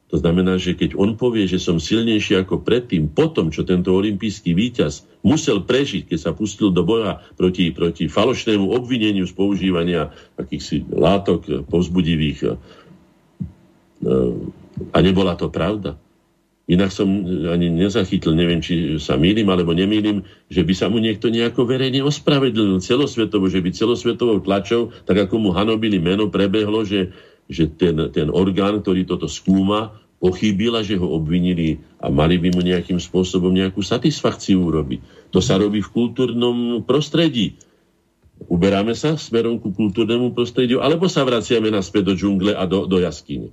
To znamená, že keď on povie, že som silnejší ako predtým, potom, čo tento olimpijský víťaz musel prežiť, keď sa pustil do boja proti, proti falošnému obvineniu z používania akýchsi látok povzbudivých, e, a nebola to pravda. Inak som ani nezachytil, neviem, či sa mýlim alebo nemýlim, že by sa mu niekto nejako verejne ospravedlnil celosvetovo, že by celosvetovou tlačou, tak ako mu hanobili meno, prebehlo, že že ten, ten orgán, ktorý toto skúma, pochybil a že ho obvinili a mali by mu nejakým spôsobom nejakú satisfakciu urobiť. To sa robí v kultúrnom prostredí. Uberáme sa smerom ku kultúrnemu prostrediu, alebo sa vraciame naspäť do džungle a do, do jaskyne.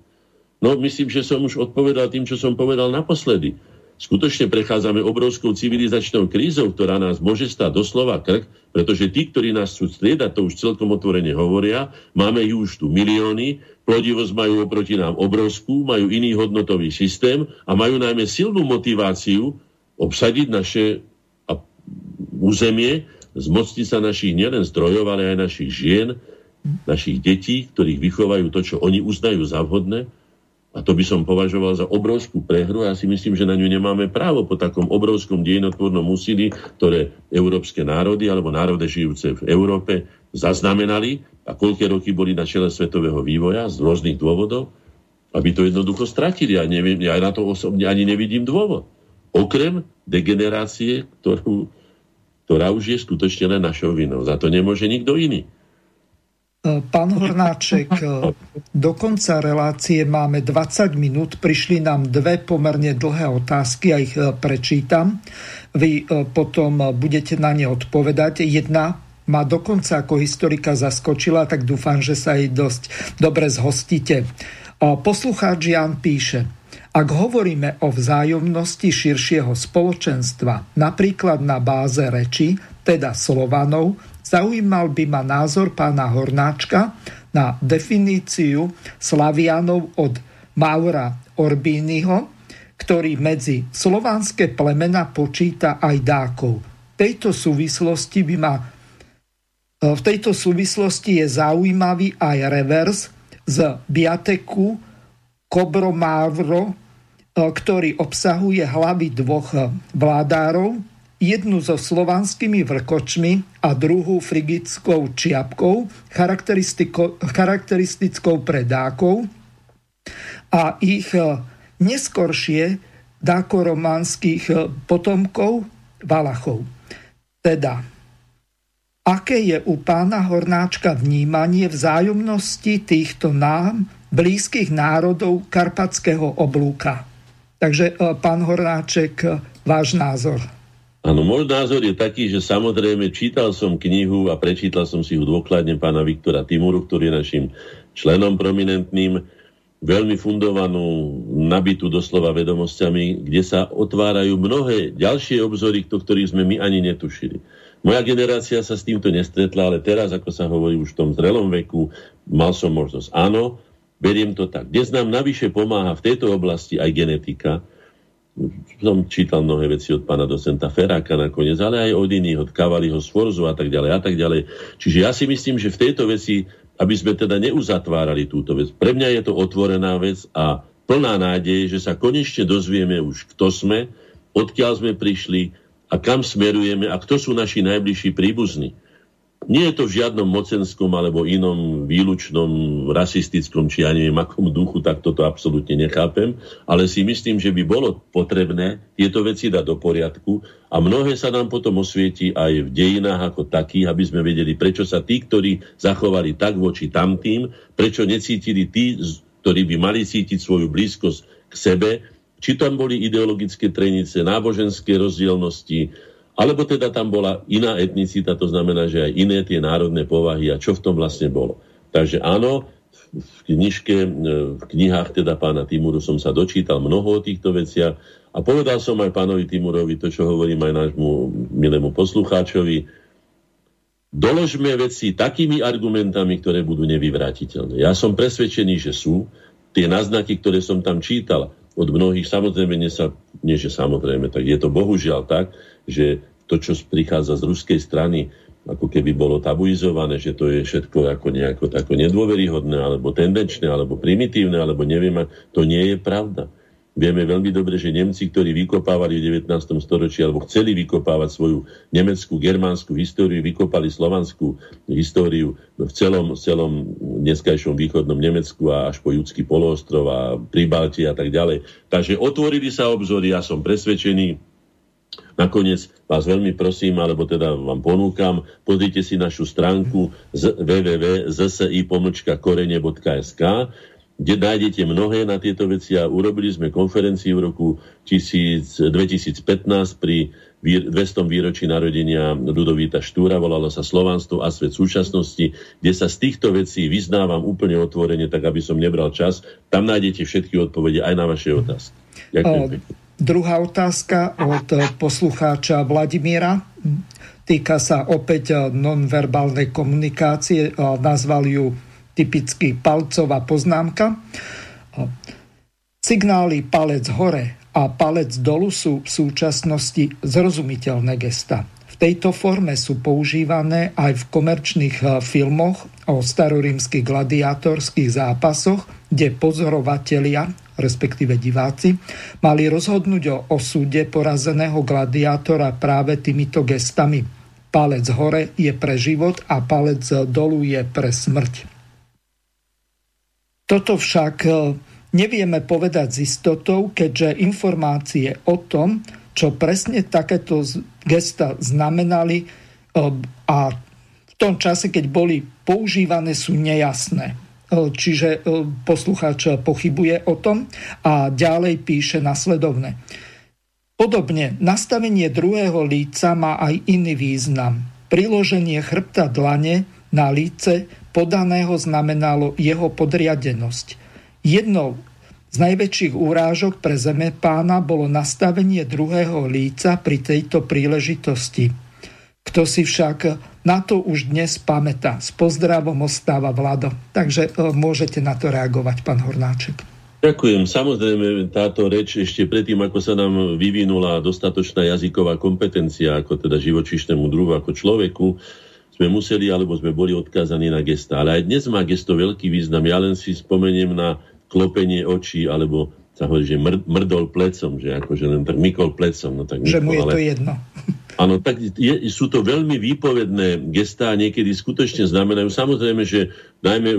No, myslím, že som už odpovedal tým, čo som povedal naposledy skutočne prechádzame obrovskou civilizačnou krízou, ktorá nás môže stať doslova krk, pretože tí, ktorí nás chcú striedať, to už celkom otvorene hovoria, máme ju už tu milióny, plodivosť majú oproti nám obrovskú, majú iný hodnotový systém a majú najmä silnú motiváciu obsadiť naše územie, zmocniť sa našich nielen zdrojov, ale aj našich žien, našich detí, ktorých vychovajú to, čo oni uznajú za vhodné, a to by som považoval za obrovskú prehru a ja si myslím, že na ňu nemáme právo po takom obrovskom dejinotvornom úsilí, ktoré európske národy alebo národy žijúce v Európe zaznamenali a koľké roky boli na čele svetového vývoja z rôznych dôvodov, aby to jednoducho stratili. Ja, neviem, ja na to osobne ani nevidím dôvod. Okrem degenerácie, ktorú, ktorá už je skutočne len našou vinou. Za to nemôže nikto iný. Pán Hornáček, do konca relácie máme 20 minút, prišli nám dve pomerne dlhé otázky, ja ich e, prečítam. Vy e, potom budete na ne odpovedať. Jedna ma dokonca ako historika zaskočila, tak dúfam, že sa jej dosť dobre zhostíte. Poslucháč Jan píše, ak hovoríme o vzájomnosti širšieho spoločenstva, napríklad na báze reči, teda Slovanov, Zaujímal by ma názor pána Hornáčka na definíciu Slavianov od Maura Orbínyho, ktorý medzi slovanské plemena počíta aj dákov. V tejto súvislosti by ma v tejto súvislosti je zaujímavý aj revers z Biateku Kobromávro, ktorý obsahuje hlavy dvoch vládárov, jednu so slovanskými vrkočmi a druhú frigickou čiapkou, charakteristickou pre dákov a ich e, neskoršie dákoromanských e, potomkov Valachov. Teda, aké je u pána Hornáčka vnímanie vzájomnosti týchto nám blízkych národov karpatského oblúka? Takže, e, pán Hornáček, váš názor. Áno, môj názor je taký, že samozrejme čítal som knihu a prečítal som si ju dôkladne pána Viktora Timuru, ktorý je našim členom prominentným, veľmi fundovanú, nabitú doslova vedomosťami, kde sa otvárajú mnohé ďalšie obzory, do ktorých sme my ani netušili. Moja generácia sa s týmto nestretla, ale teraz, ako sa hovorí už v tom zrelom veku, mal som možnosť. Áno, beriem to tak. Dnes nám navyše pomáha v tejto oblasti aj genetika, som čítal mnohé veci od pána docenta Feráka nakoniec, ale aj od iných, od Kavaliho, Sforzu a tak ďalej a tak ďalej. Čiže ja si myslím, že v tejto veci, aby sme teda neuzatvárali túto vec, pre mňa je to otvorená vec a plná nádej, že sa konečne dozvieme už, kto sme, odkiaľ sme prišli a kam smerujeme a kto sú naši najbližší príbuzní. Nie je to v žiadnom mocenskom alebo inom výlučnom rasistickom, či ja neviem akom duchu, tak toto absolútne nechápem, ale si myslím, že by bolo potrebné tieto veci dať do poriadku a mnohé sa nám potom osvieti aj v dejinách ako takých, aby sme vedeli, prečo sa tí, ktorí zachovali tak voči tamtým, prečo necítili tí, ktorí by mali cítiť svoju blízkosť k sebe, či tam boli ideologické trenice, náboženské rozdielnosti, alebo teda tam bola iná etnicita, to znamená, že aj iné tie národné povahy a čo v tom vlastne bolo. Takže áno, v knižke, e, v knihách teda pána Timuru som sa dočítal mnoho o týchto veciach a povedal som aj pánovi Timurovi to, čo hovorím aj nášmu milému poslucháčovi. Doložme veci takými argumentami, ktoré budú nevyvrátiteľné. Ja som presvedčený, že sú. Tie náznaky, ktoré som tam čítal od mnohých, samozrejme, nie, sa, nie že samozrejme, tak je to bohužiaľ tak, že to, čo prichádza z ruskej strany, ako keby bolo tabuizované, že to je všetko ako nejako tako nedôveryhodné, alebo tendenčné, alebo primitívne, alebo neviem, to nie je pravda. Vieme veľmi dobre, že Nemci, ktorí vykopávali v 19. storočí alebo chceli vykopávať svoju nemeckú, germánsku históriu, vykopali slovanskú históriu v celom, celom dneskajšom východnom Nemecku a až po Judský poloostrov a Pribalti a tak ďalej. Takže otvorili sa obzory, ja som presvedčený, Nakoniec vás veľmi prosím, alebo teda vám ponúkam, pozrite si našu stránku www.zsi.korene.sk, kde nájdete mnohé na tieto veci a urobili sme konferenciu v roku 2015 pri 200. výročí narodenia Ludovíta Štúra, volalo sa Slovanstvo a svet súčasnosti, kde sa z týchto vecí vyznávam úplne otvorene, tak aby som nebral čas. Tam nájdete všetky odpovede aj na vaše otázky. Ďakujem. Druhá otázka od poslucháča Vladimíra. Týka sa opäť nonverbálnej komunikácie. Nazval ju typicky palcová poznámka. Signály palec hore a palec dolu sú v súčasnosti zrozumiteľné gesta. V tejto forme sú používané aj v komerčných filmoch o starorímskych gladiátorských zápasoch, kde pozorovatelia respektíve diváci, mali rozhodnúť o osude porazeného gladiátora práve týmito gestami. Palec hore je pre život a palec dolu je pre smrť. Toto však e, nevieme povedať s istotou, keďže informácie o tom, čo presne takéto gesta znamenali e, a v tom čase, keď boli používané, sú nejasné. E, čiže poslucháč pochybuje o tom a ďalej píše nasledovne. Podobne, nastavenie druhého líca má aj iný význam. Priloženie chrbta dlane na líce podaného znamenalo jeho podriadenosť. Jednou z najväčších úrážok pre zeme pána bolo nastavenie druhého líca pri tejto príležitosti. Kto si však na to už dnes pamätá. S pozdravom ostáva Vlado. Takže e, môžete na to reagovať, pán Hornáček. Ďakujem. Samozrejme, táto reč ešte predtým, ako sa nám vyvinula dostatočná jazyková kompetencia, ako teda živočišnému druhu, ako človeku, sme museli alebo sme boli odkázaní na gesta. Ale aj dnes má gesto veľký význam. Ja len si spomeniem na klopenie očí alebo sa hovorí, že mr- mrdol plecom, že akože len tak mykol plecom. No tak že mu je ale... to jedno. Áno, tak je, sú to veľmi výpovedné gestá, niekedy skutočne znamenajú. Samozrejme, že najmä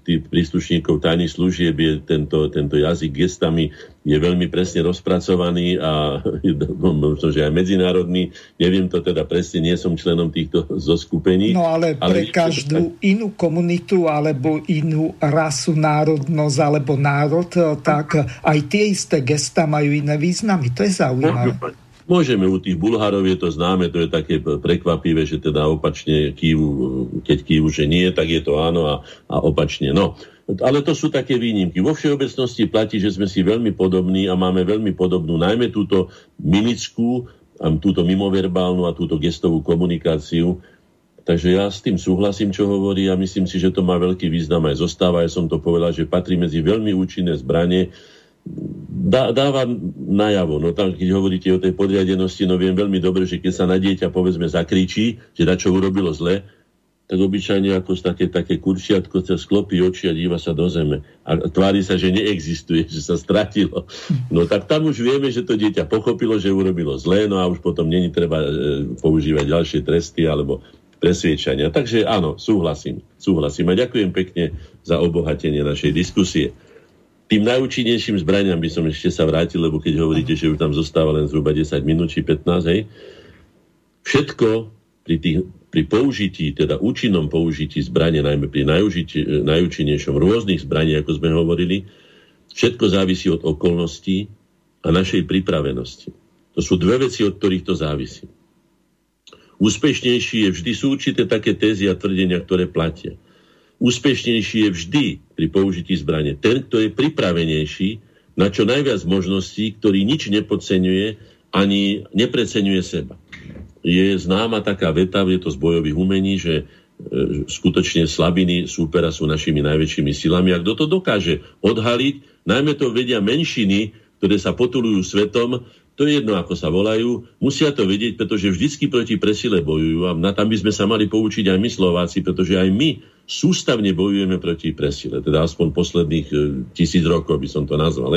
tých príslušníkov tajných služieb je tento, tento jazyk gestami je veľmi presne rozpracovaný a možno, že aj medzinárodný. Neviem to teda presne, nie som členom týchto zoskupení. No ale pre ale každú inú komunitu alebo inú rasu, národnosť alebo národ, tak aj tie isté gesta majú iné významy. To je zaujímavé. Môžeme, u tých Bulharov je to známe, to je také prekvapivé, že teda opačne kývu, keď kývu, že nie, tak je to áno a, a opačne. No, ale to sú také výnimky. Vo všeobecnosti platí, že sme si veľmi podobní a máme veľmi podobnú najmä túto mimickú, túto mimoverbálnu a túto gestovú komunikáciu. Takže ja s tým súhlasím, čo hovorí a myslím si, že to má veľký význam aj zostáva. Ja som to povedal, že patrí medzi veľmi účinné zbranie, dá, dáva najavo. No tam, keď hovoríte o tej podriadenosti, no viem veľmi dobre, že keď sa na dieťa povedzme zakričí, že na čo urobilo zle, tak obyčajne ako také, také kurčiatko sa sklopí oči a díva sa do zeme. A tvári sa, že neexistuje, že sa stratilo. No tak tam už vieme, že to dieťa pochopilo, že urobilo zlé, no a už potom není treba e, používať ďalšie tresty alebo presviečania. Takže áno, súhlasím. Súhlasím a ďakujem pekne za obohatenie našej diskusie tým najúčinnejším zbraniam by som ešte sa vrátil, lebo keď hovoríte, že už tam zostáva len zhruba 10 minút či 15, hej, všetko pri, tých, pri použití, teda účinnom použití zbrania, najmä pri najúčinnejšom rôznych zbraní, ako sme hovorili, všetko závisí od okolností a našej pripravenosti. To sú dve veci, od ktorých to závisí. Úspešnejší je vždy sú určité také tézy a tvrdenia, ktoré platia. Úspešnejší je vždy pri použití zbrane ten, kto je pripravenejší na čo najviac možností, ktorý nič nepodceňuje ani nepreceňuje seba. Je známa taká veta, je to z bojových umení, že e, skutočne slabiny súpera sú našimi najväčšími silami. A kto to dokáže odhaliť, najmä to vedia menšiny, ktoré sa potulujú svetom, to je jedno, ako sa volajú, musia to vedieť, pretože vždycky proti presile bojujú a na tam by sme sa mali poučiť aj my Slováci, pretože aj my sústavne bojujeme proti presile, teda aspoň posledných e, tisíc rokov by som to nazval.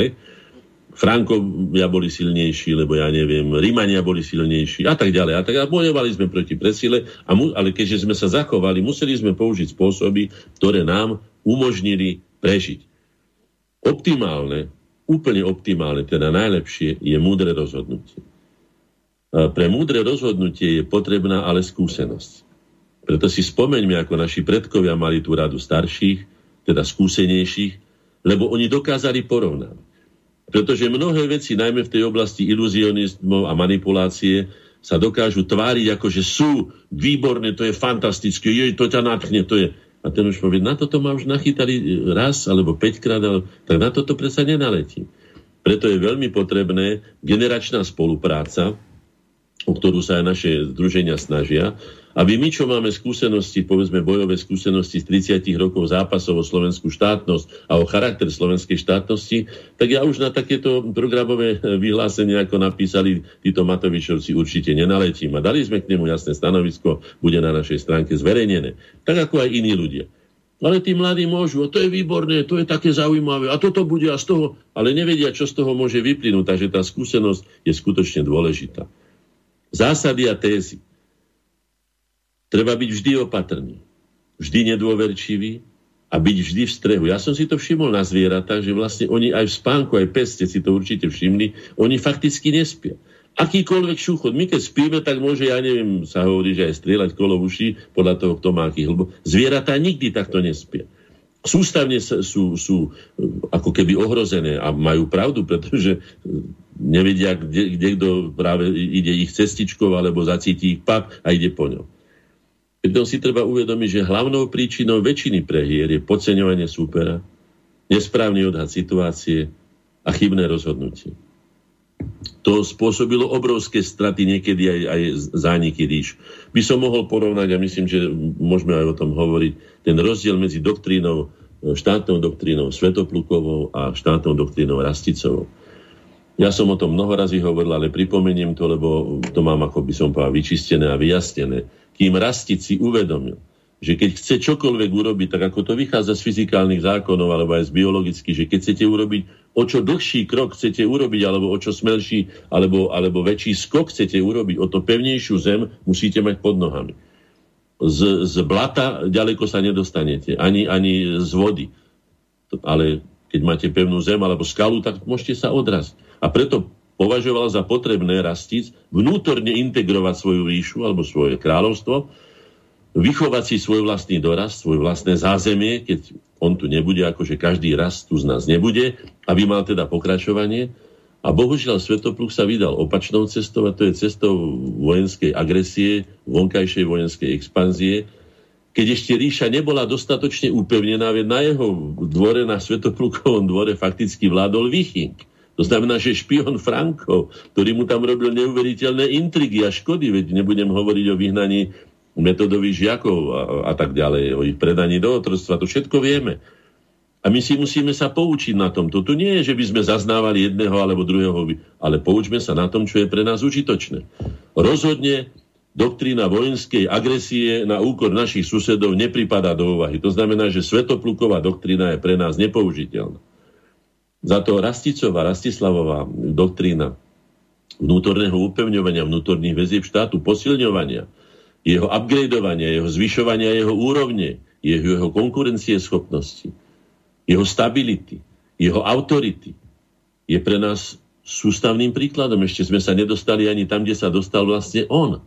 Frankovia boli silnejší, lebo ja neviem, Rímania boli silnejší a tak ďalej. A tak a bojovali sme proti presile, a mu, ale keďže sme sa zachovali, museli sme použiť spôsoby, ktoré nám umožnili prežiť. Optimálne úplne optimálne, teda najlepšie, je múdre rozhodnutie. Pre múdre rozhodnutie je potrebná ale skúsenosť. Preto si spomeňme, ako naši predkovia mali tú radu starších, teda skúsenejších, lebo oni dokázali porovnať. Pretože mnohé veci, najmä v tej oblasti iluzionizmov a manipulácie, sa dokážu tváriť ako, že sú výborné, to je fantastické, jej, to ťa natchne, to je... A ten už povie, na toto ma už nachytali raz alebo 5 krát, ale, tak na toto predsa nenaletím. Preto je veľmi potrebné generačná spolupráca, o ktorú sa aj naše združenia snažia, aby my, čo máme skúsenosti, povedzme bojové skúsenosti z 30 rokov zápasov o slovenskú štátnosť a o charakter slovenskej štátnosti, tak ja už na takéto programové vyhlásenia, ako napísali títo Matovičovci, určite nenaletím. A dali sme k nemu jasné stanovisko, bude na našej stránke zverejnené. Tak ako aj iní ľudia. ale tí mladí môžu, a to je výborné, to je také zaujímavé, a toto bude a z toho, ale nevedia, čo z toho môže vyplynúť, takže tá skúsenosť je skutočne dôležitá. Zásady a tézy. Treba byť vždy opatrný, vždy nedôverčivý a byť vždy v strehu. Ja som si to všimol na zvieratách, že vlastne oni aj v spánku, aj pes, ste si to určite všimli, oni fakticky nespia akýkoľvek šúchod. My keď spíme, tak môže, ja neviem, sa hovorí, že aj strieľať kolo uši, podľa toho, kto má aký hlbo. Zvieratá nikdy takto nespia. Sústavne sú, sú ako keby ohrozené a majú pravdu, pretože nevedia, kde, kto práve ide ich cestičkou alebo zacíti ich pak a ide po ňom. Pritom si treba uvedomiť, že hlavnou príčinou väčšiny prehier je podceňovanie súpera, nesprávny odhad situácie a chybné rozhodnutie to spôsobilo obrovské straty, niekedy aj, aj zániky ríš. By som mohol porovnať, a myslím, že môžeme aj o tom hovoriť, ten rozdiel medzi doktrínou, štátnou doktrínou Svetoplukovou a štátnou doktrínou Rasticovou. Ja som o tom mnoho razy hovoril, ale pripomeniem to, lebo to mám, ako by som povedal, vyčistené a vyjasnené. Kým Rastic si uvedomil, že keď chce čokoľvek urobiť, tak ako to vychádza z fyzikálnych zákonov alebo aj z biologických, že keď chcete urobiť o čo dlhší krok chcete urobiť, alebo o čo smelší, alebo, alebo väčší skok chcete urobiť, o to pevnejšiu zem musíte mať pod nohami. Z, z blata ďaleko sa nedostanete, ani, ani z vody. Ale keď máte pevnú zem alebo skalu, tak môžete sa odrazť. A preto považoval za potrebné rastic vnútorne integrovať svoju ríšu alebo svoje kráľovstvo vychovať si svoj vlastný dorast, svoj vlastné zázemie, keď on tu nebude, akože každý raz tu z nás nebude, aby mal teda pokračovanie. A bohužiaľ Svetopluch sa vydal opačnou cestou a to je cestou vojenskej agresie, vonkajšej vojenskej expanzie, keď ešte ríša nebola dostatočne upevnená, veď na jeho dvore, na Svetoplukovom dvore fakticky vládol Viching. To znamená, že špion Franko, ktorý mu tam robil neuveriteľné intrigy a škody, veď nebudem hovoriť o vyhnaní metodových žiakov a, a tak ďalej, o ich predaní do otrstva, to všetko vieme. A my si musíme sa poučiť na tomto. Tu nie je, že by sme zaznávali jedného alebo druhého, ale poučme sa na tom, čo je pre nás užitočné. Rozhodne doktrína vojenskej agresie na úkor našich susedov nepripadá do úvahy. To znamená, že svetopluková doktrína je pre nás nepoužiteľná. Za to Rasticová, Rastislavová doktrína vnútorného upevňovania vnútorných väzieb štátu, posilňovania, jeho upgradeovania, jeho zvyšovania jeho úrovne, jeho, jeho konkurencieschopnosti, jeho stability, jeho autority je pre nás sústavným príkladom. Ešte sme sa nedostali ani tam, kde sa dostal vlastne on.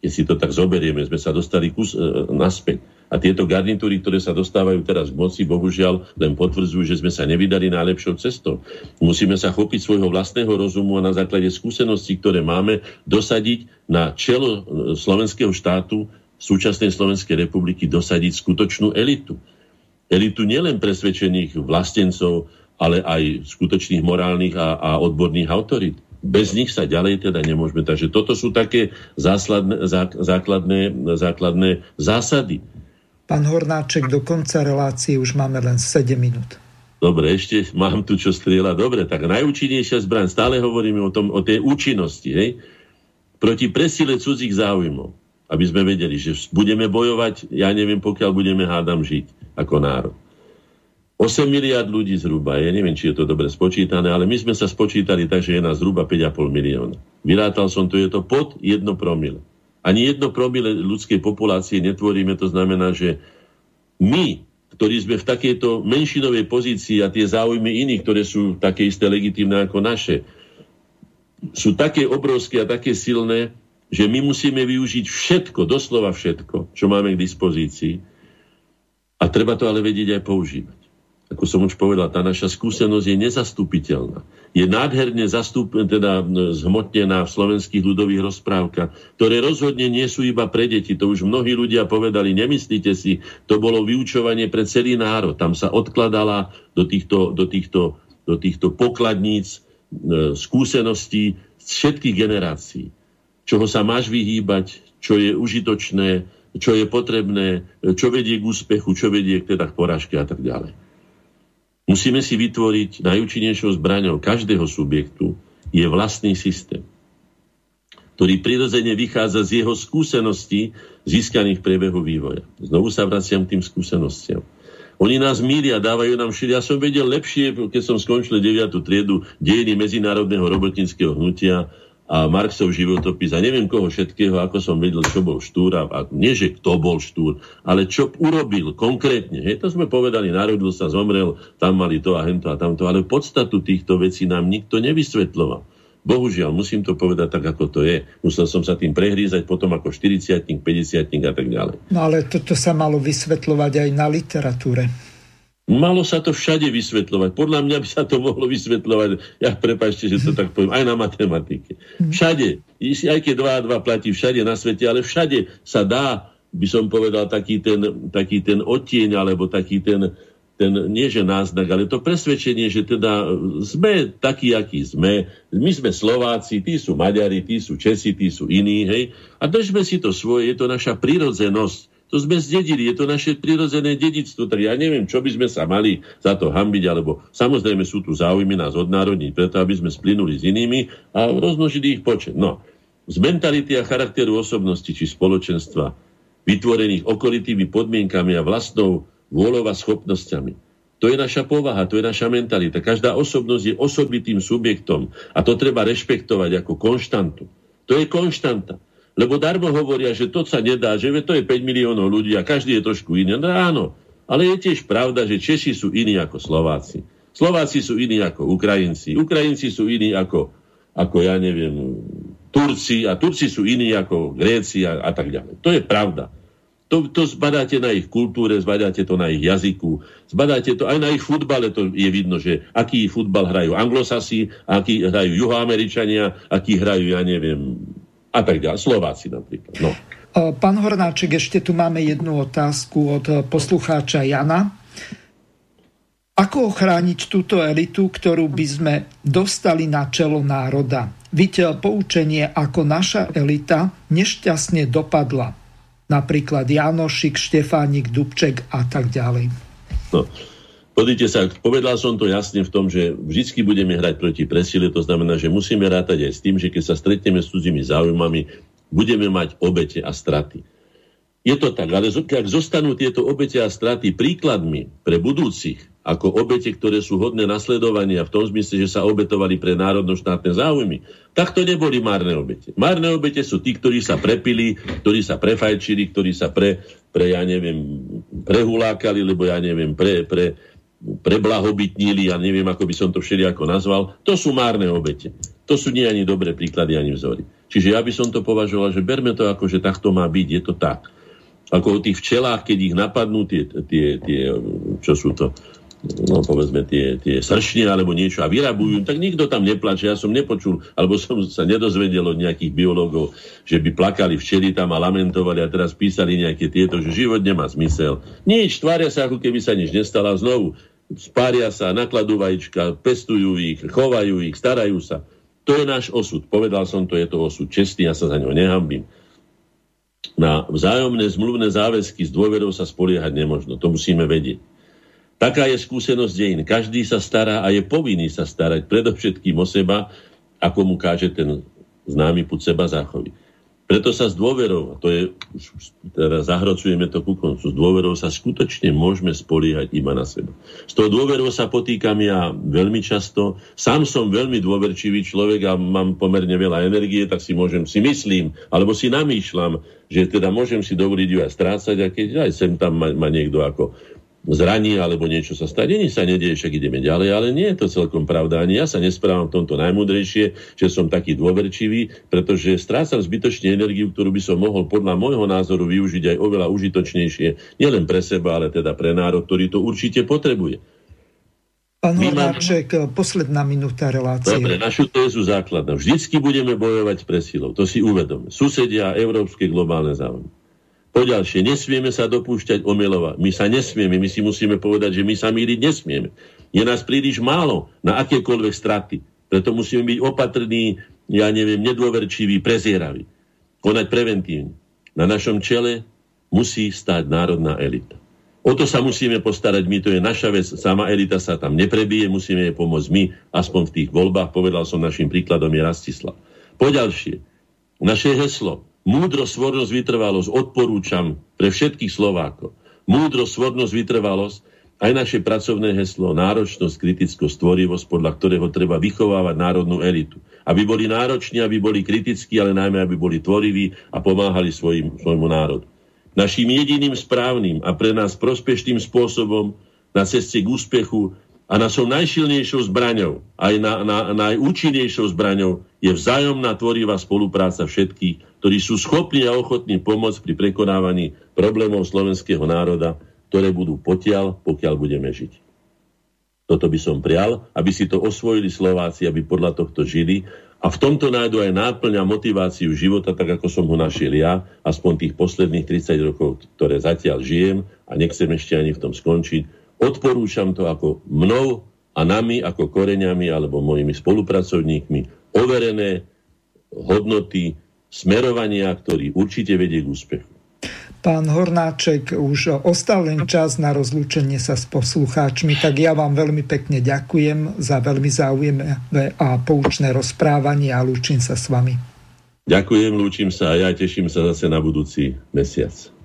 Keď si to tak zoberieme, sme sa dostali kus, e, naspäť. A tieto garnitúry, ktoré sa dostávajú teraz k moci, bohužiaľ len potvrdzujú, že sme sa nevydali najlepšou cestou. Musíme sa chopiť svojho vlastného rozumu a na základe skúseností, ktoré máme, dosadiť na čelo e, slovenského štátu, súčasnej Slovenskej republiky, dosadiť skutočnú elitu. Elitu nielen presvedčených vlastencov, ale aj skutočných morálnych a, a odborných autorít. Bez nich sa ďalej teda nemôžeme. Takže toto sú také zásadné, základné, základné zásady Pán Hornáček, do konca relácie už máme len 7 minút. Dobre, ešte mám tu čo strieľať. Dobre, tak najúčinnejšia zbraň, stále hovoríme o, tom, o tej účinnosti, hej? proti presile cudzích záujmov, aby sme vedeli, že budeme bojovať, ja neviem, pokiaľ budeme hádam žiť ako národ. 8 miliard ľudí zhruba, ja neviem, či je to dobre spočítané, ale my sme sa spočítali tak, že je nás zhruba 5,5 milióna. Vyrátal som to, je to pod 1 promile. Ani jedno promile ľudskej populácie netvoríme, to znamená, že my, ktorí sme v takejto menšinovej pozícii a tie záujmy iných, ktoré sú také isté legitimné ako naše, sú také obrovské a také silné, že my musíme využiť všetko, doslova všetko, čo máme k dispozícii. A treba to ale vedieť aj používať ako som už povedal, tá naša skúsenosť je nezastupiteľná. Je nádherne zastup, teda zhmotnená v slovenských ľudových rozprávkach, ktoré rozhodne nie sú iba pre deti. To už mnohí ľudia povedali, nemyslíte si, to bolo vyučovanie pre celý národ. Tam sa odkladala do týchto, do týchto, do týchto pokladníc skúseností všetkých generácií. Čoho sa máš vyhýbať, čo je užitočné, čo je potrebné, čo vedie k úspechu, čo vedie k teda k porážke a tak ďalej. Musíme si vytvoriť najúčinnejšou zbraňou každého subjektu je vlastný systém, ktorý prirodzene vychádza z jeho skúseností získaných v priebehu vývoja. Znovu sa vraciam k tým skúsenostiam. Oni nás mília, dávajú nám šili. Ja som vedel lepšie, keď som skončil 9. triedu dejiny medzinárodného robotníckého hnutia a Marxov životopis a neviem koho všetkého, ako som vedel, čo bol štúr a, a nie, že kto bol štúr, ale čo urobil konkrétne. Hej, to sme povedali, narodil sa, zomrel, tam mali to a hento a tamto, ale podstatu týchto vecí nám nikto nevysvetloval. Bohužiaľ, musím to povedať tak, ako to je. Musel som sa tým prehrízať potom ako 40 50 a tak ďalej. No ale toto sa malo vysvetľovať aj na literatúre. Malo sa to všade vysvetľovať. Podľa mňa by sa to mohlo vysvetľovať, ja prepačte, že to tak poviem, aj na matematike. Všade, aj keď 2 a 2 platí všade na svete, ale všade sa dá, by som povedal, taký ten, taký ten odtieň, alebo taký ten, ten, nie že náznak, ale to presvedčenie, že teda sme takí, akí sme. My sme Slováci, tí sú Maďari, tí sú Česi, tí sú iní, hej. A držme si to svoje, je to naša prirodzenosť to sme zdedili, je to naše prirodzené dedictvo, tak ja neviem, čo by sme sa mali za to hambiť, alebo samozrejme sú tu záujmy nás odnárodniť, preto aby sme splynuli s inými a rozmnožili ich počet. No, z mentality a charakteru osobnosti či spoločenstva, vytvorených okolitými podmienkami a vlastnou vôľou a schopnosťami. To je naša povaha, to je naša mentalita. Každá osobnosť je osobitým subjektom a to treba rešpektovať ako konštantu. To je konštanta. Lebo darmo hovoria, že to sa nedá, že to je 5 miliónov ľudí a každý je trošku iný. No áno, ale je tiež pravda, že Češi sú iní ako Slováci. Slováci sú iní ako Ukrajinci. Ukrajinci sú iní ako, ako ja neviem, Turci a Turci sú iní ako Gréci a, a tak ďalej. To je pravda. To, to zbadáte na ich kultúre, zbadáte to na ich jazyku, zbadáte to aj na ich futbale, to je vidno, že aký futbal hrajú anglosasi, aký hrajú juhoameričania, aký hrajú, ja neviem, a tak ďalej. Slováci napríklad. No. Pán Hornáček, ešte tu máme jednu otázku od poslucháča Jana. Ako ochrániť túto elitu, ktorú by sme dostali na čelo národa? Viď poučenie, ako naša elita nešťastne dopadla. Napríklad Janošik, Štefánik, Dubček a tak ďalej. No. Podrite sa, povedal som to jasne v tom, že vždy budeme hrať proti presile, to znamená, že musíme rátať aj s tým, že keď sa stretneme s cudzími záujmami, budeme mať obete a straty. Je to tak, ale ak zostanú tieto obete a straty príkladmi pre budúcich, ako obete, ktoré sú hodné nasledovania v tom zmysle, že sa obetovali pre národno-štátne záujmy, tak to neboli márne obete. Márne obete sú tí, ktorí sa prepili, ktorí sa prefajčili, ktorí sa pre, pre ja neviem, prehulákali, lebo ja neviem, pre, pre, preblahobytnili, ja neviem, ako by som to všelijako nazval, to sú márne obete. To sú nie ani dobré príklady, ani vzory. Čiže ja by som to považoval, že berme to ako, že takto má byť, je to tak. Ako o tých včelách, keď ich napadnú tie, tie, tie čo sú to, no povedzme tie, tie sršne alebo niečo a vyrabujú, tak nikto tam neplače. Ja som nepočul, alebo som sa nedozvedel od nejakých biológov, že by plakali včeli tam a lamentovali a teraz písali nejaké tieto, že život nemá zmysel. Nič, tvária sa, ako keby sa nič nestalo. Znovu, spária sa, nakladú vajíčka, pestujú ich, chovajú ich, starajú sa. To je náš osud. Povedal som, to je to osud čestný, ja sa za ňo nehambím. Na vzájomné zmluvné záväzky s dôverou sa spoliehať nemožno. To musíme vedieť. Taká je skúsenosť dejín. Každý sa stará a je povinný sa starať predovšetkým o seba, ako mu káže ten známy put seba záchovy. Preto sa s dôverou, to je, už teraz zahrocujeme to ku koncu, s dôverou sa skutočne môžeme spoliehať iba na seba. S tou dôverou sa potýkam ja veľmi často. Sám som veľmi dôverčivý človek a mám pomerne veľa energie, tak si môžem, si myslím, alebo si namýšľam, že teda môžem si dovoliť ju aj strácať a keď aj sem tam ma, ma niekto ako zraní alebo niečo sa stane. Nič sa nedieje, však ideme ďalej, ale nie je to celkom pravda. Ani ja sa nesprávam v tomto najmudrejšie, že som taký dôverčivý, pretože strácam zbytočne energiu, ktorú by som mohol podľa môjho názoru využiť aj oveľa užitočnejšie, nielen pre seba, ale teda pre národ, ktorý to určite potrebuje. Pán Hornáček, mám... posledná minúta relácie. Dobre, našu tézu základná. Vždycky budeme bojovať pre silou. To si uvedome. Susedia európske globálne záujmy. Poďalšie, nesmieme sa dopúšťať omylova. My sa nesmieme, my si musíme povedať, že my sa míriť nesmieme. Je nás príliš málo na akékoľvek straty. Preto musíme byť opatrní, ja neviem, nedôverčiví, prezieraví. Konať preventívne. Na našom čele musí stáť národná elita. O to sa musíme postarať my, to je naša vec. Sama elita sa tam neprebije, musíme jej pomôcť my, aspoň v tých voľbách. Povedal som našim príkladom je Rastislav. Poďalšie, naše heslo, Múdro, svornosť, vytrvalosť odporúčam pre všetkých Slovákov. Múdro, svornosť, vytrvalosť aj naše pracovné heslo, náročnosť, kritickosť, tvorivosť, podľa ktorého treba vychovávať národnú elitu. Aby boli nároční, aby boli kritickí, ale najmä, aby boli tvoriví a pomáhali svojim, svojmu národu. Naším jediným správnym a pre nás prospešným spôsobom na ceste k úspechu a našou najsilnejšou zbraňou, aj na, na, najúčinnejšou zbraňou je vzájomná tvorivá spolupráca všetkých, ktorí sú schopní a ochotní pomôcť pri prekonávaní problémov slovenského národa ktoré budú potiaľ, pokiaľ budeme žiť. Toto by som prial, aby si to osvojili Slováci, aby podľa tohto žili a v tomto nájdu aj náplň a motiváciu života, tak ako som ho našiel ja, aspoň tých posledných 30 rokov, ktoré zatiaľ žijem a nechcem ešte ani v tom skončiť. Odporúčam to ako mnou a nami ako koreňami alebo mojimi spolupracovníkmi overené hodnoty smerovania, ktorý určite vedie k úspechu. Pán Hornáček, už ostal len čas na rozlúčenie sa s poslucháčmi, tak ja vám veľmi pekne ďakujem za veľmi zaujímavé a poučné rozprávanie a lúčim sa s vami. Ďakujem, lúčim sa a ja teším sa zase na budúci mesiac.